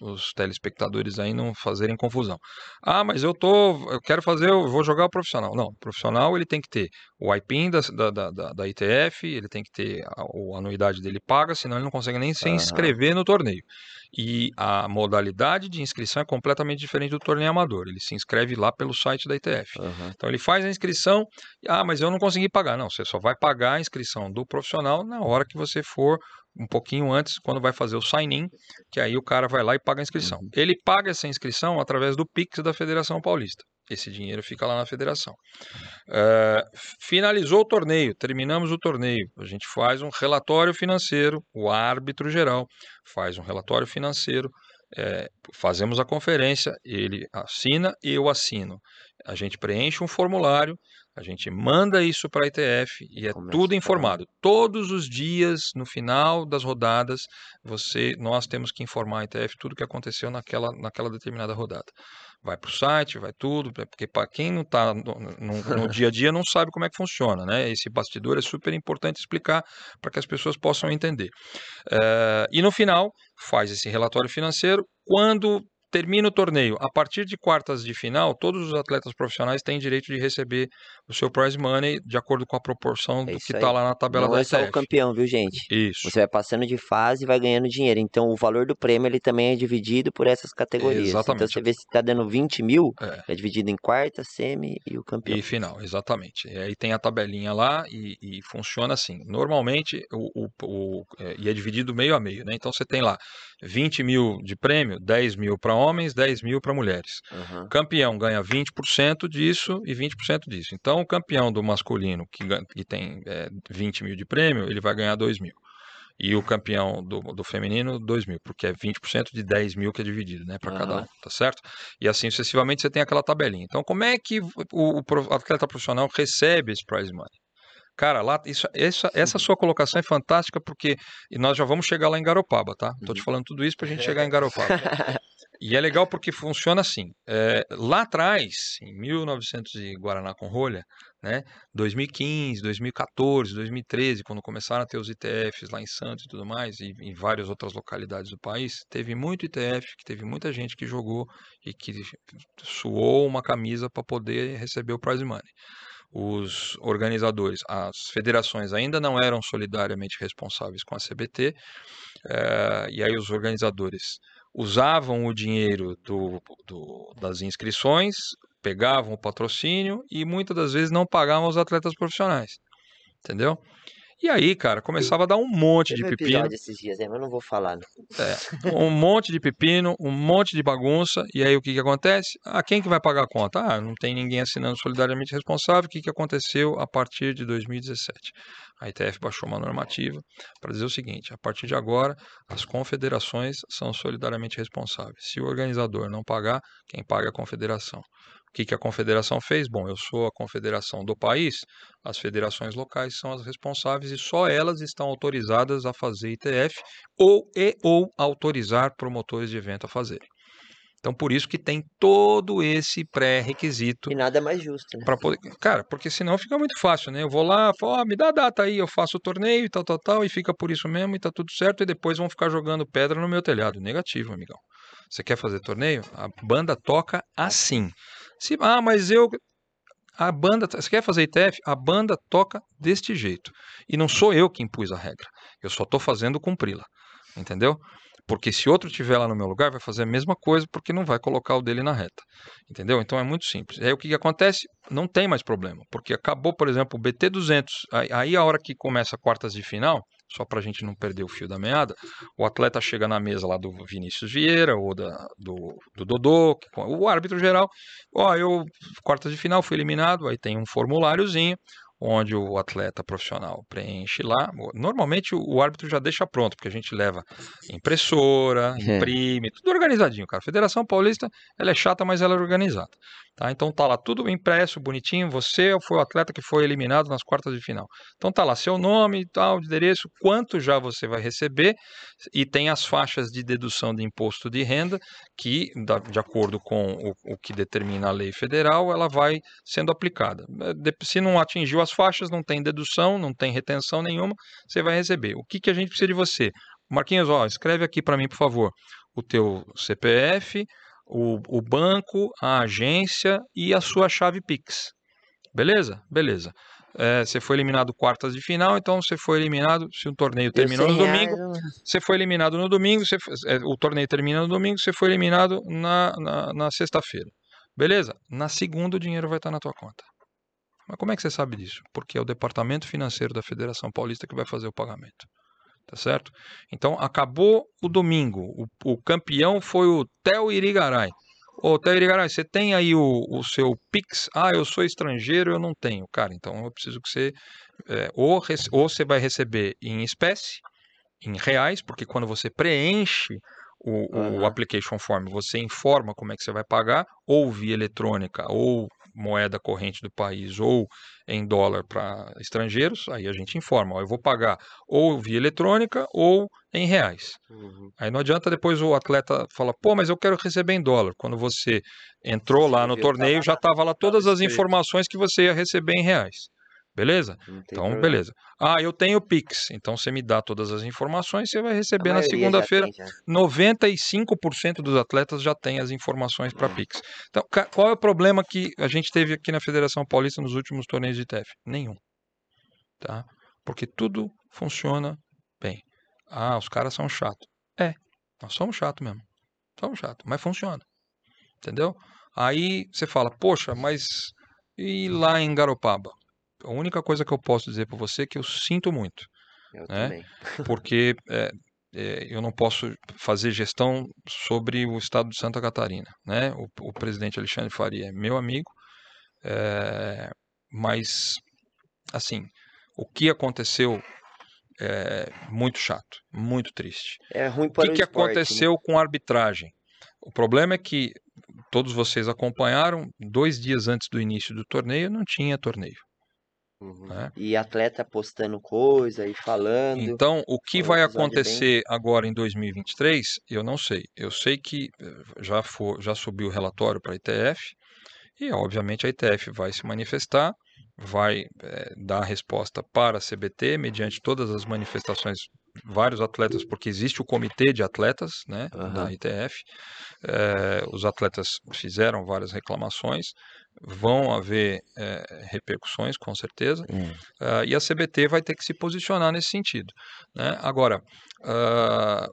os telespectadores aí não fazerem confusão. Ah, mas eu tô, eu quero fazer, eu vou jogar o profissional. Não, o profissional ele tem que ter o IPIN da, da, da, da ITF, ele tem que ter a, a, anuidade dele paga, senão ele não consegue nem se inscrever no torneio. E a modalidade de inscrição é completamente diferente do torneio amador. Ele se inscreve lá pelo site da ITF. Uhum. Então ele faz a inscrição, ah, mas eu não consegui pagar. Não, você só vai pagar a inscrição do profissional na hora que você for um pouquinho antes, quando vai fazer o sign-in, que aí o cara vai lá e paga a inscrição. Uhum. Ele paga essa inscrição através do Pix da Federação Paulista. Esse dinheiro fica lá na federação. Uh, finalizou o torneio, terminamos o torneio. A gente faz um relatório financeiro, o árbitro geral faz um relatório financeiro, é, fazemos a conferência, ele assina e eu assino. A gente preenche um formulário, a gente manda isso para a ITF e é Começa tudo informado. Todos os dias, no final das rodadas, você, nós temos que informar a ITF tudo o que aconteceu naquela, naquela determinada rodada vai para o site, vai tudo, porque para quem não está no, no, no, dia a dia não sabe como é que funciona, né? Esse bastidor é super importante explicar para que as pessoas possam entender. Uh, e no final, faz esse relatório financeiro. Quando termina o torneio, a partir de quartas de final, todos os atletas profissionais têm direito de receber o seu prize money de acordo com a proporção é do que está lá na tabela Não da é só o campeão, viu, gente? Isso. Você vai passando de fase e vai ganhando dinheiro. Então, o valor do prêmio ele também é dividido por essas categorias. Exatamente. Então, você vê se está dando 20 mil, é. é. dividido em quarta, semi e o campeão. E final, exatamente. E aí tem a tabelinha lá e, e funciona assim. Normalmente, o, o, o é, e é dividido meio a meio, né? Então, você tem lá 20 mil de prêmio, 10 mil para homens, 10 mil para mulheres. Uhum. Campeão ganha 20% disso e 20% disso. Então, o campeão do masculino, que, que tem é, 20 mil de prêmio, ele vai ganhar 2 mil. E o campeão do, do feminino, 2 mil, porque é 20% de 10 mil que é dividido, né, para uhum. cada um, tá certo? E assim sucessivamente você tem aquela tabelinha. Então, como é que o, o atleta profissional recebe esse prize money? Cara, lá, isso, essa, essa sua colocação é fantástica porque e nós já vamos chegar lá em Garopaba, tá? Tô te uhum. falando tudo isso pra gente chegar em Garopaba. e é legal porque funciona assim. É, lá atrás, em 1900 e Guaraná com rolha, né? 2015, 2014, 2013, quando começaram a ter os ITFs lá em Santos e tudo mais, e em várias outras localidades do país, teve muito ITF, que teve muita gente que jogou e que suou uma camisa para poder receber o prize money os organizadores, as federações ainda não eram solidariamente responsáveis com a CBT, eh, e aí os organizadores usavam o dinheiro do, do, das inscrições, pegavam o patrocínio e muitas das vezes não pagavam os atletas profissionais, entendeu? E aí, cara, começava a dar um monte Teve de um pepino. esses dias, mas não vou falar. Não. um monte de pepino, um monte de bagunça, e aí o que, que acontece? Ah, quem que vai pagar a conta? Ah, não tem ninguém assinando solidariamente responsável. O que, que aconteceu a partir de 2017? A ITF baixou uma normativa para dizer o seguinte: a partir de agora, as confederações são solidariamente responsáveis. Se o organizador não pagar, quem paga é a confederação. O que, que a confederação fez? Bom, eu sou a confederação do país, as federações locais são as responsáveis e só elas estão autorizadas a fazer ITF ou e ou autorizar promotores de evento a fazerem. Então, por isso que tem todo esse pré-requisito E nada mais justo, né? para poder. Cara, porque senão fica muito fácil, né? Eu vou lá, falo, me dá a data aí, eu faço o torneio e tal, tal, tal, e fica por isso mesmo e tá tudo certo, e depois vão ficar jogando pedra no meu telhado. Negativo, amigão. Você quer fazer torneio? A banda toca assim. Se, ah, mas eu. A banda. Você quer fazer ITF? A banda toca deste jeito. E não sou eu que impus a regra. Eu só tô fazendo cumpri-la. Entendeu? Porque se outro tiver lá no meu lugar, vai fazer a mesma coisa, porque não vai colocar o dele na reta. Entendeu? Então é muito simples. Aí o que, que acontece? Não tem mais problema. Porque acabou, por exemplo, o BT200. Aí, aí a hora que começa quartas de final, só para a gente não perder o fio da meada, o atleta chega na mesa lá do Vinícius Vieira ou da, do, do Dodô, o árbitro geral. Ó, eu, quartas de final, fui eliminado. Aí tem um formuláriozinho onde o atleta profissional preenche lá. Normalmente o, árbitro já deixa pronto, porque a gente leva impressora, É. imprime, tudo organizadinho, cara. A Federação Paulista, ela é chata, mas ela é organizada. Tá? Então tá lá tudo impresso, bonitinho. Você foi o atleta que foi eliminado nas quartas de final. Então tá lá seu nome tal, endereço, quanto já você vai receber e tem as faixas de dedução de imposto de renda que, de acordo com o, o que determina a lei federal, ela vai sendo aplicada. De- Se não atingiu as faixas, não tem dedução, não tem retenção nenhuma, você vai receber. O que, que a gente precisa de você? Marquinhos, ó, escreve aqui para mim, por favor, o teu CPF, o, o banco, a agência e a sua chave Pix. Beleza? Beleza. Eh, você foi eliminado quartas de final, então você foi eliminado, se o torneio terminou no Deu 100 reais, domingo, eu- você foi eliminado no domingo, você, é, o torneio termina no domingo, você foi eliminado na, na, na sexta-feira. Beleza? Na segunda o dinheiro vai estar na tua conta. Mas como é que você sabe disso? Porque é o departamento financeiro da Federação Paulista que vai fazer o pagamento. Tá certo? Então acabou o domingo. O, o campeão foi o Theo Irigaray. Ô, Theo Irigaray, você tem aí o, o seu Pix? Ah, eu sou estrangeiro, eu não tenho. Cara, então eu preciso que você. é, ou, ou você vai receber em espécie, em reais, porque quando você preenche o, o Aham. application form, você informa como é que você vai pagar, ou via eletrônica, ou moeda corrente do país, ou em dólar para estrangeiros, aí a gente informa, ó, eu vou pagar ou via eletrônica ou em reais. Uhum. Aí não adianta depois o atleta falar, pô, mas eu quero receber em dólar. Quando você entrou lá no Viu, torneio, já estava lá todas as informações que você ia receber em reais. Beleza? Tem Então, problema. beleza. Ah, eu tenho Pix. Então, você me dá todas as informações, você vai receber na segunda-feira. tem, já. 95% dos atletas já têm as informações para Pix. Então, qual é o problema que a gente teve aqui na Federação Paulista nos últimos torneios de ITF? Nenhum. Tá? Porque tudo funciona bem. Ah, os caras são chatos. É, nós somos chatos mesmo. Somos chatos, mas funciona. Entendeu? Aí você fala, poxa, mas e lá em Garopaba? A única coisa que eu posso dizer para você é que eu sinto muito Eu né? também. porque é, é, eu não posso fazer gestão sobre o estado de Santa Catarina. Né? O, o presidente Alexandre Faria é meu amigo, é, mas, assim, o que aconteceu é muito chato, muito triste. É ruim O para que, o que esporte, né? aconteceu com a arbitragem? O problema é que todos vocês acompanharam, dois dias antes do início do torneio, não tinha torneio. Uhum. né? E atleta postando coisa e falando. Então, o que vai acontecer agora em 2023, eu não sei. Eu sei que eh, já, for, já subiu o relatório para a ITF e, obviamente, a ITF vai se manifestar, vai eh, dar a resposta para a CBT, mediante todas as manifestações, vários atletas, porque existe o comitê de atletas né, da Aham. ITF. Eh, os atletas fizeram várias reclamações, vão haver eh, repercussões, com certeza. É. Ah, e a CBT vai ter que se posicionar nesse sentido. né? Agora, ah,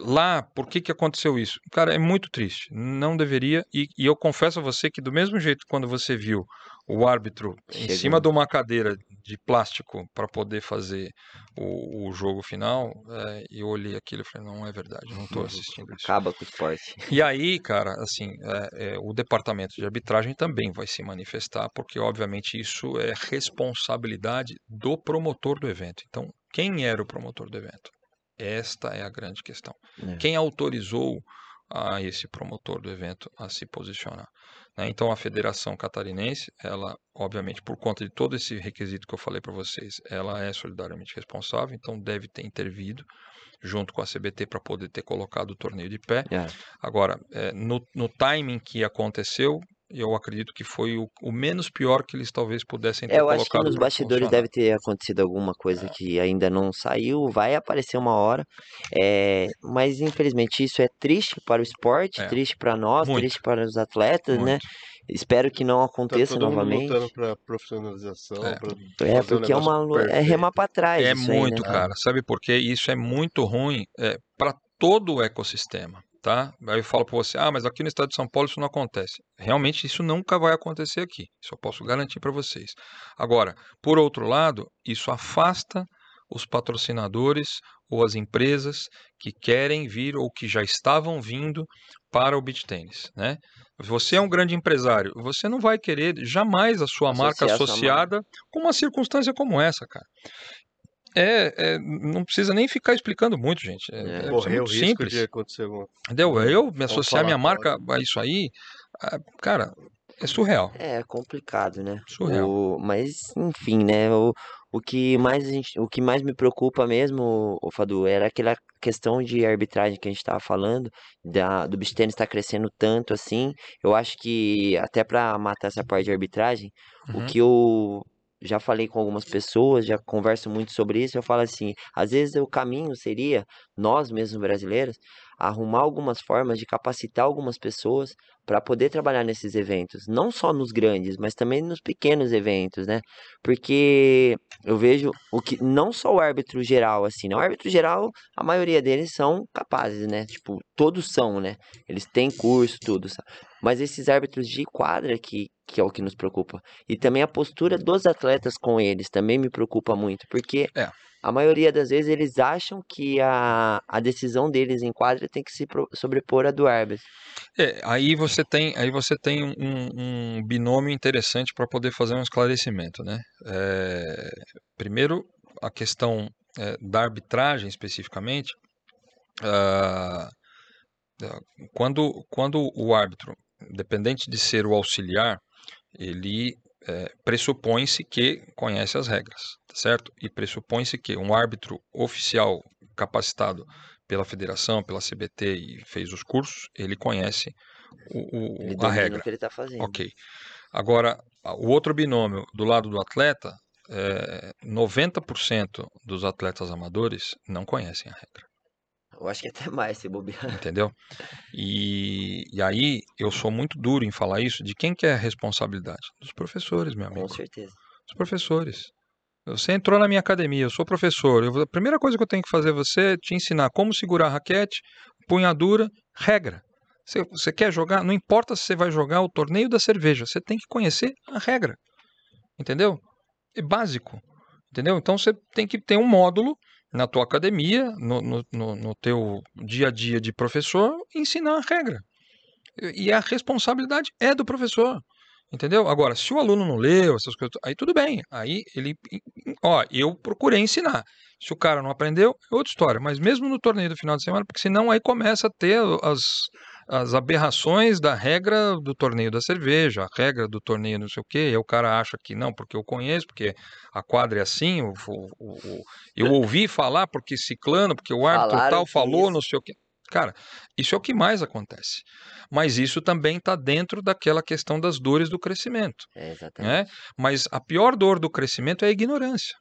lá, por que, que aconteceu isso? Cara, é muito triste. Não deveria. E, e eu confesso a você que, do mesmo jeito, quando você viu o árbitro em Chegando. cima de uma cadeira de plástico para poder fazer o, o jogo final, é, e eu olhei aquilo e falei, não é verdade, não estou assistindo isso. Acaba com o esporte. E aí, cara, assim, é, é, o departamento de arbitragem também vai se manifestar, porque obviamente isso é responsabilidade do promotor do evento. Então, quem era o promotor do evento? Esta é a grande questão. É. Quem autorizou a esse promotor do evento a se posicionar? Né? Então, a Federação Catarinense, ela, obviamente, por conta de todo esse requisito que eu falei para vocês, ela é solidariamente responsável, então deve ter intervido junto com a CBT para poder ter colocado o torneio de pé. É. Agora, é, no, no timing que aconteceu, eu acredito que foi o, o menos pior que eles talvez pudessem ter É, eu acho que colocado nos bastidores funcionar. deve ter acontecido alguma coisa que ainda não saiu, vai aparecer uma hora. É, mas infelizmente isso é triste para o esporte, É. triste para nós, Muito. triste para os atletas, né? Muito. Espero que não Tá aconteça todo mundo novamente. lutando pra profissionalização, É. pra É, porque é negócio uma é perfeito. remar para trás É isso aí, muito, né? cara. Sabe por quê? Isso é muito ruim é, para todo o ecossistema, tá? Aí eu falo para você, ah, mas aqui no estado de São Paulo isso não acontece. Realmente isso nunca vai acontecer aqui. Isso eu posso garantir para vocês. Agora, por outro lado, isso afasta os patrocinadores ou as empresas que querem vir ou que já estavam vindo para o beach tênis, né? Você é um grande empresário, você não vai querer jamais a sua marca sua associada com uma circunstância como essa, cara. É, é, não precisa nem ficar explicando muito, gente. É, É. é, é muito risco simples. de acontecer alguma Entendeu? Eu me associar minha marca a isso aí, cara, é surreal. É complicado, né? Surreal. O- mas, enfim, né? O, o, que mais a gente, o que mais me preocupa mesmo, o Fadu, era aquela questão de arbitragem que a gente estava falando, da, do beach tennis estar crescendo tanto assim. Eu acho que, até para matar essa parte de arbitragem, Uhum. o que eu já falei com algumas pessoas, já converso muito sobre isso, eu falo assim, às vezes o caminho seria, nós mesmos brasileiros, arrumar algumas formas de capacitar algumas pessoas para poder trabalhar nesses eventos, não só nos grandes, mas também nos pequenos eventos, né? Porque eu vejo o que não só o árbitro geral assim, né? O árbitro geral, a maioria deles são capazes, né? Tipo, todos são, né? Eles têm curso, tudo, sabe? Mas esses árbitros de quadra que que é o que nos preocupa. E também a postura dos atletas com eles também me preocupa muito, porque É. a maioria das vezes eles acham que a, a decisão deles em quadra tem que se sobrepor à do árbitro. É, aí você tem, aí você tem um, um binômio interessante para poder fazer um esclarecimento, né? É, primeiro, a questão é, da arbitragem especificamente, ah, quando, quando o árbitro, independente de ser o auxiliar, ele é, pressupõe-se que conhece as regras, tá certo? E pressupõe-se que um árbitro oficial capacitado pela federação, pela CBT e fez os cursos, ele conhece o, o- Ele a regra. o que ele tá fazendo. Ok. Agora, o outro binômio do lado do atleta, é, 90% dos atletas amadores não conhecem a regra, Eu acho que até mais se bobear. entendeu? E, e aí eu sou muito duro em falar isso. De quem que é a responsabilidade? Dos professores, meu amigo. Com certeza. Os professores. Você entrou na minha academia, eu sou professor. eu a primeira coisa que eu tenho que fazer é você te ensinar como segurar a raquete, punhadura, regra. Você, você quer jogar? Não importa se você vai jogar o torneio da cerveja, você tem que conhecer a regra. Entendeu? É básico. Entendeu? Então você tem que ter um módulo na tua academia, no, no, no, teu dia a dia de professor, ensinar a regra. E e a responsabilidade é do professor. Entendeu? Agora, se o aluno não leu, essas coisas, aí tudo bem. Aí ele. Ó, eu procurei ensinar. Se o cara não aprendeu, é outra história. Mas mesmo no torneio do final de semana, porque senão aí começa a ter as, as aberrações da regra do torneio da cerveja, a regra do torneio não sei o quê. E o cara acha que não, porque eu conheço, porque a quadra é assim, o, o- o- eu ouvi falar porque ciclano, porque o árbitro Falaram tal falou, isso. não sei o quê. Cara, isso é o que mais acontece. Mas isso também está dentro daquela questão das dores do crescimento. É, exatamente. Né? Mas a pior dor do crescimento é a ignorância.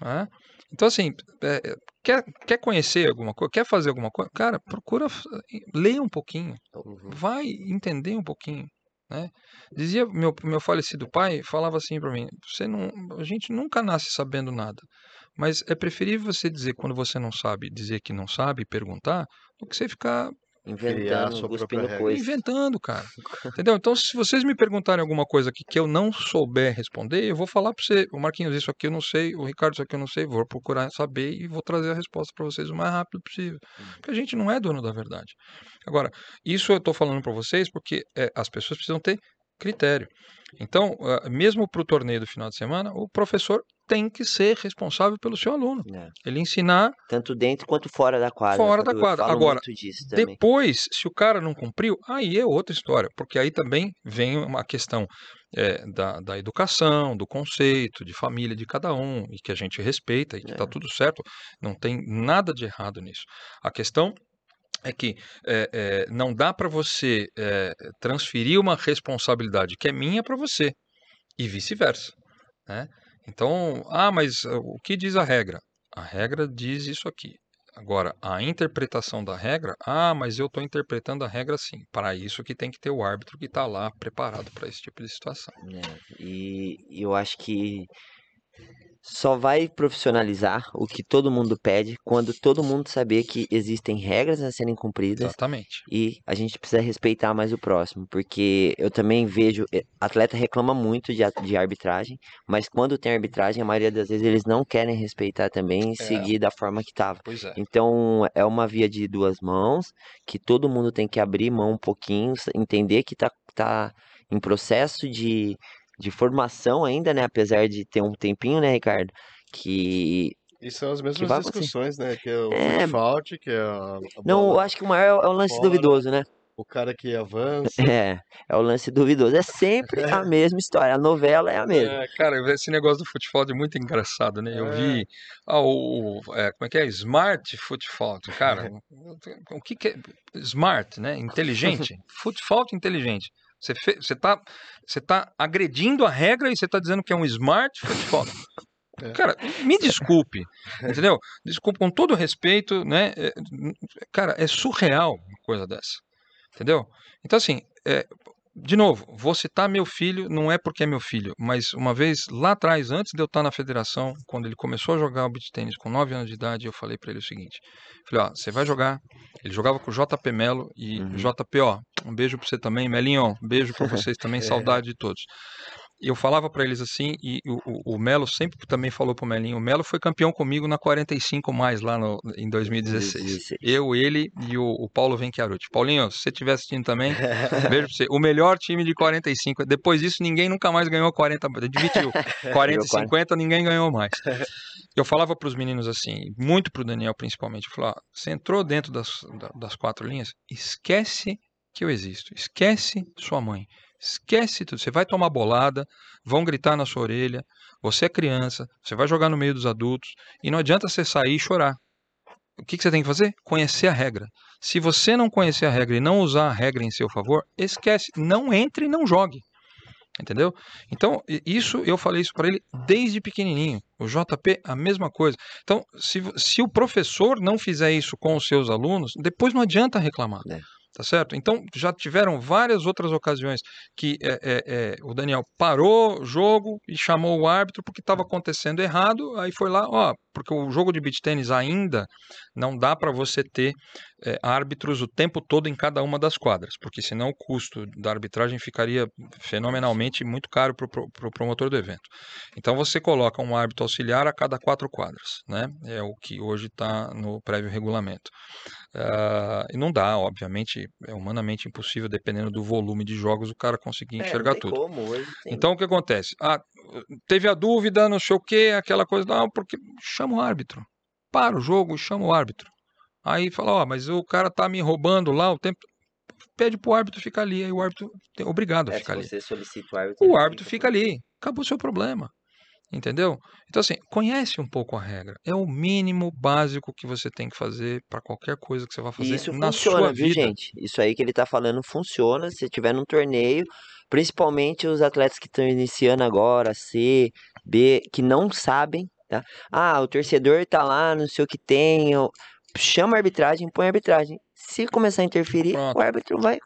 né? Então, assim, é, é, quer, quer conhecer alguma coisa, quer fazer alguma coisa, cara, procura, leia um pouquinho, Uhum. vai entender um pouquinho. Né? Dizia meu, meu falecido pai, falava assim para mim: você não, a gente nunca nasce sabendo nada, mas é preferível você dizer quando você não sabe, dizer que não sabe, e perguntar, do que você ficar Inventando, cuspindo coisa. inventando, cara. Entendeu? Então, se vocês me perguntarem alguma coisa aqui que eu não souber responder, eu vou falar para você, o Marquinhos, isso aqui eu não sei, o Ricardo, isso aqui eu não sei, vou procurar saber e vou trazer a resposta para vocês o mais rápido possível. Porque a gente não é dono da verdade. Agora, isso eu estou falando para vocês porque é, as pessoas precisam ter critério. Então, ah, mesmo para o torneio do final de semana, o professor tem que ser responsável pelo seu aluno. É. Ele ensinar Tanto dentro quanto fora da quadra. Fora da quadra. Agora. Depois, se o cara não cumpriu, aí é outra história, porque aí também vem uma questão é, da, da educação, do conceito, de família de cada um, e que a gente respeita e que está É. tudo certo, não tem nada de errado nisso. A questão é que é, é, não dá para você é, transferir uma responsabilidade que é minha para você e vice-versa. Né? Então, ah, mas uh, o que diz a regra? A regra diz isso aqui. Agora, a interpretação da regra, ah, mas eu estou interpretando a regra assim. Para isso que tem que ter o árbitro que está lá preparado para esse tipo de situação. É, e eu acho que só vai profissionalizar o que todo mundo pede quando todo mundo saber que existem regras a serem cumpridas Exatamente. e a gente precisa respeitar mais o próximo, porque eu também vejo, eh, atleta reclama muito de, de arbitragem, mas quando tem arbitragem, a maioria das vezes eles não querem respeitar também e É. seguir da forma que estava. Pois é. Então é uma via de duas mãos que todo mundo tem que abrir mão um pouquinho, entender que tá, tá em processo de, de formação ainda, né? Apesar de ter um tempinho, né, Ricardo? Que. E são as mesmas discussões, né? Que é o É. fault, que é a, a Não, eu acho que o maior é o lance fora. duvidoso, né? o cara que avança. É, é o lance duvidoso. É sempre a mesma história. A novela é a mesma. É, cara, esse negócio do futebol é muito engraçado, né? Eu É. vi ah, o, o- é, como é que é? Smart futebol. Cara, o que, que é smart, né? Inteligente. futebol inteligente. Você fe, você tá, você tá agredindo a regra e você tá dizendo que é um smart futebol. É. Cara, me desculpe, entendeu? Desculpe com todo respeito, né? É, Cara, é surreal uma coisa dessa, entendeu? Então assim, é, de novo, vou citar meu filho, não é porque é meu filho, mas uma vez lá atrás, antes de eu estar na federação, quando ele começou a jogar o beach tênis com 9 anos de idade, eu falei para ele o seguinte: falei, ó, você vai jogar. Ele jogava com o JP Melo e Uhum. JP, ó, um beijo para você também, Melinho, um beijo para vocês também, saudade de todos. Eu falava para eles assim, e o, o, o Melo sempre também falou pro Melinho, o Melo foi campeão comigo na 45 mais lá no, em 2016. 2016. Eu, ele e o, o Paulo Venchiaruti. Paulinho, se você estiver assistindo também, beijo pra você. O melhor time de 45. Depois disso, ninguém nunca mais ganhou 40. Dividiu. 40 e 50, ninguém ganhou mais. Eu falava para os meninos assim, muito pro Daniel principalmente, eu falava, você entrou dentro das, da- das quatro linhas, esquece que eu existo. Esquece sua mãe. Esquece tudo. Você vai tomar bolada, vão gritar na sua orelha. Você é criança, você vai jogar no meio dos adultos. E não adianta você sair e chorar. O que, que você tem que fazer? Conhecer a regra. Se você não conhecer a regra e não usar a regra em seu favor, esquece. Não entre e não jogue. Entendeu? Então, isso eu falei isso para ele desde pequenininho. O JP, a mesma coisa. Então, se, se o professor não fizer isso com os seus alunos, depois não adianta reclamar. É. Tá certo? Então, já tiveram várias outras ocasiões que é, é, é, o Daniel parou o jogo e chamou o árbitro porque estava acontecendo errado. Aí foi lá, ó, porque o jogo de beach tênis ainda não dá para você ter é, árbitros o tempo todo em cada uma das quadras, porque senão o custo da arbitragem ficaria fenomenalmente muito caro para o pro, pro promotor do evento. Então você coloca um árbitro auxiliar a cada quatro quadras, né? É o que hoje está no prévio regulamento. Ah, e não dá, obviamente, é humanamente impossível, dependendo do volume de jogos, o cara conseguir É, enxergar tudo. como, tem. Então o que acontece? Ah, teve a dúvida, não sei o que, aquela coisa, não, porque chama o árbitro. Para o jogo e chama o árbitro. Aí fala, ó, mas o cara tá me roubando lá o tempo. Pede pro árbitro ficar ali, aí o árbitro é obrigado a É, ficar ali. solicita o árbitro. O árbitro fica ali, acabou o seu problema. Entendeu? Então, assim, conhece um pouco a regra. É o mínimo básico que você tem que fazer para qualquer coisa que você vai fazer isso na funciona, sua viu, vida. gente? Isso aí que ele tá falando funciona. Se tiver num torneio, principalmente os atletas que estão iniciando agora, C, B, que não sabem, tá? Ah, o torcedor tá lá, não sei o que tem. eu- Chama a arbitragem, põe a arbitragem. Se começar a interferir, Pronto. o árbitro vai.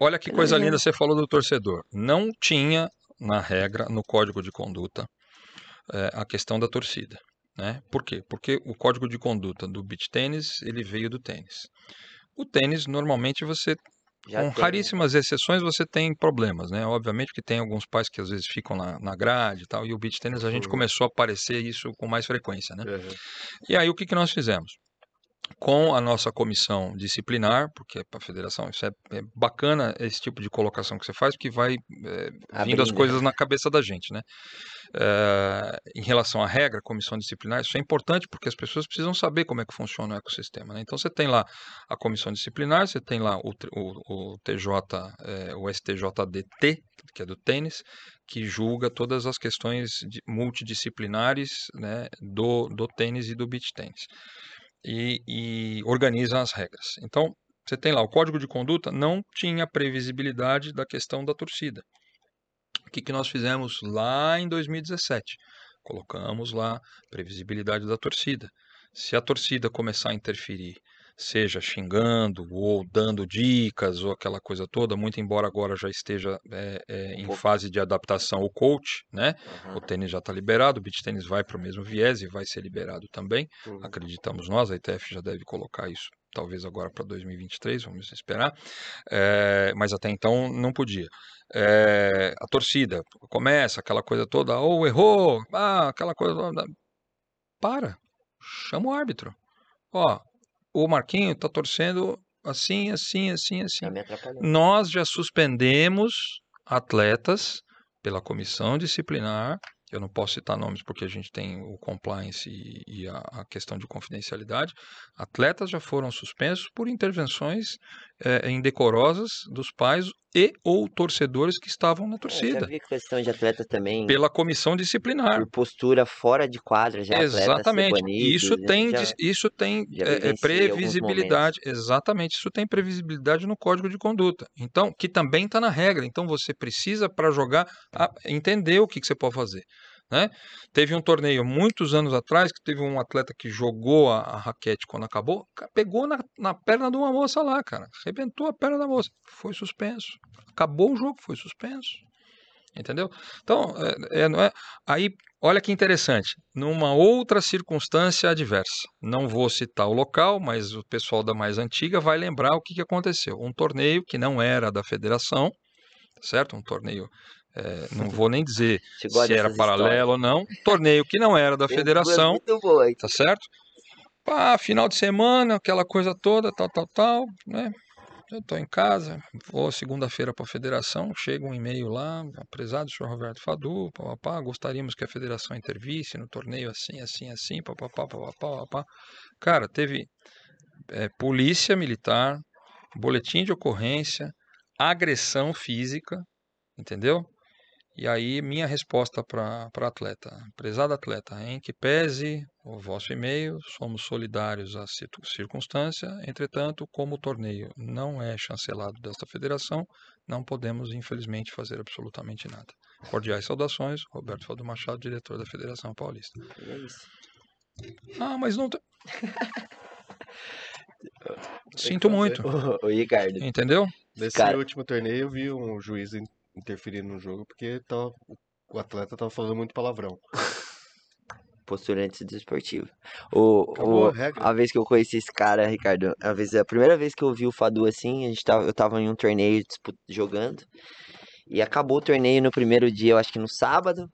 Olha que coisa linda você falou do torcedor. Não tinha na regra, no código de conduta, eh, a questão da torcida. Né? Por quê? Porque o código de conduta do beach tênis ele veio do tênis. O tênis, normalmente, você Já com tem, né? raríssimas exceções você tem problemas, né? Obviamente que tem alguns pais que às vezes ficam na, na grade e tal, e o beach tênis a gente começou a aparecer isso com mais frequência, né? Uhum. E aí o que, que nós fizemos? Com a nossa comissão disciplinar, porque para a federação isso é, é bacana esse tipo de colocação que você faz, porque vai é, vindo as coisas na cabeça da gente, né? Eh, em relação à regra, comissão disciplinar, isso é importante porque as pessoas precisam saber como é que funciona o ecossistema. né? Então você tem lá a comissão disciplinar, você tem lá o, o, o TJ, eh, o STJDT, que é do tênis, que julga todas as questões multidisciplinares né, do, do tênis e do beach tênis. E, e as regras. Então, você tem lá o código de conduta, não tinha previsibilidade da questão da torcida. O que, que nós fizemos lá em 2017? Colocamos lá previsibilidade da torcida. Se a torcida começar a interferir, seja xingando ou dando dicas ou aquela coisa toda, muito embora agora já esteja é, é, em fase de adaptação o coach, né? Aham. O tênis já está liberado, o beach tênis vai para o mesmo viés e vai ser liberado também Uhum. acreditamos nós, a ITF já deve colocar isso talvez agora para 2023, vamos esperar, Eh, mas até então não podia. Eh, a torcida começa aquela coisa toda, ou errou, ah, aquela coisa toda. Para, chama o árbitro. Ó, o Marquinho tá torcendo assim, assim, assim, assim. Tá. Nós já suspendemos atletas pela comissão disciplinar. Eu não posso citar nomes porque a gente tem o compliance e, a questão de confidencialidade. Atletas já foram suspensos por intervenções eh, indecorosas dos pais e ou torcedores que estavam na É, já torcida vi questão de atleta também pela comissão disciplinar. por postura fora de quadra, já Exatamente. banidos, isso tem, Já- isso tem já é, é, previsibilidade. Exatamente. Isso tem previsibilidade no código de conduta. Então, que também está na regra. Então, você precisa, para jogar, entender o que, que você pode fazer. Né? Teve um torneio muitos anos atrás que teve um atleta que jogou a, a raquete quando acabou, ca- pegou na, na perna de uma moça lá, cara. Arrebentou a perna da moça. Foi suspenso. Acabou o jogo, foi suspenso. Entendeu? Então, é, é, é, aí, olha que interessante. Numa outra circunstância adversa, não vou citar o local, mas o pessoal da mais antiga vai lembrar o que, que aconteceu. Um torneio que não era da federação, certo? Um torneio, é, não vou nem dizer se era paralelo ou não. Torneio que não era da histórias? Federação, boa tá certo? Pá, final de semana, aquela coisa toda, tal, tal, tal, né? Eu tô em casa, vou segunda-feira para a federação, chega um e-mail lá, prezado senhor Roberto Fadu, papapá, gostaríamos que a federação intervisse no torneio assim, assim, assim, papapá, papapá, papapá. Cara, teve é, polícia militar, boletim de ocorrência, agressão física, entendeu? E aí, minha resposta para atleta, prezado atleta, em que pese o vosso e-mail, somos solidários à circunstância, entretanto, como o torneio não é chancelado desta federação, não podemos, infelizmente, fazer absolutamente nada. Cordiais saudações, Roberto Faldo Machado, diretor da Federação Paulista. É isso. Ah, mas não. Sinto muito, Ô, ô, Ricardo, entendeu? Nesse Cara- último torneio eu vi um juiz in- interferindo no jogo porque tava, o atleta tava falando muito palavrão. postura antidesportiva. O, Acabou o, a regra. a vez que eu conheci esse cara, Ricardo, a, vez, a primeira vez que eu vi o Fadu assim, a gente tava, eu tava em um torneio jogando. E acabou o torneio no primeiro dia, eu acho que no sábado.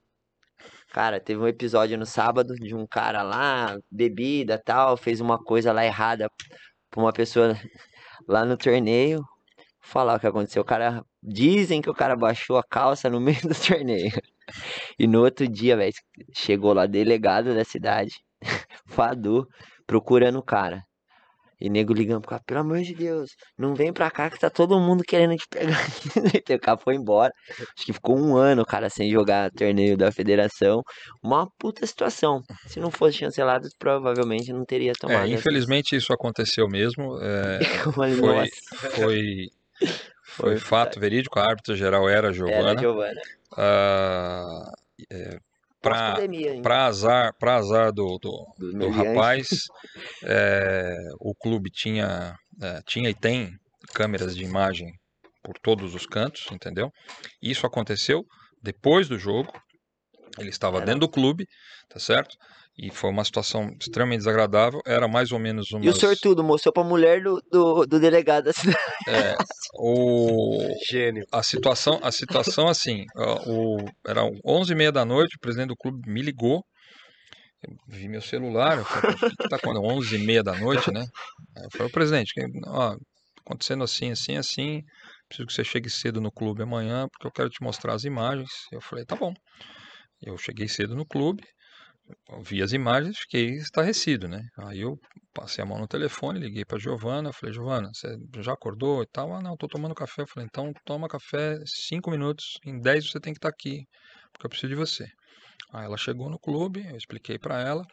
Cara, teve um episódio no sábado de um cara lá, bebida tal, fez uma coisa lá errada pra uma pessoa lá no torneio. Vou falar o que aconteceu. O cara. Dizem que o cara baixou a calça no meio do torneio. E no outro dia, velho, chegou lá delegado da cidade, Fadu, procurando o cara. E nego ligando pro cara, pelo amor de Deus, não vem pra cá que tá todo mundo querendo te pegar. E o cara foi embora. Acho que ficou um ano, cara, sem jogar torneio da federação. Uma puta situação. Se não fosse chancelado, provavelmente não teria tomado. É, essa- infelizmente isso aconteceu mesmo. é, foi, foi, foi Foi fato verídico, a árbitra geral era a era Giovana. Giovana. Ah, é, pra azar, pra azar do, do, Do do rapaz, é, o clube tinha, é, tinha e tem câmeras de imagem por todos os cantos, entendeu? Isso aconteceu depois do jogo. Ele estava Era. dentro do clube, tá certo? E foi uma situação extremamente desagradável. Era mais ou menos uma. E o sortudo mostrou pra mulher do, do, do delegado da cidade. É, o, Gênio. a situação, a situação assim, o, era 11 e meia da noite, o presidente do clube me ligou, eu vi meu celular, eu falei, o que que tá acontecendo? 11 e meia da noite, né? Eu falei, presidente, ó, acontecendo assim, assim, assim, preciso que você chegue cedo no clube amanhã, porque eu quero te mostrar as imagens. Eu falei, tá bom. Eu cheguei cedo no clube, vi as imagens, fiquei estarrecido, né? Aí eu passei a mão no telefone, liguei para Giovana, falei, Giovana, você já acordou e tal? Ah, não, tô tomando café. Eu falei, então toma café cinco minutos, em 10 você tem que estar aqui, porque eu preciso de você. Aí ela chegou no clube, eu expliquei para ela.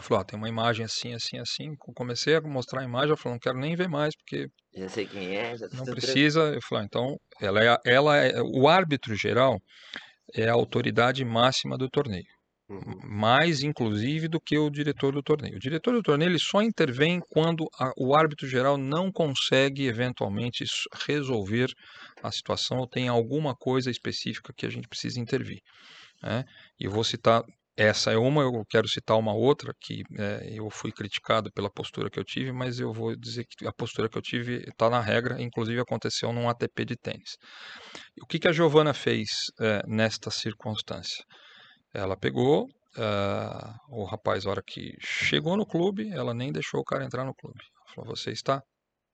Falou, ó, tem uma imagem assim, assim, assim. Comecei a mostrar a imagem, ela falou, não quero nem ver mais, porque Já sei quem é, já não tô precisa. Eu falei, ah, então, ela é, a- ela é, o árbitro geral é a autoridade máxima do torneio Uhum. mais inclusive do que o diretor do torneio. O diretor do torneio ele só intervém quando a- o árbitro geral não consegue eventualmente resolver a situação ou tem alguma coisa específica que a gente precisa intervir. né? E eu vou citar essa é uma, eu quero citar uma outra que eh, eu fui criticado pela postura que eu tive, mas eu vou dizer que a postura que eu tive está na regra, inclusive aconteceu num ATP de tênis. O que, que a Giovana fez eh, nesta circunstância? Ela pegou ah, o rapaz, a hora que chegou no clube, ela nem deixou o cara entrar no clube. Ela falou: Você está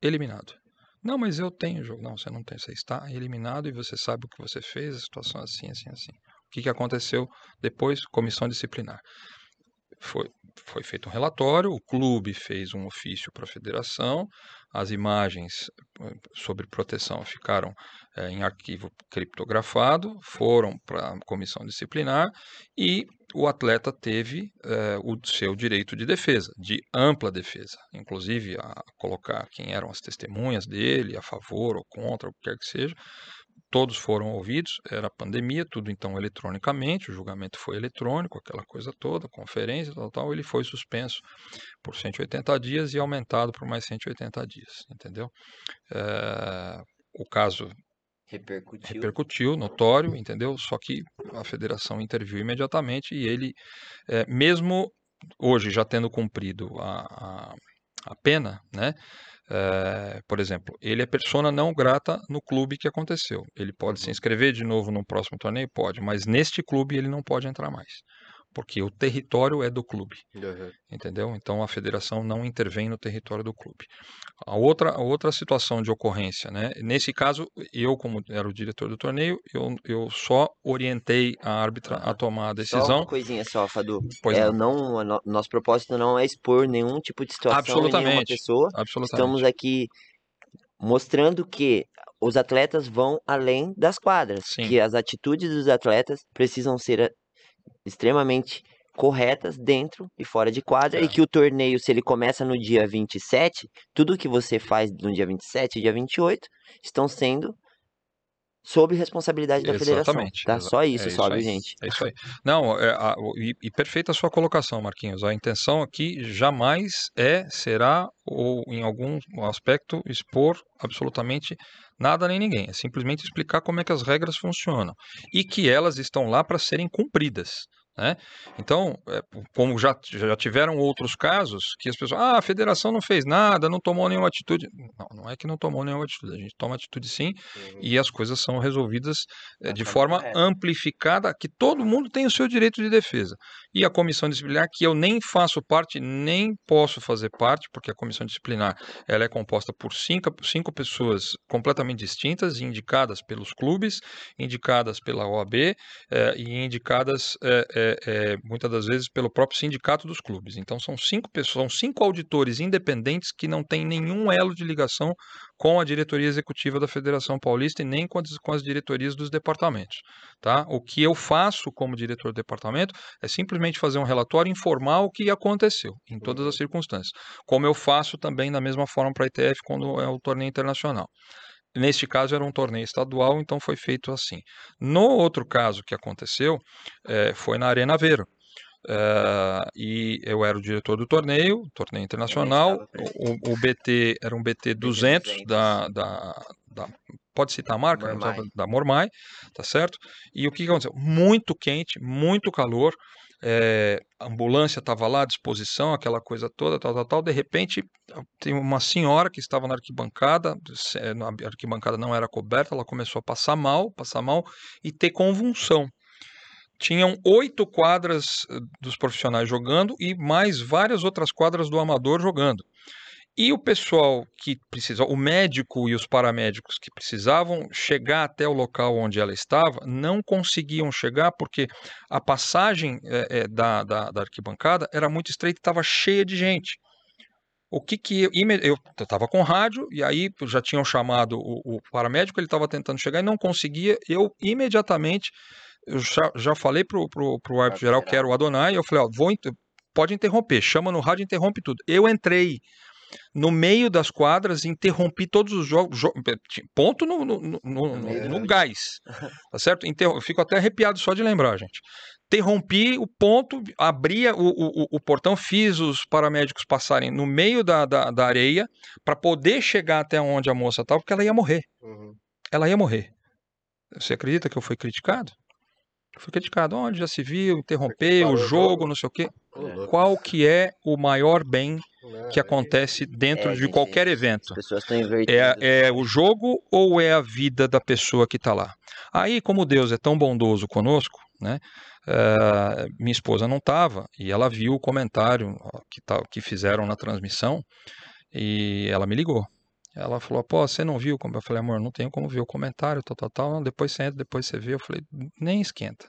eliminado. Não, mas eu tenho jogo. Não, você não tem. Você está eliminado e você sabe o que você fez, a situação é assim, assim, assim. O que, que aconteceu depois? Comissão disciplinar. Foi, foi feito um relatório, o clube fez um ofício para a federação, as imagens eh, sobre proteção ficaram eh, em arquivo criptografado, foram para a comissão disciplinar e o atleta teve eh, o seu direito de defesa, de ampla defesa, inclusive a colocar quem eram as testemunhas dele, a favor ou contra, o que quer que seja. Todos foram ouvidos, era pandemia, tudo então eletronicamente, o julgamento foi eletrônico, aquela coisa toda, conferência, tal, tal, ele foi suspenso por 180 dias e aumentado por mais 180 dias, entendeu? Eh, o caso Repercutiu. repercutiu, notório, entendeu? Só que a federação interviu imediatamente e ele, eh, mesmo hoje já tendo cumprido a, a, a pena, né? Eh, por exemplo, ele é persona não grata no clube que aconteceu. Ele pode se inscrever de novo no próximo torneio? Pode, mas neste clube ele não pode entrar mais. Porque o território é do clube Uhum. entendeu? Então a federação não intervém no território do clube. A outra, a outra situação de ocorrência, né? Nesse caso, eu como era o diretor do torneio, eu, eu só orientei a árbitra a tomar a Só decisão. uma coisinha só, Fadu. Pois é, não. não, nosso propósito não é expor nenhum tipo de situação em nenhuma Absolutamente. pessoa. Absolutamente. Estamos aqui mostrando que os atletas vão além das quadras, Sim. que as atitudes dos atletas precisam ser extremamente corretas dentro e fora de quadra, e É. que o torneio, se ele começa no dia 27, tudo que você faz no dia 27 e dia 28 estão sendo sob responsabilidade da federação. Exatamente, Tá? exa- Só isso, é isso aí. gente? É isso aí. Não, é, a- e, e perfeita a sua colocação, Marquinhos. A intenção aqui jamais é, será, ou em algum aspecto, expor absolutamente nada nem ninguém. É simplesmente explicar como é que as regras funcionam e que elas estão lá para serem cumpridas. Né? Então, é, como já, já tiveram outros casos que as pessoas, ah, a federação não fez nada, não tomou nenhuma atitude. Não, não é que não tomou nenhuma atitude, a gente toma atitude sim e as coisas são resolvidas eh, de forma correta. amplificada, que todo mundo tem o seu direito de defesa. E a comissão disciplinar, que eu nem faço parte, nem posso fazer parte, porque a comissão disciplinar ela é composta por cinco, cinco pessoas completamente distintas, indicadas pelos clubes, indicadas pela OAB eh, e indicadas eh, eh, eh, muitas das vezes pelo próprio sindicato dos clubes. Então são cinco pessoas, são cinco auditores independentes que não têm nenhum elo de ligação com a diretoria executiva da Federação Paulista e nem com as, com as diretorias dos departamentos. Tá? O que eu faço como diretor do departamento é simplesmente fazer um relatório informar o que aconteceu em todas as circunstâncias, como eu faço também da mesma forma para a ITF quando é o torneio internacional. Neste caso era um torneio estadual, então foi feito assim. No outro caso que aconteceu, eh, foi na Arena Aveiro. Eh, e eu era o diretor do torneio, torneio internacional. O, o BT era um BT 200 200. da, da, da pode citar a marca? Não Mormai. Da Mormai, tá certo? E o que que aconteceu? Muito quente, muito calor, é, a ambulância estava lá à disposição, aquela coisa toda, tal, tal, tal. De repente, tem uma senhora que estava na arquibancada, eh, a arquibancada não era coberta, ela começou a passar mal, passar mal e ter convulsão. Tinham oito quadras eh, dos profissionais jogando e mais várias outras quadras do amador jogando. E o pessoal que precisava, o médico e os paramédicos que precisavam chegar até o local onde ela estava, não conseguiam chegar porque a passagem eh, eh, da, da, da arquibancada era muito estreita e estava cheia de gente. O que que eu, eu estava com rádio e aí já tinham chamado o, o paramédico, ele estava tentando chegar e não conseguia. Eu imediatamente eu já, já falei pro, pro, pro árbitro geral que era o Adonai, eu falei, ó, vou, pode interromper, chama no rádio, interrompe tudo. Eu entrei no meio das quadras, interrompi todos os jogos, jo- ponto no, no, no, no- no- no gás, tá certo? Eu fico até arrepiado só de lembrar, gente. Interrompi o ponto, abria o, o, o- portão, fiz os paramédicos passarem no meio da, da, da areia para poder chegar até onde a moça estava, porque ela ia morrer. Uhum. Ela ia morrer. Você acredita que eu fui criticado? Fui criticado. Onde já se viu, interromper o jogo, jogo. não sei o quê. Qual que é o maior bem né? Que acontece dentro É, de qualquer evento? É, é o jogo ou é a vida da pessoa que está lá? Aí, como Deus é tão bondoso conosco, né? eh, minha esposa não estava e ela viu o comentário que, tá, que fizeram na transmissão e ela me ligou. Ela falou, pô, você não viu? como Eu falei, amor, não tenho como ver o comentário, tal, tal, tal. Não, depois você entra, depois você vê. Eu falei, nem esquenta.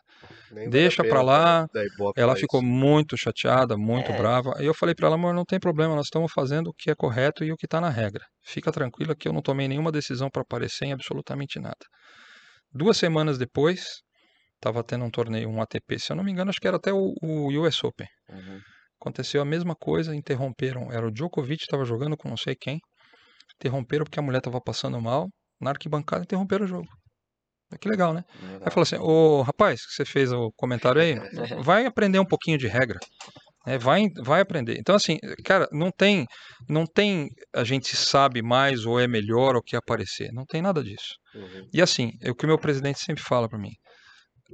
Nem deixa a pra pena lá, ibope Ela pra ficou isso. muito chateada, muito É. brava. E eu falei pra ela, amor, não tem problema, nós estamos fazendo o que é correto e o que está na regra. Fica tranquila que eu não tomei nenhuma decisão para aparecer em absolutamente nada. Duas semanas depois, estava tendo um torneio, um ATP, se eu não me engano, acho que era até o, o US Open. Uhum. Aconteceu a mesma coisa, interromperam. Era o Djokovic, estava jogando com não sei quem. Interromperam porque a mulher estava passando mal. Na arquibancada, interromperam o jogo. Que legal, né? Legal. Aí falou assim: Ô rapaz, que você fez o comentário aí, vai aprender um pouquinho de regra. né? vai, vai aprender. Então, assim, cara, não tem, não tem a gente sabe mais ou é melhor ou que aparecer. Não tem nada disso. Uhum. E assim, é o que o meu presidente sempre fala para mim.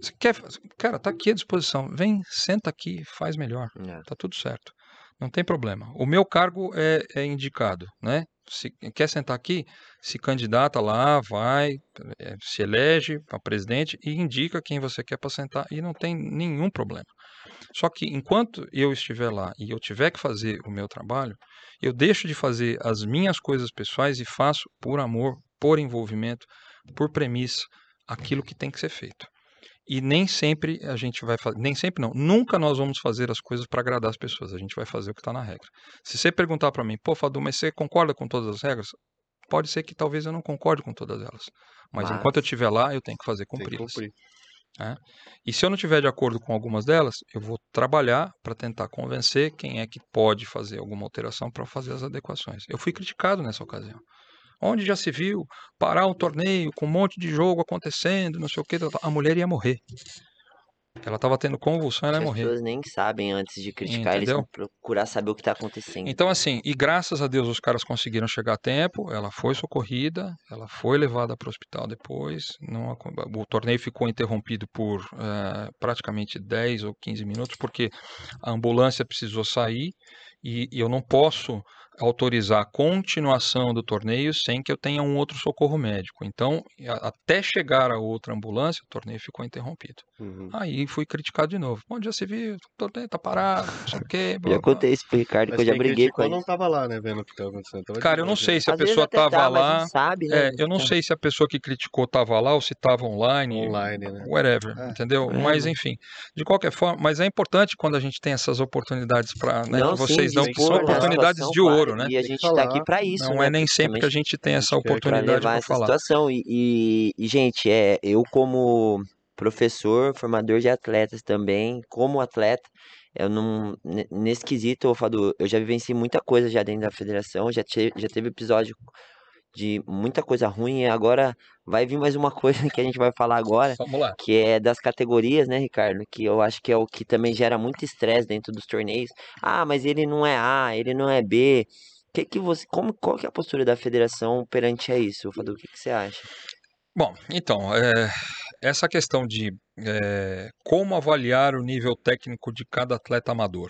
Você quer, cara, tá aqui à disposição. Vem, senta aqui, faz melhor. É. Tá tudo certo. Não tem problema. O meu cargo é, é indicado, né? Se quer sentar aqui, se candidata lá, vai, eh, se elege para presidente e indica quem você quer para sentar e não tem nenhum problema. Só que enquanto eu estiver lá e eu tiver que fazer o meu trabalho, eu deixo de fazer as minhas coisas pessoais e faço por amor, por envolvimento, por premissa, aquilo que tem que ser feito. E nem sempre a gente vai fazer, nem sempre não, nunca nós vamos fazer as coisas para agradar as pessoas, a gente vai fazer o que está na regra. Se você perguntar para mim, pô, Fadu, mas você concorda com todas as regras? Pode ser que talvez eu não concorde com todas elas, mas, Mas- enquanto eu estiver lá, eu tenho que fazer cumpri-las. cumprir. E se eu não tiver de acordo com algumas delas, eu vou trabalhar para tentar convencer quem é que pode fazer alguma alteração para fazer as adequações. Eu fui criticado nessa ocasião. Onde já se viu parar um torneio com um monte de jogo acontecendo, não sei o que, a mulher ia morrer. Ela estava tendo convulsão, ela As ia morrer. pessoas nem sabem antes de criticar, eles Entendeu? vão procurar saber o que tá acontecendo. Então, assim, e graças a Deus os caras conseguiram chegar a tempo, ela foi socorrida, ela foi levada para o hospital depois, não, o torneio ficou interrompido por eh, praticamente 10 ou 15 minutos, porque a ambulância precisou sair e, e eu não posso autorizar a continuação do torneio sem que eu tenha um outro socorro médico. Então, a- até chegar a outra ambulância, o torneio ficou interrompido. Uhum. Aí fui criticado de novo. Onde já se viu? O torneio tá parado, não sei o quê. blá, Já contei isso pro Ricardo, que Mas eu já briguei com ele. não tava lá, né, vendo o que tava acontecendo. Tava de Cara, eu não sei se a Às pessoa tava tá, lá. sabe, né? É, eu não sei se a pessoa que criticou tava lá ou se tava online. Online, né? Whatever, É. entendeu? É, mas enfim, de qualquer forma, mas é importante quando a gente tem essas oportunidades para né, Não, que sim, vocês dão, que são oportunidades de claro, ouro, né? E a gente que tá falar. aqui pra isso, Não né? é nem sempre que a gente tem essa oportunidade levar para essa falar. situação. E, e- e, gente, é, eu como professor, formador de atletas também, como atleta, eu não, ne- nesse quesito, ô Fadu, eu já vivenciei muita coisa já dentro da federação, já, te, já teve episódio de muita coisa ruim, e agora vai vir mais uma coisa que a gente vai falar agora, que é das categorias, né, Ricardo? Que eu acho que é o que também gera muito estresse dentro dos torneios. Ah, mas ele não é A, ele não é B. Que que você, como, qual que é a postura da federação perante a isso, Fadu? O que, que você acha? Bom, então, é, essa questão de é, como avaliar o nível técnico de cada atleta amador.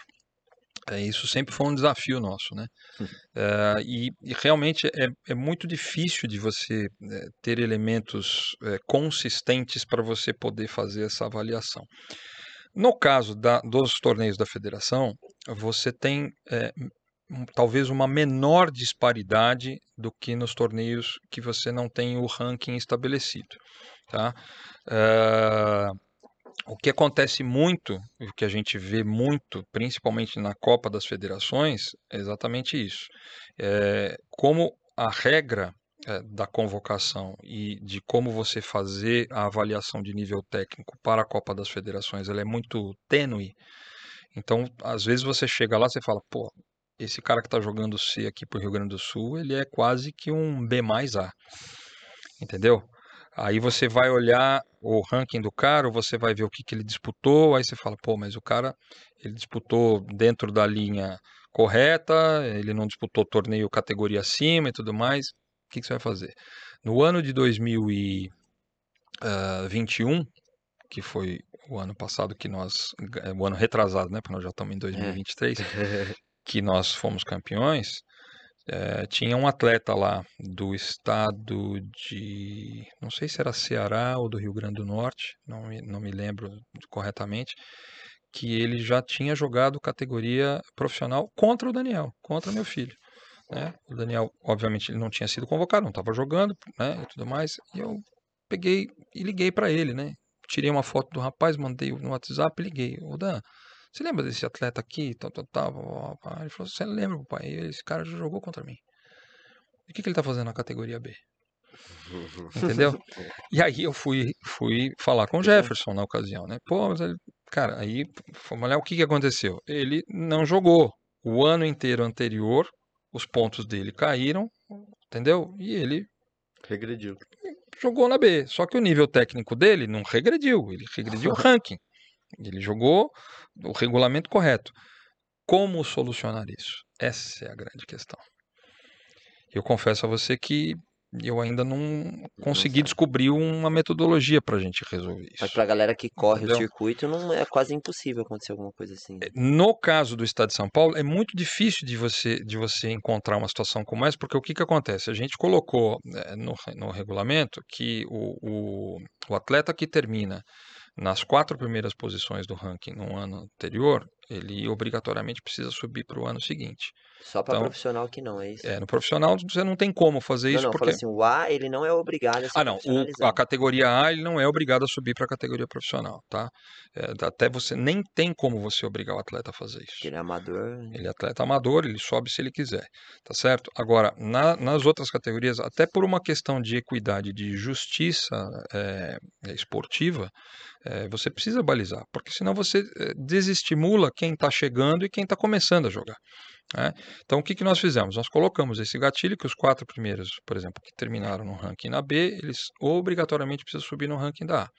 É, isso sempre foi um desafio nosso, né? É, e, e, realmente é, é, muito difícil de você é, ter elementos é, consistentes para você poder fazer essa avaliação. No caso da, dos torneios da federação, você tem é, talvez uma menor disparidade do que nos torneios que você não tem o ranking estabelecido. Tá? Uh, o que acontece muito, o que a gente vê muito, principalmente na Copa das Federações, é exatamente isso. É, como a regra é, da convocação e de como você fazer a avaliação de nível técnico para a Copa das Federações, ela é muito tênue. Então, às vezes você chega lá e fala, pô, esse cara que está jogando C aqui para o Rio Grande do Sul, ele é quase que um B mais A. Entendeu? Aí você vai olhar o ranking do cara, você vai ver o que, que ele disputou, aí você fala, pô, mas o cara ele disputou dentro da linha correta, ele não disputou torneio categoria acima e tudo mais. O que, que você vai fazer? No ano de 2021, ah, que foi o ano passado que nós, o ano retrasado, né, porque nós já estamos em 2023, é. que nós fomos campeões, é, tinha um atleta lá do estado de. Não sei se era Ceará ou do Rio Grande do Norte, não me, não me lembro corretamente, que ele já tinha jogado categoria profissional contra o Daniel, contra meu filho. Né? O Daniel, obviamente, ele não tinha sido convocado, não estava jogando né, e tudo mais. E eu peguei e liguei para ele, né? Tirei uma foto do rapaz, mandei no WhatsApp e liguei. Ô Dan, você lembra desse atleta aqui? Tal, tal, tal. Ele falou, você lembra, pai? Esse cara já jogou contra mim. E o que, que ele tá fazendo na categoria B? Entendeu? E aí eu fui, fui falar com o Jefferson na ocasião, né? Pô, mas ele, cara, aí vamos olhar o que, que aconteceu. Ele não jogou o ano inteiro anterior, os pontos dele caíram, entendeu? E ele regrediu. Jogou na B. Só que o nível técnico dele não regrediu, ele regrediu o ranking. Ele jogou o regulamento correto. Como solucionar isso? Essa é a grande questão. Eu confesso a você que eu ainda não consegui descobrir uma metodologia para a gente resolver isso. Mas para a galera que corre Entendeu? o circuito, não é quase impossível acontecer alguma coisa assim. É, no caso do Estado de São Paulo, é muito difícil de você, de você encontrar uma situação como essa, porque o que, que acontece? A gente colocou é, no, no regulamento que o, o, o atleta que termina nas quatro primeiras posições do ranking no ano anterior, ele obrigatoriamente precisa subir para o ano seguinte. Só para então, profissional que não, é isso? É, no profissional você não tem como fazer não, isso não, porque... assim, o A ele não é obrigado a Ah, não, o, a categoria A ele não é obrigado a subir para a categoria profissional, tá? É, até você nem tem como você obrigar o atleta a fazer isso. Ele é amador. Né? Ele é atleta amador, ele sobe se ele quiser, tá certo? Agora, na, nas outras categorias, até por uma questão de equidade, de justiça é, esportiva, é, você precisa balizar, porque senão você é, desestimula quem está chegando e quem está começando a jogar. Né? Então, o que, que nós fizemos? Nós colocamos esse gatilho que os quatro primeiros, por exemplo, que terminaram no ranking na B, eles obrigatoriamente precisam subir no ranking da A.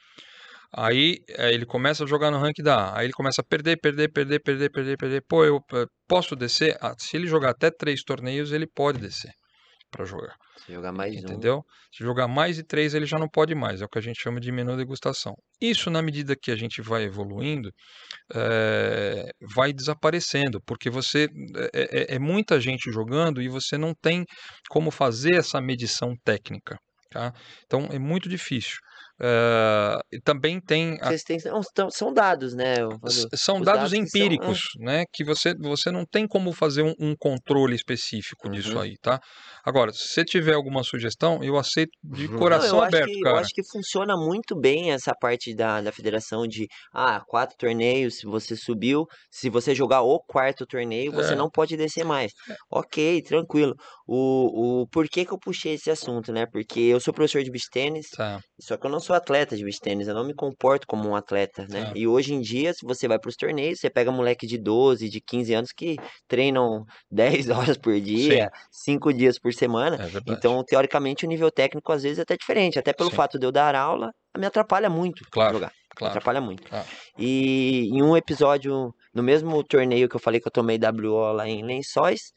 Aí é, ele começa a jogar no ranking da A. Aí ele começa a perder, perder, perder, perder, perder, perder. Pô, eu eh, posso descer? Ah, se ele jogar até três torneios, ele pode descer para jogar. Se jogar mais Entendeu? Um. Se jogar mais de três, ele já não pode mais. É o que a gente chama de menu degustação. Isso, na medida que a gente vai evoluindo, é, vai desaparecendo, porque você é, é, é, muita gente jogando e você não tem como fazer essa medição técnica. Tá? Então é muito difícil. Uh, também tem. A... Têm, são dados, né? São dados, dados, empíricos, que são... né? Que você, você não tem como fazer um, um controle específico uhum. disso aí, tá? Agora, se você tiver alguma sugestão, eu aceito de uhum. coração não, aberto, que, cara. Eu acho que funciona muito bem essa parte da, da federação de ah, quatro torneios, se você subiu, se você jogar o quarto torneio, você é. não pode descer mais. É. Ok, tranquilo. O, o porquê que eu puxei esse assunto, né? Porque eu sou professor de beach tênis, tá. só que eu não sou atleta de beach tênis, eu não me comporto como um atleta, né? É. E hoje em dia, se você vai para os torneios, você pega moleque de 12, de 15 anos que treinam 10 horas por dia, 5 dias por semana. É então, teoricamente, o nível técnico às vezes é até diferente. Até pelo Sim. fato de eu dar aula, me atrapalha muito claro, jogar. Claro. Atrapalha muito. Claro. E em um episódio, no mesmo torneio que eu falei que eu tomei WO lá em Lençóis,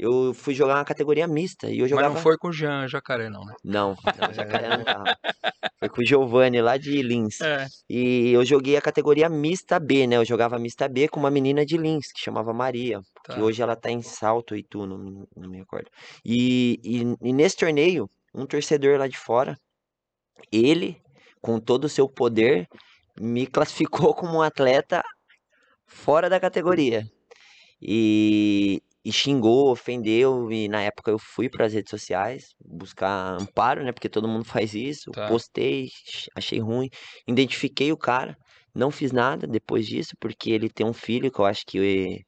eu fui jogar uma categoria mista. E eu Mas jogava. não foi com o Jean Jacaré, não, né? Não, não, jacaré não tava. Foi com o Giovanni lá de Lins. É. E eu joguei a categoria mista B, né? Eu jogava mista B com uma menina de Lins, que chamava Maria. Tá. Que hoje ela tá em Salto e tu, não, me- não me recordo. E, e, e nesse torneio, um torcedor lá de fora, ele, com todo o seu poder, me classificou como um atleta fora da categoria. E, e xingou, ofendeu, e na época eu fui para as redes sociais buscar amparo, né? Porque todo mundo faz isso. Tá. Postei, ch- achei ruim, identifiquei o cara, não fiz nada depois disso, porque ele tem um filho que eu acho que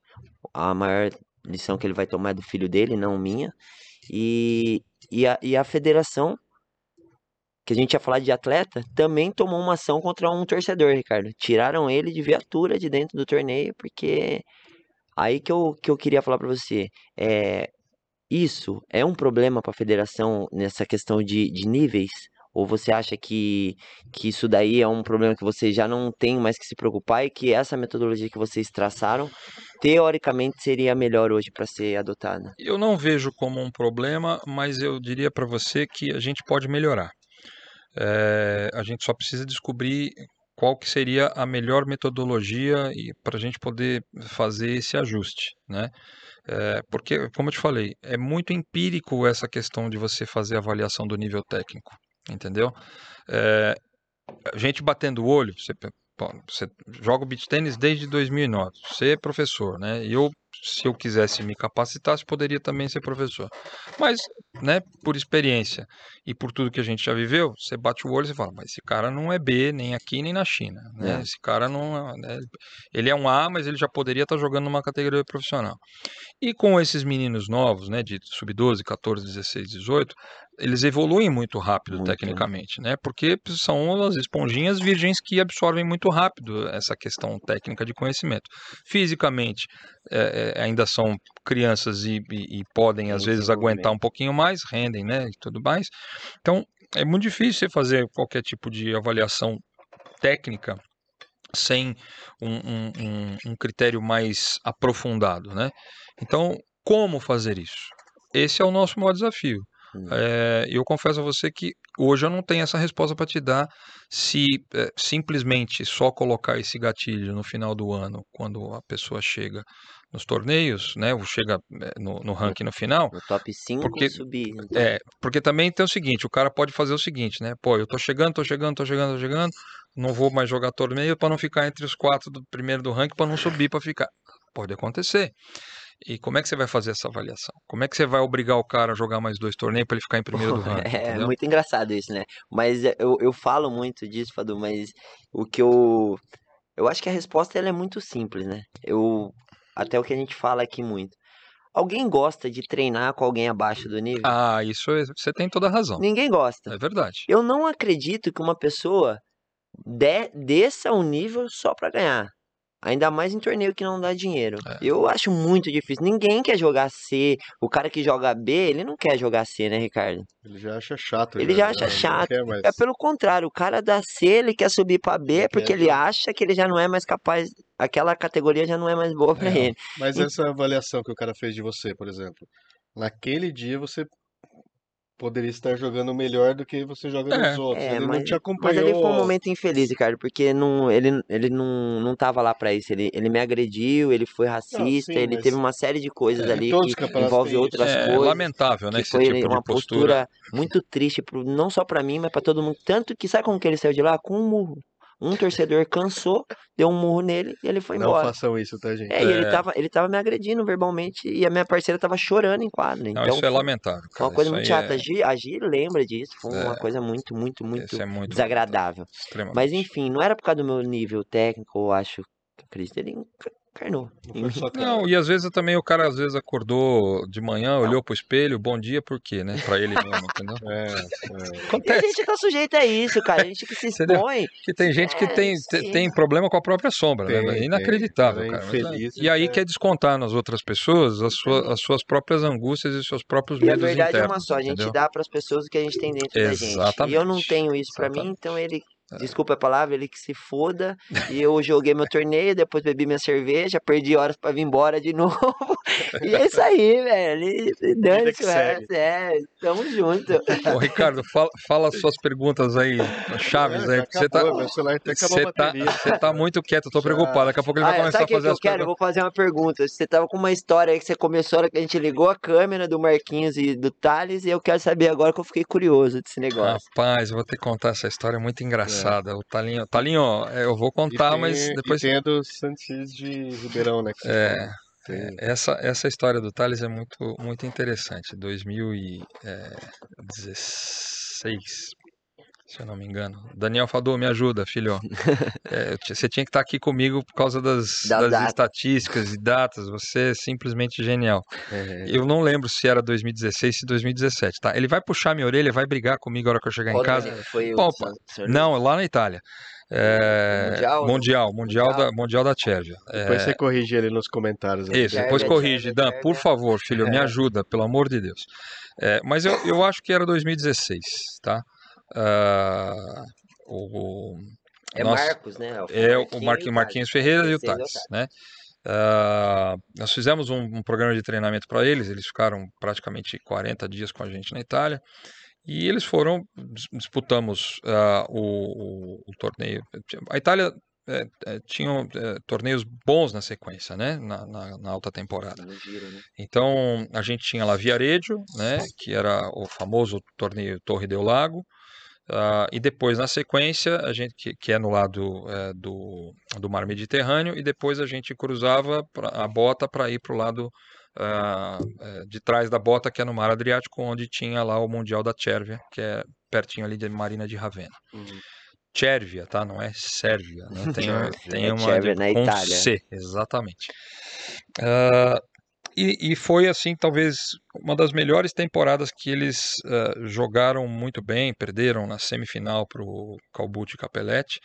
a maior lição que ele vai tomar é do filho dele, não minha. E, e, a, e a federação, que a gente ia falar de atleta, também tomou uma ação contra um torcedor, Ricardo. Tiraram ele de viatura de dentro do torneio, porque aí que eu, que eu queria falar pra você. É, isso é um problema para a federação nessa questão de, de níveis? Ou você acha que, que isso daí é um problema que você já não tem mais que se preocupar e que essa metodologia que vocês traçaram, teoricamente, seria melhor hoje para ser adotada? Eu não vejo como um problema, mas eu diria para você que a gente pode melhorar. É, a gente só precisa descobrir qual que seria a melhor metodologia para a gente poder fazer esse ajuste, né? É, porque, como eu te falei, é muito empírico essa questão de você fazer avaliação do nível técnico, entendeu? É, gente batendo o olho, você, pô, você joga o beach tênis desde 2009, você é professor, né? E eu, se eu quisesse me capacitar, poderia também ser professor. Mas, né, por experiência e por tudo que a gente já viveu, você bate o olho e fala, mas esse cara não é B, nem aqui, nem na China, né? É. Esse cara não é, né? ele é um A, mas ele já poderia estar jogando numa categoria profissional. E com esses meninos novos, né, de sub-12, 14, 16, 18, eles evoluem muito rápido Muito, tecnicamente, né? Porque são as esponjinhas virgens que absorvem muito rápido essa questão técnica de conhecimento. Fisicamente, é, é, ainda são crianças e, e- e podem às Em vezes aguentar um pouquinho mais, rendem, né, e tudo mais. Então, é muito difícil você fazer qualquer tipo de avaliação técnica sem um, um- um- um critério mais aprofundado, né? Então, como fazer isso? Esse é o nosso maior desafio. Hum. É, eu confesso a você que hoje eu não tenho essa resposta para te dar se é, simplesmente só colocar esse gatilho no final do ano, quando a pessoa chega nos torneios, né, chega é, no, no ranking no final, No top 5 Porque- subir. é, porque também tem o seguinte, o cara pode fazer o seguinte, né? Pô, eu tô chegando, tô chegando, tô chegando, tô chegando, não vou mais jogar torneio para não ficar entre os quatro do primeiro do ranking para não subir para ficar. Pode acontecer. E como é que você vai fazer essa avaliação? Como é que você vai obrigar o cara a jogar mais dois torneios para ele ficar em primeiro do ranking? É entendeu? muito engraçado isso, né? Mas é, eu, eu falo muito disso, Fadu, mas o que eu. Eu acho que a resposta ela é muito simples, né? Eu. Até o que a gente fala aqui muito. Alguém gosta de treinar com alguém abaixo do nível? Ah, isso é- você tem toda a razão. Ninguém gosta. É verdade. Eu não acredito que uma pessoa de, desça um nível só pra ganhar. Ainda mais em torneio que não dá dinheiro. É. Eu acho muito difícil. Ninguém quer jogar C. O cara que joga B, ele não quer jogar C, né, Ricardo? Ele já acha chato. Ele já acha não chato. quer mais. É pelo contrário, o cara da C, ele quer subir pra B Ele porque quer ele acha que ele já não é mais capaz, aquela categoria já não é mais boa pra É. ele. Mas E- essa avaliação que o cara fez de você, por exemplo, naquele dia você poderia estar jogando melhor do que você joga É. nos outros. É, ele mas, não te mas acompanhou. ali foi um momento infeliz, Ricardo, porque não, ele, ele não, não tava lá pra isso. Ele, ele me agrediu, ele foi racista, sim, ele mas- teve uma série de coisas É, ali que envolve outras É coisas. lamentável, né? que Esse foi tipo uma de postura. postura muito triste, pro, não só pra mim, mas pra todo mundo. Tanto que sabe como que ele saiu de lá? Com um murro. Um torcedor cansou, deu um murro nele e ele foi Não embora. façam isso, tá, gente? É, e ele É. tava, ele tava me agredindo verbalmente e a minha parceira tava chorando em quadra. Não, Então, isso é lamentável. foi Cara. uma coisa Isso muito chata. é- A Gi, a Gi lembra disso. Foi uma É. coisa muito, muito, muito é muito desagradável. Mas enfim, não era por causa do meu nível técnico, eu acho. Acredito, ele encarnou. Não. Não, e às vezes também o cara às vezes acordou de manhã, olhou pro espelho, bom dia, por quê, né? Pra ele mesmo, entendeu? É, é. E a Acontece gente tá sujeito a isso, cara. A gente que se expõe. que tem gente que É, tem, tem problema com a própria sombra, né? Tem, É tem. inacreditável, É cara. Mas, infeliz, e aí é. quer descontar nas outras pessoas as, sua- as suas próprias angústias e os seus próprios E a medos verdade é internos. uma só, a gente entendeu? dá pras pessoas o que a gente tem dentro da gente. E eu não Exatamente, tenho isso pra mim, exatamente. então ele desculpa a palavra, ele que se foda. E eu joguei meu torneio, depois bebi minha cerveja, perdi horas pra vir embora de novo. E é isso aí, velho. E Dane-se que o resto. É, tamo junto. Ô, Ricardo, fala, fala as suas perguntas aí, chaves aí, porque você tá, você tá, você tá muito quieto, eu tô preocupado. Daqui a pouco ele vai Ah, começar sabe a fazer que eu as quero? Eu perguntas. vou fazer uma pergunta. Você tava com uma história aí que você começou, a hora que a gente ligou a câmera do Marquinhos e do Thales, e eu quero saber agora que eu fiquei curioso desse negócio. Rapaz, eu vou ter que contar essa história muito engraçada. O Talinho, Talinho, é, eu vou contar, E tem- mas e depois. tem a do Santos de Ribeirão, né? É. Tem- Essa, essa história do Thales é muito, muito interessante. 2016, se eu não me engano. Daniel Fador, me ajuda, filho. É, você tinha que estar aqui comigo por causa das, Da das estatísticas e datas. Você é simplesmente genial. é, Eu não lembro se era 2016 ou 2017, tá? Ele vai puxar minha orelha, vai brigar comigo a hora que eu chegar em Qual casa. torneio? Foi o Bom, San- Não, lá na Itália. É, Mundial, mundial, mundial, Mundial? da, mundial da Cervia. Depois você corrige ele nos comentários. aí. Isso, depois corrige. Dan, por favor, filho, me ajuda, pelo amor de Deus. É, mas eu, eu acho que era 2016, tá? Ah, o, o- É nós- Marcos, né? é o Marquinhos, Marquinhos Ferreira e o 16 é o Thales, né? Ah, nós fizemos um, um programa de treinamento para eles, eles ficaram praticamente 40 dias com a gente na Itália, e eles foram, dis- disputamos ah, o, o- o torneio. A Itália eh, eh, tinha eh, torneios bons na sequência, né? Na, na- na alta temporada. Né? Então a gente tinha lá Viareggio, né, que era o famoso torneio Torre del Lago, ah, e depois na sequência a gente que, que é no lado eh, do, do Mar Mediterrâneo e depois a gente cruzava pra- a bota para ir para o lado eh, de trás da bota que é no Mar Adriático, onde tinha lá o Mundial da Cervia, que é pertinho ali da Marina de Ravenna. Uhum. Cervia, tá? Não é Sérvia, né? Tem, tem É uma de- na com Itália. C, exatamente. Ah, e, e foi assim, talvez uma das melhores temporadas que eles ah, jogaram muito bem, perderam na semifinal para o Calbucci Capelletti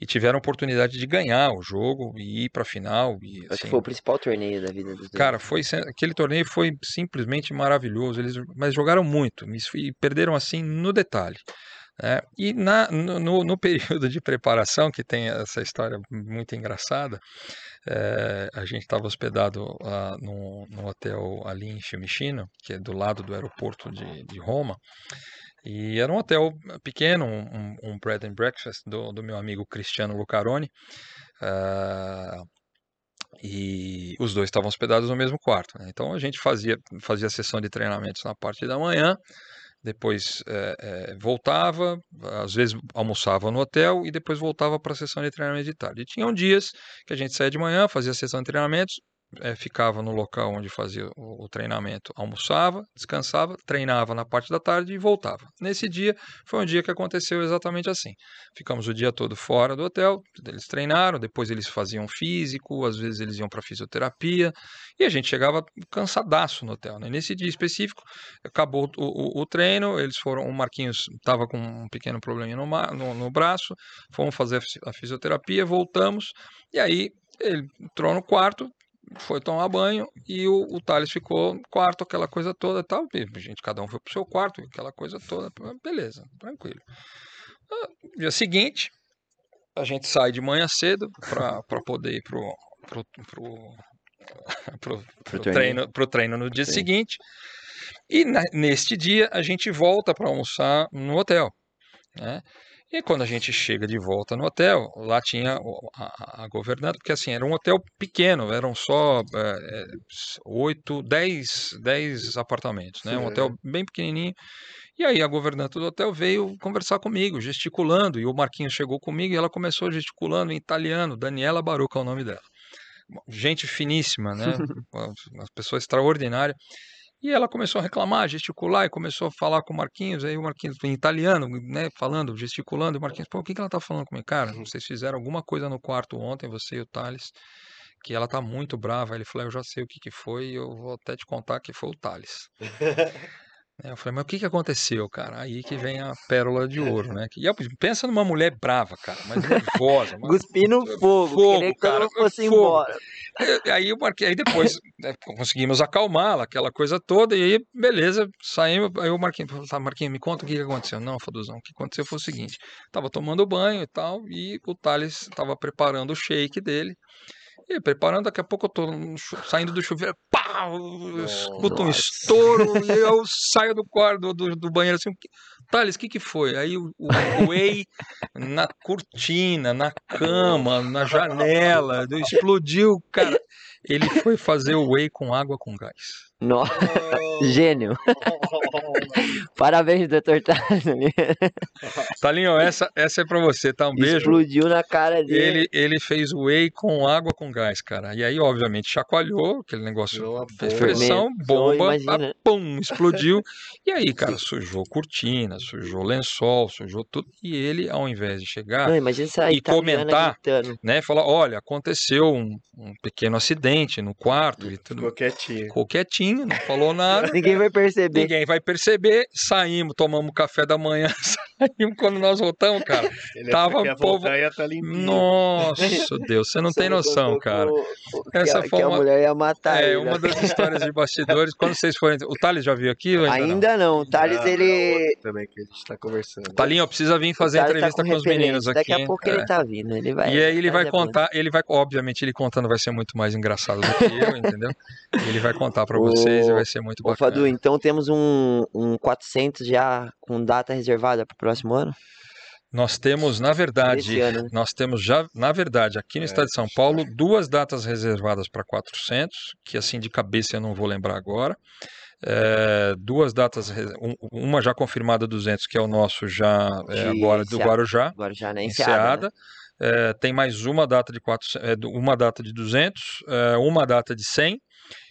e tiveram a oportunidade de ganhar o jogo e ir para a final. E, Acho assim, que foi o principal torneio da vida dos dois. Cara, foi aquele torneio foi simplesmente maravilhoso. Eles mas jogaram muito e perderam assim no detalhe. né? E na, no- no período de preparação, que tem essa história muito engraçada, eh, a gente estava hospedado lá num, num hotel ali em Fiumicino, que é do lado do aeroporto de, de Roma. E era um hotel pequeno, um, um- bread and breakfast do, do meu amigo Cristiano Lucaroni. ah, e os dois estavam hospedados no mesmo quarto. né? Então a gente fazia, fazia sessão de treinamentos na parte da manhã, depois eh, eh, voltava, às vezes almoçava no hotel e depois voltava para a sessão de treinamento de tarde. E tinham dias que a gente saía de manhã, fazia a sessão de treinamentos, eh, ficava no local onde fazia o, o treinamento, almoçava, descansava, treinava na parte da tarde e voltava. Nesse dia foi um dia que aconteceu exatamente assim. Ficamos o dia todo fora do hotel, eles treinaram, depois eles faziam físico, às vezes eles iam para fisioterapia, e a gente chegava cansadaço no hotel. Né? Nesse dia específico, acabou o, o- o treino, eles foram, o Marquinhos estava com um pequeno probleminha no, no- no braço, fomos fazer a fisioterapia, voltamos, e aí ele entrou no quarto, foi tomar banho, e o, o Thales ficou no quarto, aquela coisa toda tal, e, gente, cada um foi pro seu quarto, aquela coisa toda, beleza, tranquilo. Ah, Dia seguinte, a gente sai de manhã cedo para poder ir pro, pro, pro, pro, pro treino, pro treino no dia Sim. seguinte. E na- neste dia a gente volta para almoçar no hotel. Né? E quando a gente chega de volta no hotel, lá tinha o- a, a governanta, porque assim, era um hotel pequeno, eram só é, é, oito, dez, dez apartamentos, né? Um Sim. hotel bem pequenininho. E aí a governanta do hotel veio conversar comigo, gesticulando, e o Marquinhos chegou comigo e ela começou gesticulando em italiano, Daniela Baruca é o nome dela. Gente finíssima, né? Uma pessoa extraordinária. E ela começou a reclamar, gesticular, e começou a falar com o Marquinhos, aí o Marquinhos em italiano, né, falando, gesticulando, e o Marquinhos, pô, o que que ela tá falando comigo? Cara, vocês fizeram alguma coisa no quarto ontem, você e o Thales, que ela tá muito brava. Ele falou, eu já sei o que que foi, e eu vou até te contar que foi o Thales. né? Eu falei, mas o que que aconteceu, cara? Aí que vem a pérola de ouro, né? Que- e eu- pensa numa mulher brava, cara, mas nervosa. mas- Cuspindo fogo, Fogo, que cara, mundo fosse fogo. embora. Aí eu marquei, aí depois né, conseguimos acalmá-la, aquela coisa toda, e aí, beleza, saímos, aí eu marquei, tá, Marquinhos, me conta o que que aconteceu. Não, Faduzão, o que aconteceu foi o seguinte, tava tomando banho e tal, e o Thales tava preparando o shake dele, e preparando, daqui a pouco eu tô saindo do chuveiro, pá, eu escuto um estouro, e eu saio do quarto, do, do banheiro assim, "Que- Thales, o que que foi? Aí o, o whey na cortina, na cama, na janela, explodiu, cara. Ele foi fazer o whey com água com gás. Nossa, gênio. Parabéns, doutor Tales. Talinho, essa, essa é pra você, tá? Um beijo. Explodiu na cara dele. Ele, ele fez o whey com água com gás, cara. E aí, obviamente, chacoalhou, aquele negócio uma fez bomba. pressão, bomba, ah, pum, explodiu. E aí, cara, sujou cortina, sujou lençol, sujou tudo. E ele, ao invés de chegar, Não, e comentar, gritando. né, falar, olha, aconteceu um, um pequeno acidente no quarto e tudo. Ficou quietinho. Ficou quietinho, não falou nada. Ninguém vai perceber. Ninguém vai perceber. Saímos, tomamos café da manhã, saímos quando nós voltamos, cara. Ele Tava que um povo- tá. Nossa, Deus, você não tem Você me noção, cara. que o- que Essa a, foi que a mulher ia matar É ele. uma né? das histórias de bastidores. Quando vocês forem. O Thales já viu aqui? ou ainda não? Ainda não. O Thales, Ah, ele. Também que a gente tá conversando. Talinho, precisa vir o fazer tá entrevista com, os meninos aqui. Daqui a pouco é. ele tá vindo. Ele vai, E aí ele vai contar, ele vai, obviamente, ele contando vai ser muito mais engraçado do que eu, entendeu? Ele vai contar pra Ô, vocês e vai ser muito Ô, bacana. Fadu, então temos um, um 400 já com data reservada pro próximo ano? Nós temos, na verdade, ano, né? nós temos já, na verdade, aqui no É. estado de São Paulo, duas datas reservadas para 400, que assim de cabeça eu não vou lembrar agora. É, duas datas, um- uma já confirmada 200, que é o nosso já é, agora do. Guarujá, Agora já, né? Enseada. enseada. É, tem mais uma data de 400, é, uma data de 200, é, uma data de 100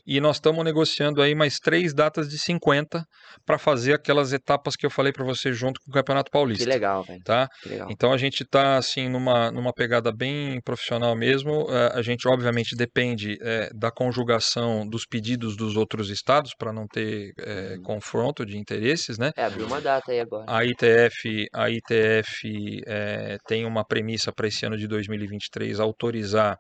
e nós estamos negociando aí mais três datas de 50 para fazer aquelas etapas que eu falei para você junto com o Campeonato Que Paulista, legal, velho. tá? Que legal. Então a gente está assim numa, numa pegada bem profissional mesmo. Eh, a gente obviamente depende eh, da conjugação dos pedidos dos outros estados para não ter eh, Uhum. confronto de interesses, né? É, abriu uma data aí agora. A ITF, a ITF eh, tem uma premissa para esse ano de 2023 autorizar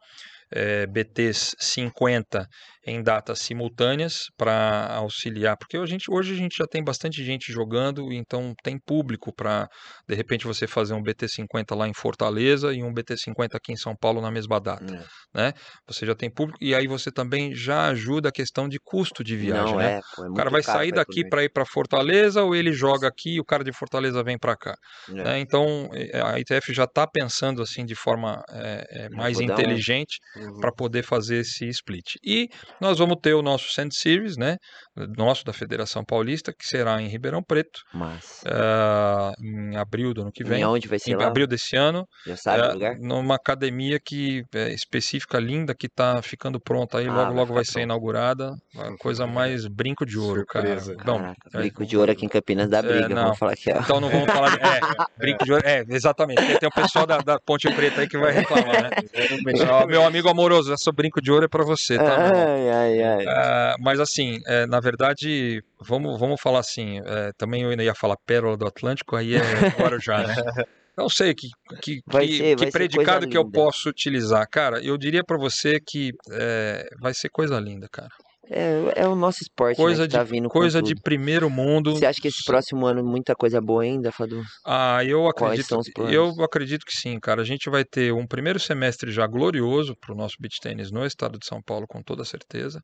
eh, BTs 50 em datas simultâneas para auxiliar, porque a gente, hoje a gente já tem bastante gente jogando, então tem público para de repente você fazer um BT 50 lá em Fortaleza e um BT 50 aqui em São Paulo na mesma data. É. Você já tem público e aí você também já ajuda a questão de custo de viagem, Não, né? é, pô, é O cara vai sair daqui para ir para Fortaleza ou ele joga aqui e o cara de Fortaleza vem para cá. norte. né? Então eh, a ITF já está pensando assim de forma eh, eh, mais vou dar um- inteligente Uhum. para poder fazer esse split. E nós vamos ter o nosso Sand Series, né? Nosso da Federação Paulista, que será em Ribeirão Preto, Mas. ah, em abril do ano que vem. Em onde vai ser Em lá? abril desse ano, Já sabe é, o lugar? numa academia que é específica, linda, que está ficando pronta aí, Ah, logo vai logo vai ser pronto. inaugurada. A coisa mais brinco de ouro, Surpresa. cara. Bom, Caraca, é, Brinco de ouro aqui em Campinas da É, briga, não. vamos falar aqui, ó. então não vamos falar de. É, brinco de ouro. É, exatamente. Tem o pessoal da, da Ponte Preta aí que vai reclamar, né? Ó, meu amigo amoroso, essa brinco de ouro é para você, tá? Ai, ai, ai. Ah, mas assim, é, na verdade, vamos, vamos falar assim, é, também eu ainda ia falar Pérola do Atlântico, aí é Guarujá, né? Não sei que, que, Vai que, ser- que predicado que eu posso utilizar. Cara, eu diria pra você que é, vai ser coisa linda, cara. É, é o nosso esporte, Coisa né, que tá de, vindo coisa de primeiro mundo. Você acha que esse próximo ano muita coisa boa ainda, Fadu? Ah, eu acredito, eu acredito que sim, cara. A gente vai ter um primeiro semestre já glorioso para o nosso beach tênis no estado de São Paulo, com toda certeza.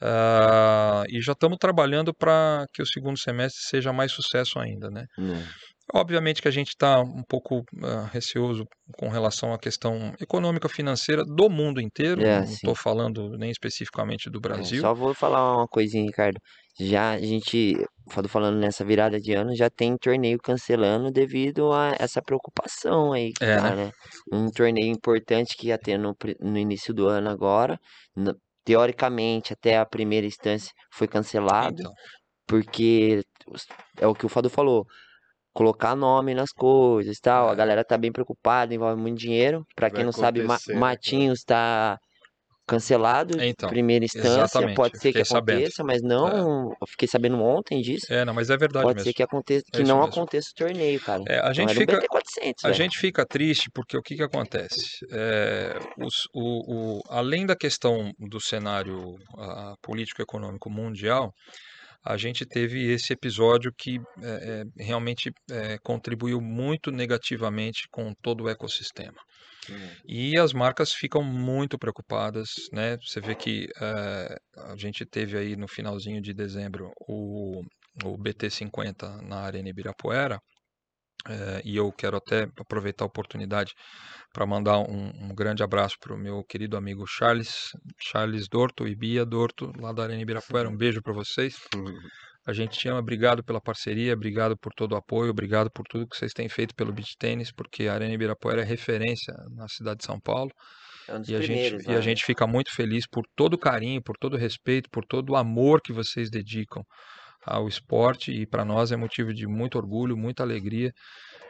Ah, e já estamos trabalhando para que o segundo semestre seja mais sucesso ainda, né? Né. Obviamente que a gente está um pouco ah, receoso com relação à questão econômica financeira do mundo inteiro. É, não estou falando nem especificamente do É, Brasil. Só vou falar uma coisinha, Ricardo. Já a gente, Fadu falando nessa virada de ano, já tem torneio cancelando devido a essa preocupação aí que É, tá, né? né? Um torneio importante que ia ter no, no início do ano agora, no- teoricamente até a primeira instância foi cancelado, Então, porque é o que o Fadu falou, colocar nome nas coisas e tal, a É. galera tá bem preocupada, envolve muito dinheiro. Pra quem Vai não sabe, Ma- né? Matinhos tá cancelado Então, primeira instância, exatamente, pode ser que fiquei sabendo. aconteça, mas não, eu fiquei sabendo ontem disso. É, não, mas é verdade Pode mesmo. ser que aconteça, que É não mesmo. aconteça o torneio, cara. É, a Então gente um fica, BT400, a velho. gente fica triste porque o que que acontece? É, os- o, o- além da questão do cenário ah, político-econômico mundial, a gente teve esse episódio que é, realmente é, contribuiu muito negativamente com todo o ecossistema. E as marcas ficam muito preocupadas, né? Você vê que a gente teve aí no finalzinho de dezembro o, o BT50 na Arena Ibirapuera, eh, e eu quero até aproveitar a oportunidade para mandar um, um grande abraço para o meu querido amigo Charles, Charles Dorto e Bia Dorto, lá da Arena Ibirapuera. Um beijo para vocês. A gente te ama, obrigado pela parceria, obrigado por todo o apoio, obrigado por tudo que vocês têm feito pelo beach tênis, porque a Arena Ibirapuera é referência na cidade de São Paulo. É um E a, gente, e a né? gente fica muito feliz por todo o carinho, por todo o respeito, por todo o amor que vocês dedicam ao esporte. E para nós é motivo de muito orgulho, muita alegria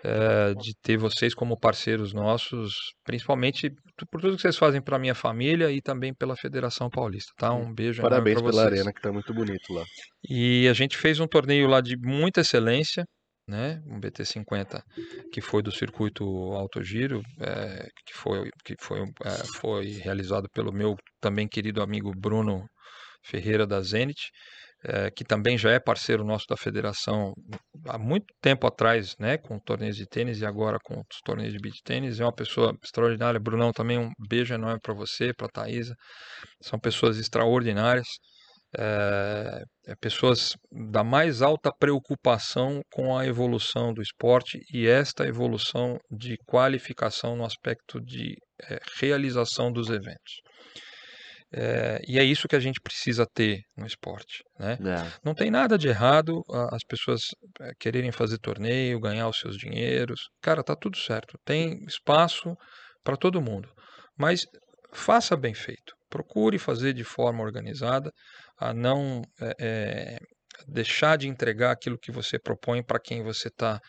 eh, de ter vocês como parceiros nossos, principalmente por tudo que vocês fazem para minha família e também pela Federação Paulista. Tá? Um beijo Parabéns para pela vocês. arena, que tá muito bonito lá. E a gente fez um torneio lá de muita excelência, né? Um BT50 que foi do circuito Alto Giro, eh, que foi que foi, eh, foi realizado pelo meu também querido amigo Bruno Ferreira da Zenit, eh, que também já é parceiro nosso da federação há muito tempo atrás, né? Com torneios de tênis e agora com os torneios de beach tênis. É uma pessoa extraordinária. Brunão, também um beijo enorme para você, para Thaisa. São pessoas extraordinárias é, é pessoas da mais alta preocupação com a evolução do esporte e esta evolução de qualificação no aspecto de é, realização dos eventos. É, e é isso que a gente precisa ter no esporte. Né? É. Não tem nada de errado as pessoas eh, quererem fazer torneio, ganhar os seus dinheiros. Cara, tá tudo certo. Tem espaço para todo mundo. Mas faça bem feito. Procure fazer de forma organizada, a não eh, deixar de entregar aquilo que você propõe para quem você está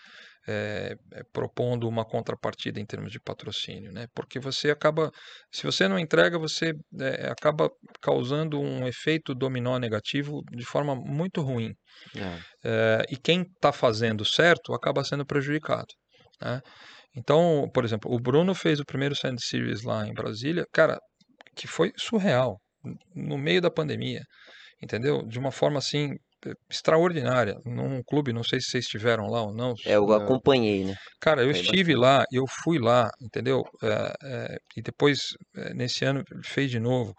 propondo uma contrapartida em termos de patrocínio, né? Porque você acaba, se você não entrega, você eh, acaba causando um efeito dominó negativo de forma muito ruim. É. Eh, e quem está fazendo certo acaba sendo prejudicado. né? Então, por exemplo, o Bruno fez o primeiro Sand Series lá em Brasília, cara, que foi surreal, no meio da pandemia, entendeu? De uma forma assim extraordinária, num clube, não sei se vocês estiveram lá ou não. É, eu Não. acompanhei, né? Cara, eu estive lá, eu fui lá, entendeu? É, é, e depois, nesse ano, fez de novo.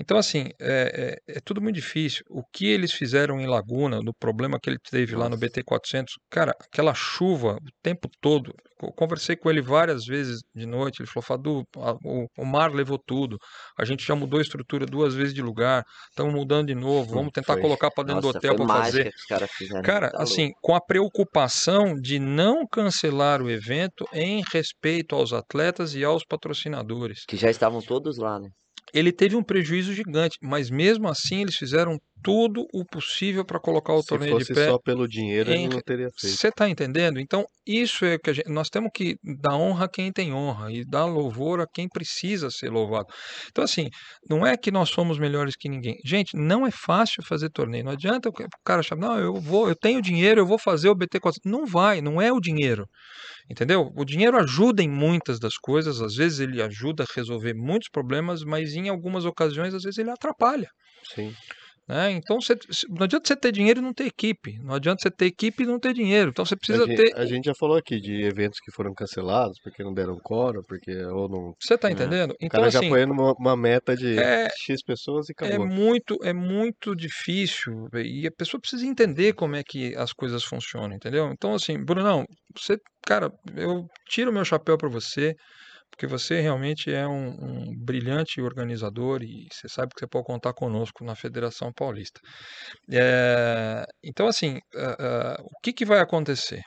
Então, assim, é, é- é tudo muito difícil. O que eles fizeram em Laguna, no problema que ele teve lá no Nossa. BT400, cara, aquela chuva o tempo todo. Eu conversei com ele várias vezes de noite. Ele falou: Fadu, a- o, o mar levou tudo. A gente já mudou a estrutura duas vezes de lugar. Estamos mudando de novo. Vamos tentar Foi. colocar para dentro do Nossa, hotel foi para fazer. fizeram. Cara, Tá assim, louco. com a preocupação de não cancelar o evento em respeito aos atletas e aos patrocinadores. Que já estavam todos lá, né? Ele teve um prejuízo gigante, mas mesmo assim eles fizeram tudo o possível para colocar o Se torneio de fosse pé. só pelo dinheiro, ele em- não teria feito. Você está entendendo? Então, isso é que a gente, nós temos que dar honra a quem tem honra e dar louvor a quem precisa ser louvado. Então, assim, não é que nós somos melhores que ninguém. Gente, não é fácil fazer torneio. Não adianta o cara achar, não, eu vou, eu tenho dinheiro, eu vou fazer o BT400. Não vai, não é o dinheiro. Entendeu? O dinheiro ajuda em muitas das coisas, às vezes ele ajuda a resolver muitos problemas, mas em algumas ocasiões, às vezes ele atrapalha. Sim. Né? Então você- não adianta você ter dinheiro e não ter equipe. Não adianta você ter equipe e não ter dinheiro. Então você precisa a, gente, ter. a gente já falou aqui de eventos que foram cancelados porque não deram coro, porque ou não. Você está É. entendendo? O Então cara já assim põe numa uma meta de é- X pessoas e é acabou. muito é muito difícil e a pessoa precisa entender como é que as coisas funcionam, entendeu? Então assim, Brunão, você, cara, eu tiro meu chapéu para você. Porque você realmente é um, um brilhante organizador e você sabe que você pode contar conosco na Federação Paulista. É, então, assim, ah, ah, o que, que vai acontecer?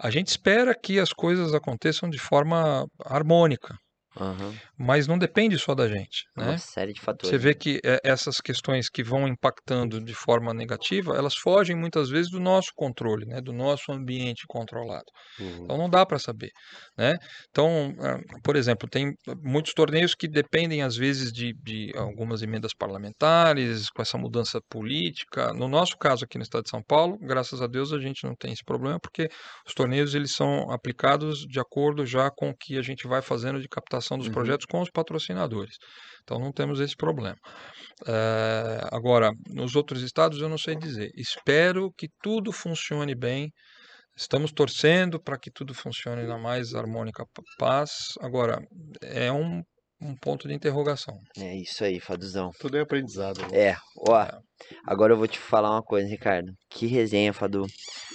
A gente espera que as coisas aconteçam de forma harmônica, Aham. Mas não depende só da gente, É Uma né? série de fatores. Você vê que é, essas questões que vão impactando de forma negativa, elas fogem muitas vezes do nosso controle, né? Do nosso ambiente controlado. Uhum. Então não dá para saber, né? Então, ah, por exemplo, tem muitos torneios que dependem às vezes de, de algumas emendas parlamentares, com essa mudança política. No nosso caso aqui no estado de São Paulo, graças a Deus a gente não tem esse problema, porque os torneios eles são aplicados de acordo já com o que a gente vai fazendo de captação dos Uhum. projetos com os patrocinadores. Então não temos esse problema. Eh, agora, nos outros estados eu não sei dizer. Espero que tudo funcione bem. Estamos torcendo para que tudo funcione na mais harmônica paz. Agora, é um, um ponto de interrogação. É isso aí, Faduzão. Tudo é aprendizado. né? É, ó, agora eu vou te falar uma coisa, Ricardo. Que resenha, Fadu.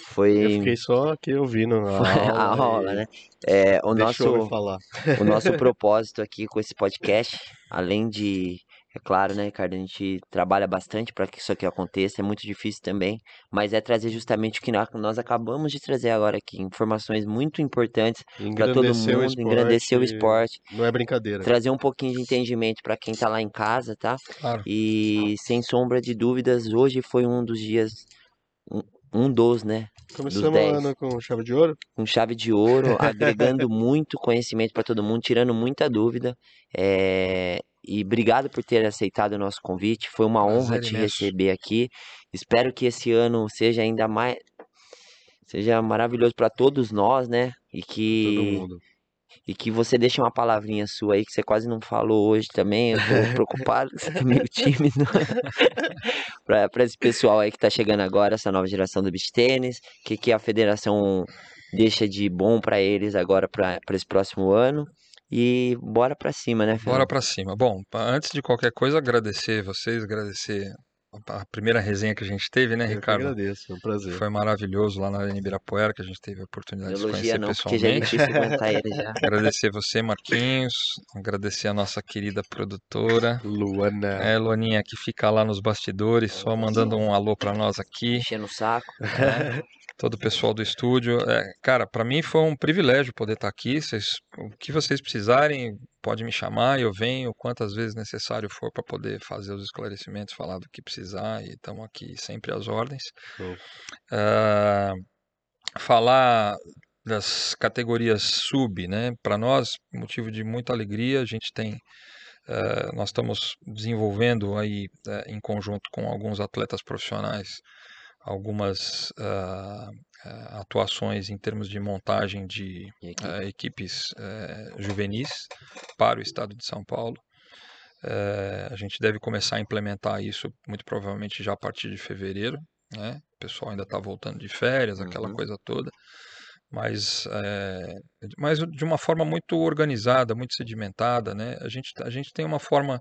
Foi Eu fiquei só aqui ouvindo a aula. a aula, e né? É, o Deixou eu nosso, falar. o nosso propósito aqui com esse podcast, além de, é claro, né, Ricardo, a gente trabalha bastante para que isso aqui aconteça, é muito difícil também, mas é trazer justamente o que nó- nós acabamos de trazer agora aqui, informações muito importantes para todo Engrandecer o mundo, engrandecer o esporte, Não é brincadeira. trazer um pouquinho de entendimento para quem tá lá em casa, tá? Claro. E sem sombra de dúvidas, hoje foi um dos dias, um, um dos, né? Começamos o ano com chave de ouro. Com chave de ouro, agregando muito conhecimento para todo mundo, tirando muita dúvida. É, E obrigado por ter aceitado o nosso convite. Foi uma honra Prazer te imenso. receber aqui. Espero que esse ano seja ainda mais. Seja maravilhoso para todos nós, né? E Todo que, mundo. e que você deixe uma palavrinha sua aí, que você quase não falou hoje também. Eu tô preocupado, você tá meio tímido. Pra esse pessoal aí que tá chegando agora, essa nova geração do beach tênis, o que, que a federação deixa de bom pra eles agora pra esse próximo ano. E bora pra cima, né, Fernando? Bora para cima. Bom, antes de qualquer coisa, agradecer vocês, agradecer a primeira resenha que a gente teve, né, Eu Ricardo? agradeço, é um prazer. Foi maravilhoso lá na Arena Ibirapuera, que a gente teve a oportunidade de se Elogia conhecer não, porque já é pessoalmente. ele já. Agradecer você, Marquinhos. Agradecer a nossa querida produtora. Luana. É, Loninha, que fica lá nos bastidores, só mandando um alô para nós aqui. Enchendo o saco. todo o pessoal do estúdio. É, cara, para mim foi um privilégio poder estar aqui. Vocês, o que vocês precisarem, pode me chamar, eu venho quantas vezes necessário for para poder fazer os esclarecimentos, falar do que precisar e estamos aqui sempre às ordens. Ah, falar das categorias sub, né? Para nós, motivo de muita alegria, a gente tem eh, nós estamos desenvolvendo aí eh, em conjunto com alguns atletas profissionais algumas ah, ah, atuações em termos de montagem de E aqui, eh, equipes eh, juvenis para o estado de São Paulo. Eh, a gente deve começar a implementar isso muito provavelmente já a partir de fevereiro, né? O pessoal ainda está voltando de férias, aquela Uhum. coisa toda, mas, eh, mas de uma forma muito organizada, muito sedimentada, né? A gente, a gente tem uma forma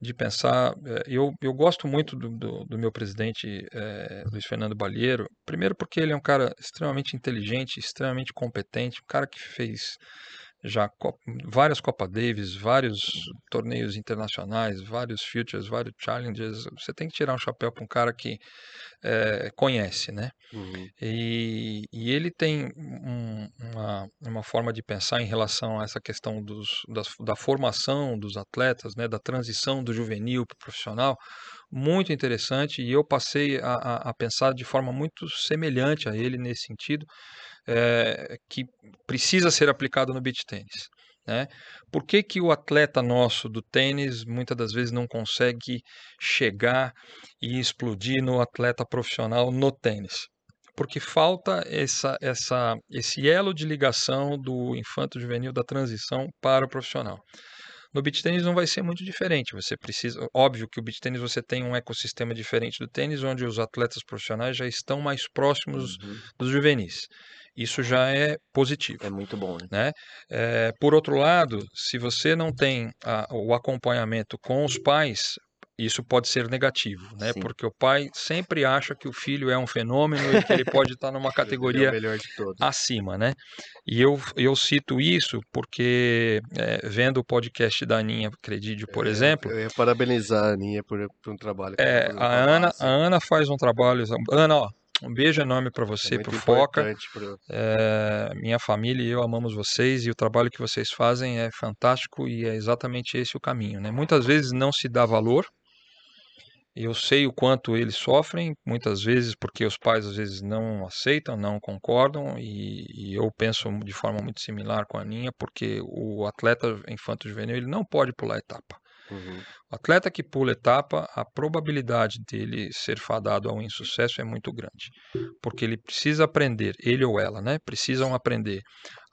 de pensar. eh, Eu, eu gosto muito do, do, do meu presidente eh, Luiz Fernando Balheiro, primeiro porque ele é um cara extremamente inteligente, extremamente competente, um cara que fez já várias Copa Davis, vários torneios internacionais, vários futures, vários challenges. Você tem que tirar um chapéu para um cara que eh, conhece, né? Uhum. E, e ele tem um- uma, uma forma de pensar em relação a essa questão dos, das- da formação dos atletas, né, da transição do juvenil para o profissional, muito interessante. E eu passei a, a- a pensar de forma muito semelhante a ele nesse sentido, eh, que precisa ser aplicado no beach tênis. Né? Por que, que o atleta nosso do tênis muitas das vezes não consegue chegar e explodir no atleta profissional no tênis? porque falta essa, essa, esse elo de ligação do infanto juvenil da transição para o profissional. No beach tênis não vai ser muito diferente. Você precisa, óbvio que o beach tênis você tem um ecossistema diferente do tênis, onde os atletas profissionais já estão mais próximos Uhum. dos juvenis. Isso já é positivo. É muito bom, né? Né? É, por outro lado, se você não tem a- o acompanhamento com os pais, isso pode ser negativo, né? Sim. Porque o pai sempre acha que o filho é um fenômeno e que ele pode estar numa é categoria o melhor de todos. acima, né? E eu, eu cito isso porque, é, vendo o podcast da Aninha Credidio, por É, exemplo, Eu ia parabenizar a Aninha por, por um trabalho é, a Ana, a Ana faz um trabalho. Ana, ó, Um beijo enorme para É você, muito pro Foca. importante pro- É, minha família e eu amamos vocês e o trabalho que vocês fazem é fantástico e é exatamente esse o caminho, né? Muitas vezes não se dá valor. Eu sei o quanto eles sofrem, muitas vezes porque os pais às vezes não aceitam, não concordam e, e eu penso de forma muito similar com a Aninha, porque o atleta infanto-juvenil ele não pode pular etapa. Uhum. O atleta que pula etapa, a probabilidade dele ser fadado ao insucesso é muito grande, porque ele precisa aprender, ele ou ela, né? Precisam aprender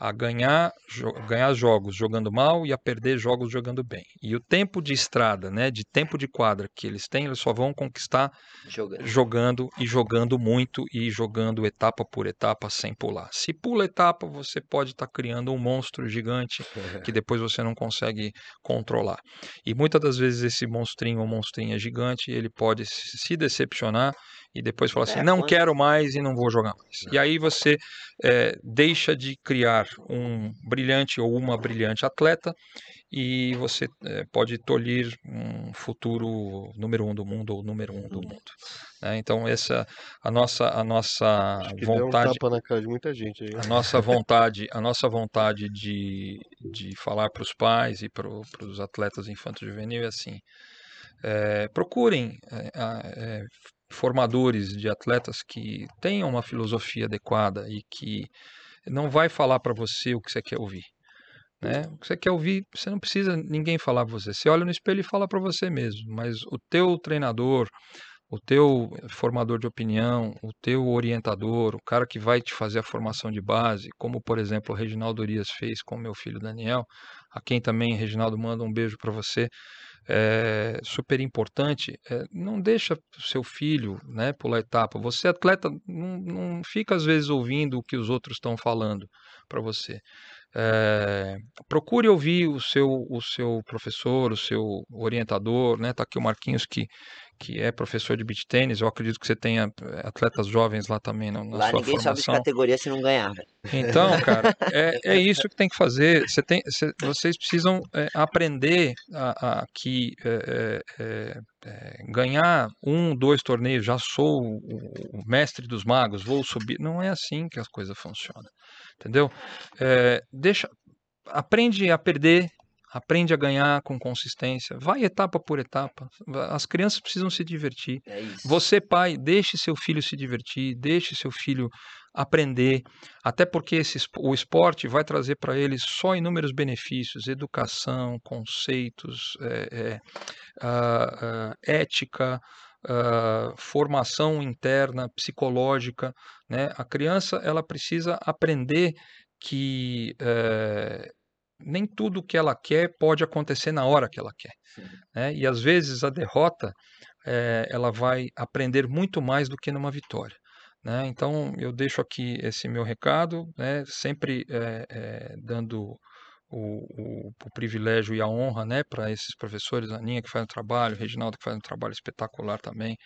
a ganhar, jo- ganhar jogos jogando mal e a perder jogos jogando bem. E o tempo de estrada, né, de tempo de quadra que eles têm, eles só vão conquistar Jogando. jogando e jogando muito e jogando etapa por etapa sem pular. Se pula etapa, você pode estar criando um monstro gigante que depois você não consegue controlar. E muitas das vezes esse monstrinho ou monstrinha gigante, ele pode se decepcionar e depois falar assim, É, não quero mais e não vou jogar mais. E aí você eh, deixa de criar um brilhante ou uma brilhante atleta e você eh, pode tolir um futuro número um do mundo ou número um do Hum. mundo. né? Então essa a nossa a nossa deu um vontade tapa na cara de muita gente aí. a nossa vontade, a nossa vontade de, de falar para os pais e para os atletas infantos juvenil é assim: é, procurem é, é, formadores de atletas que tenham uma filosofia adequada e que não vai falar para você o que você quer ouvir. Né? O que você quer ouvir, você não precisa ninguém falar para você. Você olha no espelho e fala para você mesmo. Mas o teu treinador, o teu formador de opinião, o teu orientador, o cara que vai te fazer a formação de base, como por exemplo o Reginaldo Urias fez com meu filho Daniel, a quem também Reginaldo manda um beijo para você. É super importante. é, não deixa o seu filho, né, pular etapa. Você atleta não, não fica às vezes ouvindo o que os outros estão falando para você. É, procure ouvir o seu, o seu professor, o seu orientador, né? Tá aqui o Marquinhos que, que é professor de beach tênis. Eu acredito que você tenha eh, atletas jovens lá também na, na Lá sua ninguém sobe de formação. categoria se não ganhar. Então, cara, é, é isso que tem que fazer. Você tem, cê- vocês precisam é, aprender a, a que é, é, é, é, ganhar um, dois torneios, já sou o, o mestre dos magos, vou subir. Não é assim que as coisas funcionam, entendeu? É, deixa, aprende a perder, aprende a ganhar com consistência, vai etapa por etapa. As crianças precisam se divertir. É. Você, pai, deixe seu filho se divertir, deixe seu filho aprender, até porque esse, o esporte vai trazer para ele só inúmeros benefícios, educação, conceitos, é, é, ah, ah, ética, ah, formação interna, psicológica, né? A criança ela precisa aprender que eh, nem tudo que ela quer pode acontecer na hora que ela quer, né? E às vezes a derrota eh, ela vai aprender muito mais do que numa vitória. Né? Então eu deixo aqui esse meu recado, né? sempre eh, eh, dando o, o- o privilégio e a honra né? para esses professores, a Aninha que faz um trabalho, o Reginaldo que faz um trabalho espetacular também,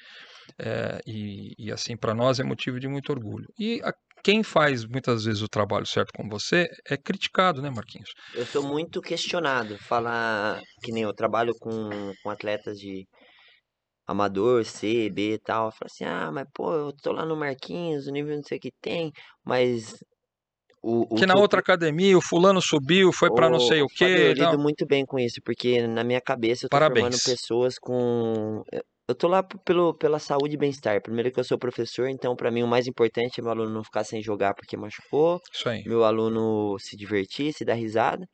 eh, e, e assim para nós é motivo de muito orgulho. E a- quem faz muitas vezes o trabalho certo com você é criticado, né, Marquinhos? Eu sou muito questionado. Falar que nem eu trabalho com, com atletas de amador, C, B e tal. Fala assim, ah, mas pô, eu tô lá no Marquinhos, o nível não sei o que tem, mas o, o que na eu- outra academia o fulano subiu, foi para não sei o quê. eu lido muito bem com isso, porque na minha cabeça eu tô formando Parabéns. pessoas com. Eu- Eu tô lá pelo, pela saúde e bem-estar. Primeiro que eu sou professor, então pra mim o mais importante é meu aluno não ficar sem jogar porque machucou, Isso aí. meu aluno se divertir, se dar risada.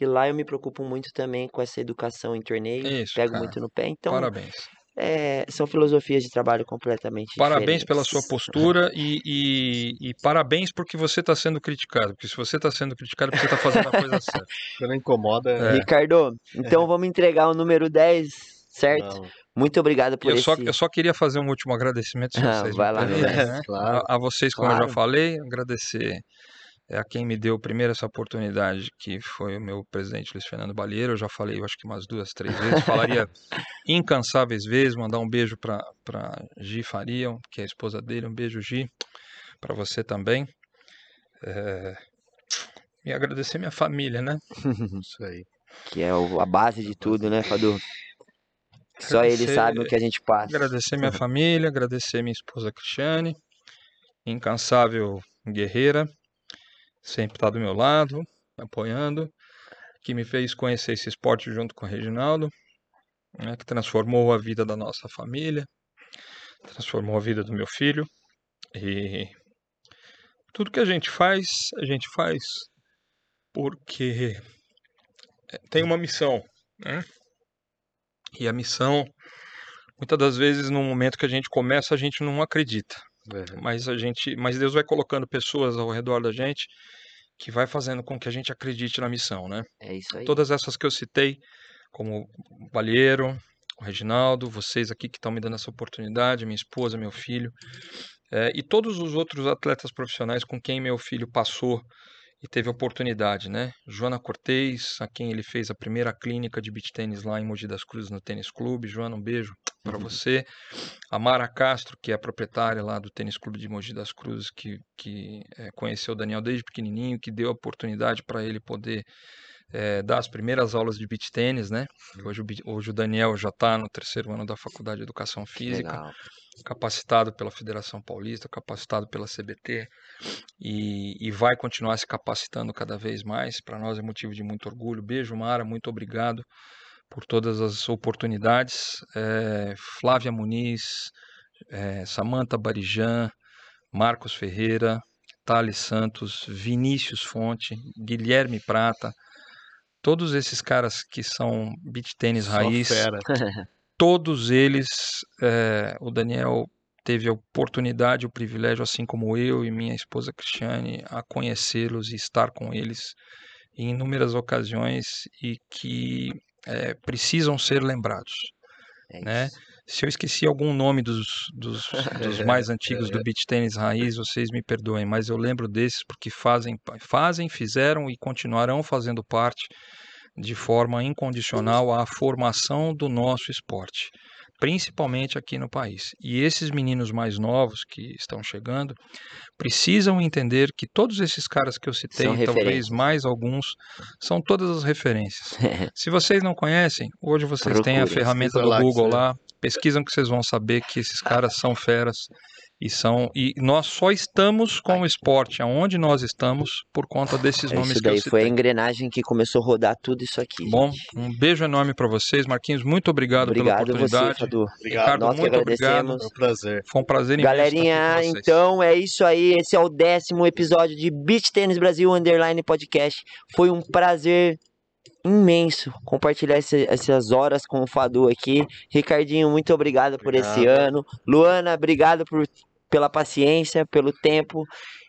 E lá eu me preocupo muito também com essa educação em torneio, Isso, pego cara. muito no pé. Então, Parabéns. é, são filosofias de trabalho completamente Parabéns pela sua diferentes. postura e, e- e parabéns porque você está sendo criticado. Porque se você está sendo criticado, é porque você está fazendo a coisa certa. Quando incomoda, É. Ricardo, então vamos entregar o número 10, certo? não. Muito obrigado por eu, só, esse. eu só queria fazer um último agradecimento, Ah, vocês vai lá, né? Claro. A, a vocês, como eu Claro. já falei, agradecer é, a quem me deu primeiro essa oportunidade, que foi o meu presidente Luiz Fernando Balieiro. Eu já falei, eu acho que umas duas, três vezes. Falaria incansáveis vezes. Mandar um beijo para Gi Faria, que é a esposa dele. Um beijo, Gi, para você também. É, E agradecer minha família, né? Isso aí. Que é a base de tudo, né, Fadu? Só ele sabe o que a gente passa. Agradecer minha família, agradecer minha esposa Cristiane incansável guerreira, sempre está do meu lado, apoiando, que me fez conhecer esse esporte junto com o Reginaldo, né, que transformou a vida da nossa família, transformou a vida do meu filho e tudo que a gente faz, a gente faz porque tem uma missão, né? E a missão, muitas das vezes, no momento que a gente começa, a gente não acredita. É. Mas a gente, mas Deus vai colocando pessoas ao redor da gente que vai fazendo com que a gente acredite na missão, né? É isso aí. Todas essas que eu citei, como o Balheiro, o Reginaldo, vocês aqui que estão me dando essa oportunidade, minha esposa, meu filho, é, e todos os outros atletas profissionais com quem meu filho passou e teve oportunidade, né? Joana Cortez, a quem ele fez a primeira clínica de beach tênis lá em Mogi das Cruzes no Tênis Clube. Joana, um beijo para Uhum. você. A Mara Castro, que é a proprietária lá do Tênis Clube de Mogi das Cruzes, que, que eh, conheceu o Daniel desde pequenininho, que deu a oportunidade para ele poder eh, dar as primeiras aulas de beach tênis, né? Hoje o, bi- hoje o Daniel já está no terceiro ano da Faculdade de Educação Física Legal. capacitado pela Federação Paulista, capacitado pela CBT e, e vai continuar se capacitando cada vez mais. Para nós é motivo de muito orgulho. Beijo, Mara, muito obrigado por todas as oportunidades. Eh, Flávia Muniz, eh, Samanta Barijan, Marcos Ferreira, Thales Santos, Vinícius Fonte, Guilherme Prata, todos esses caras que são beach tênis raiz, fera. todos eles, eh, o Daniel teve a oportunidade, o privilégio, assim como eu e minha esposa Cristiane, a conhecê-los e estar com eles em inúmeras ocasiões e que eh, precisam ser lembrados. É né? isso. Se eu esqueci algum nome dos, dos, dos mais antigos do beach tênis raiz, vocês me perdoem, mas eu lembro desses porque fazem, fazem, fizeram e continuarão fazendo parte de forma incondicional à formação do nosso esporte, principalmente aqui no país. E esses meninos mais novos que estão chegando precisam entender que todos esses caras que eu citei, talvez mais alguns, são todas as referências. Se vocês não conhecem, hoje vocês têm a ferramenta do Google lá, pesquisam que vocês vão saber que esses caras são feras e são e nós só estamos com o esporte aonde nós estamos por conta desses É nomes isso que eu daí foi a citei. engrenagem que começou a rodar tudo isso aqui. Bom, gente. um beijo enorme para vocês, Marquinhos, muito obrigado, obrigado pela você, oportunidade. Fadu. Obrigado. Ricardo, Nós muito obrigado. Foi um prazer. Foi um prazer imenso Galerinha, estar aqui com vocês. então é isso aí. Esse é o décimo episódio de Beach Tênis Brasil Underline Podcast. Foi um prazer imenso compartilhar esse- essas horas com o Fadu aqui. Ricardinho, muito obrigado por esse Obrigado. ano. Luana, obrigado por, pela paciência, pelo tempo.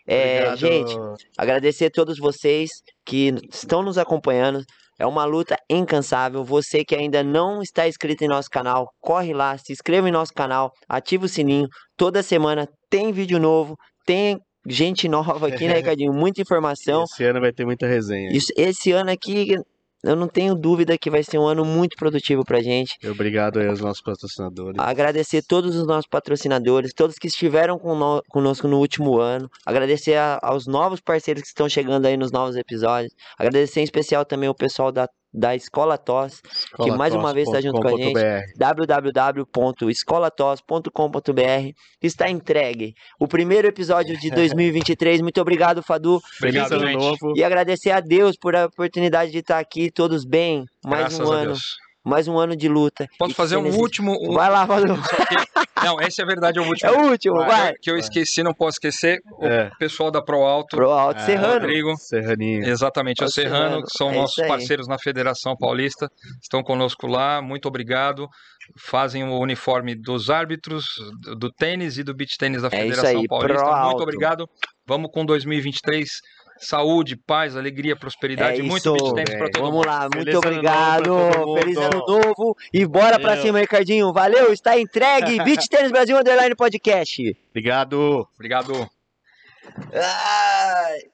É, gente, agradecer a todos vocês que estão nos acompanhando. É uma luta incansável. Você que ainda não está inscrito em nosso canal, corre lá, se inscreva em nosso canal, ativa o sininho. Toda semana tem vídeo novo, tem gente nova aqui, né, Ricardinho? Muita informação. Esse ano vai ter muita resenha. Isso, esse ano aqui, eu não tenho dúvida que vai ser um ano muito produtivo pra gente. Obrigado aí aos nossos patrocinadores. Agradecer todos os nossos patrocinadores, todos que estiveram cono- conosco no último ano. Agradecer a- aos novos parceiros que estão chegando aí nos novos episódios. Agradecer em especial também o pessoal da, da Escola TOS, que mais uma vez tá junto com a gente. www.escolatos.com.br. Está entregue o primeiro episódio de 2023. Muito obrigado, Fadu. Obrigado, Feliz ano gente. novo. E agradecer a Deus por a oportunidade de estar aqui, todos bem. Mais Graças um a ano, Deus. Mais um ano de luta. Posso fazer um último. um- Vai lá, Fadu. Não, esse é verdade, é o É último. o último, Vai. vai. Que eu esqueci, não posso esquecer. O É. pessoal da Pro Alto, Pro Alto Ah, Serrano. Rodrigo. Serraninho. Exatamente, é o O Serrano, Serrano, que são é nossos parceiros na Federação Paulista, estão conosco lá, muito obrigado. Fazem o uniforme dos árbitros, do- tênis e do beach tênis da É isso Federação aí, Paulista. Pro Muito Alto. obrigado. Vamos com 2023. Saúde, paz, alegria, prosperidade, É muito isso. beach tênis para todo Vamos mundo. lá, Feliz muito obrigado. pra Feliz ano novo. E bora pra Valeu. cima, Ricardinho. Valeu, está entregue. Beach Tênis Brasil Underline Podcast. Obrigado. Obrigado. Ai.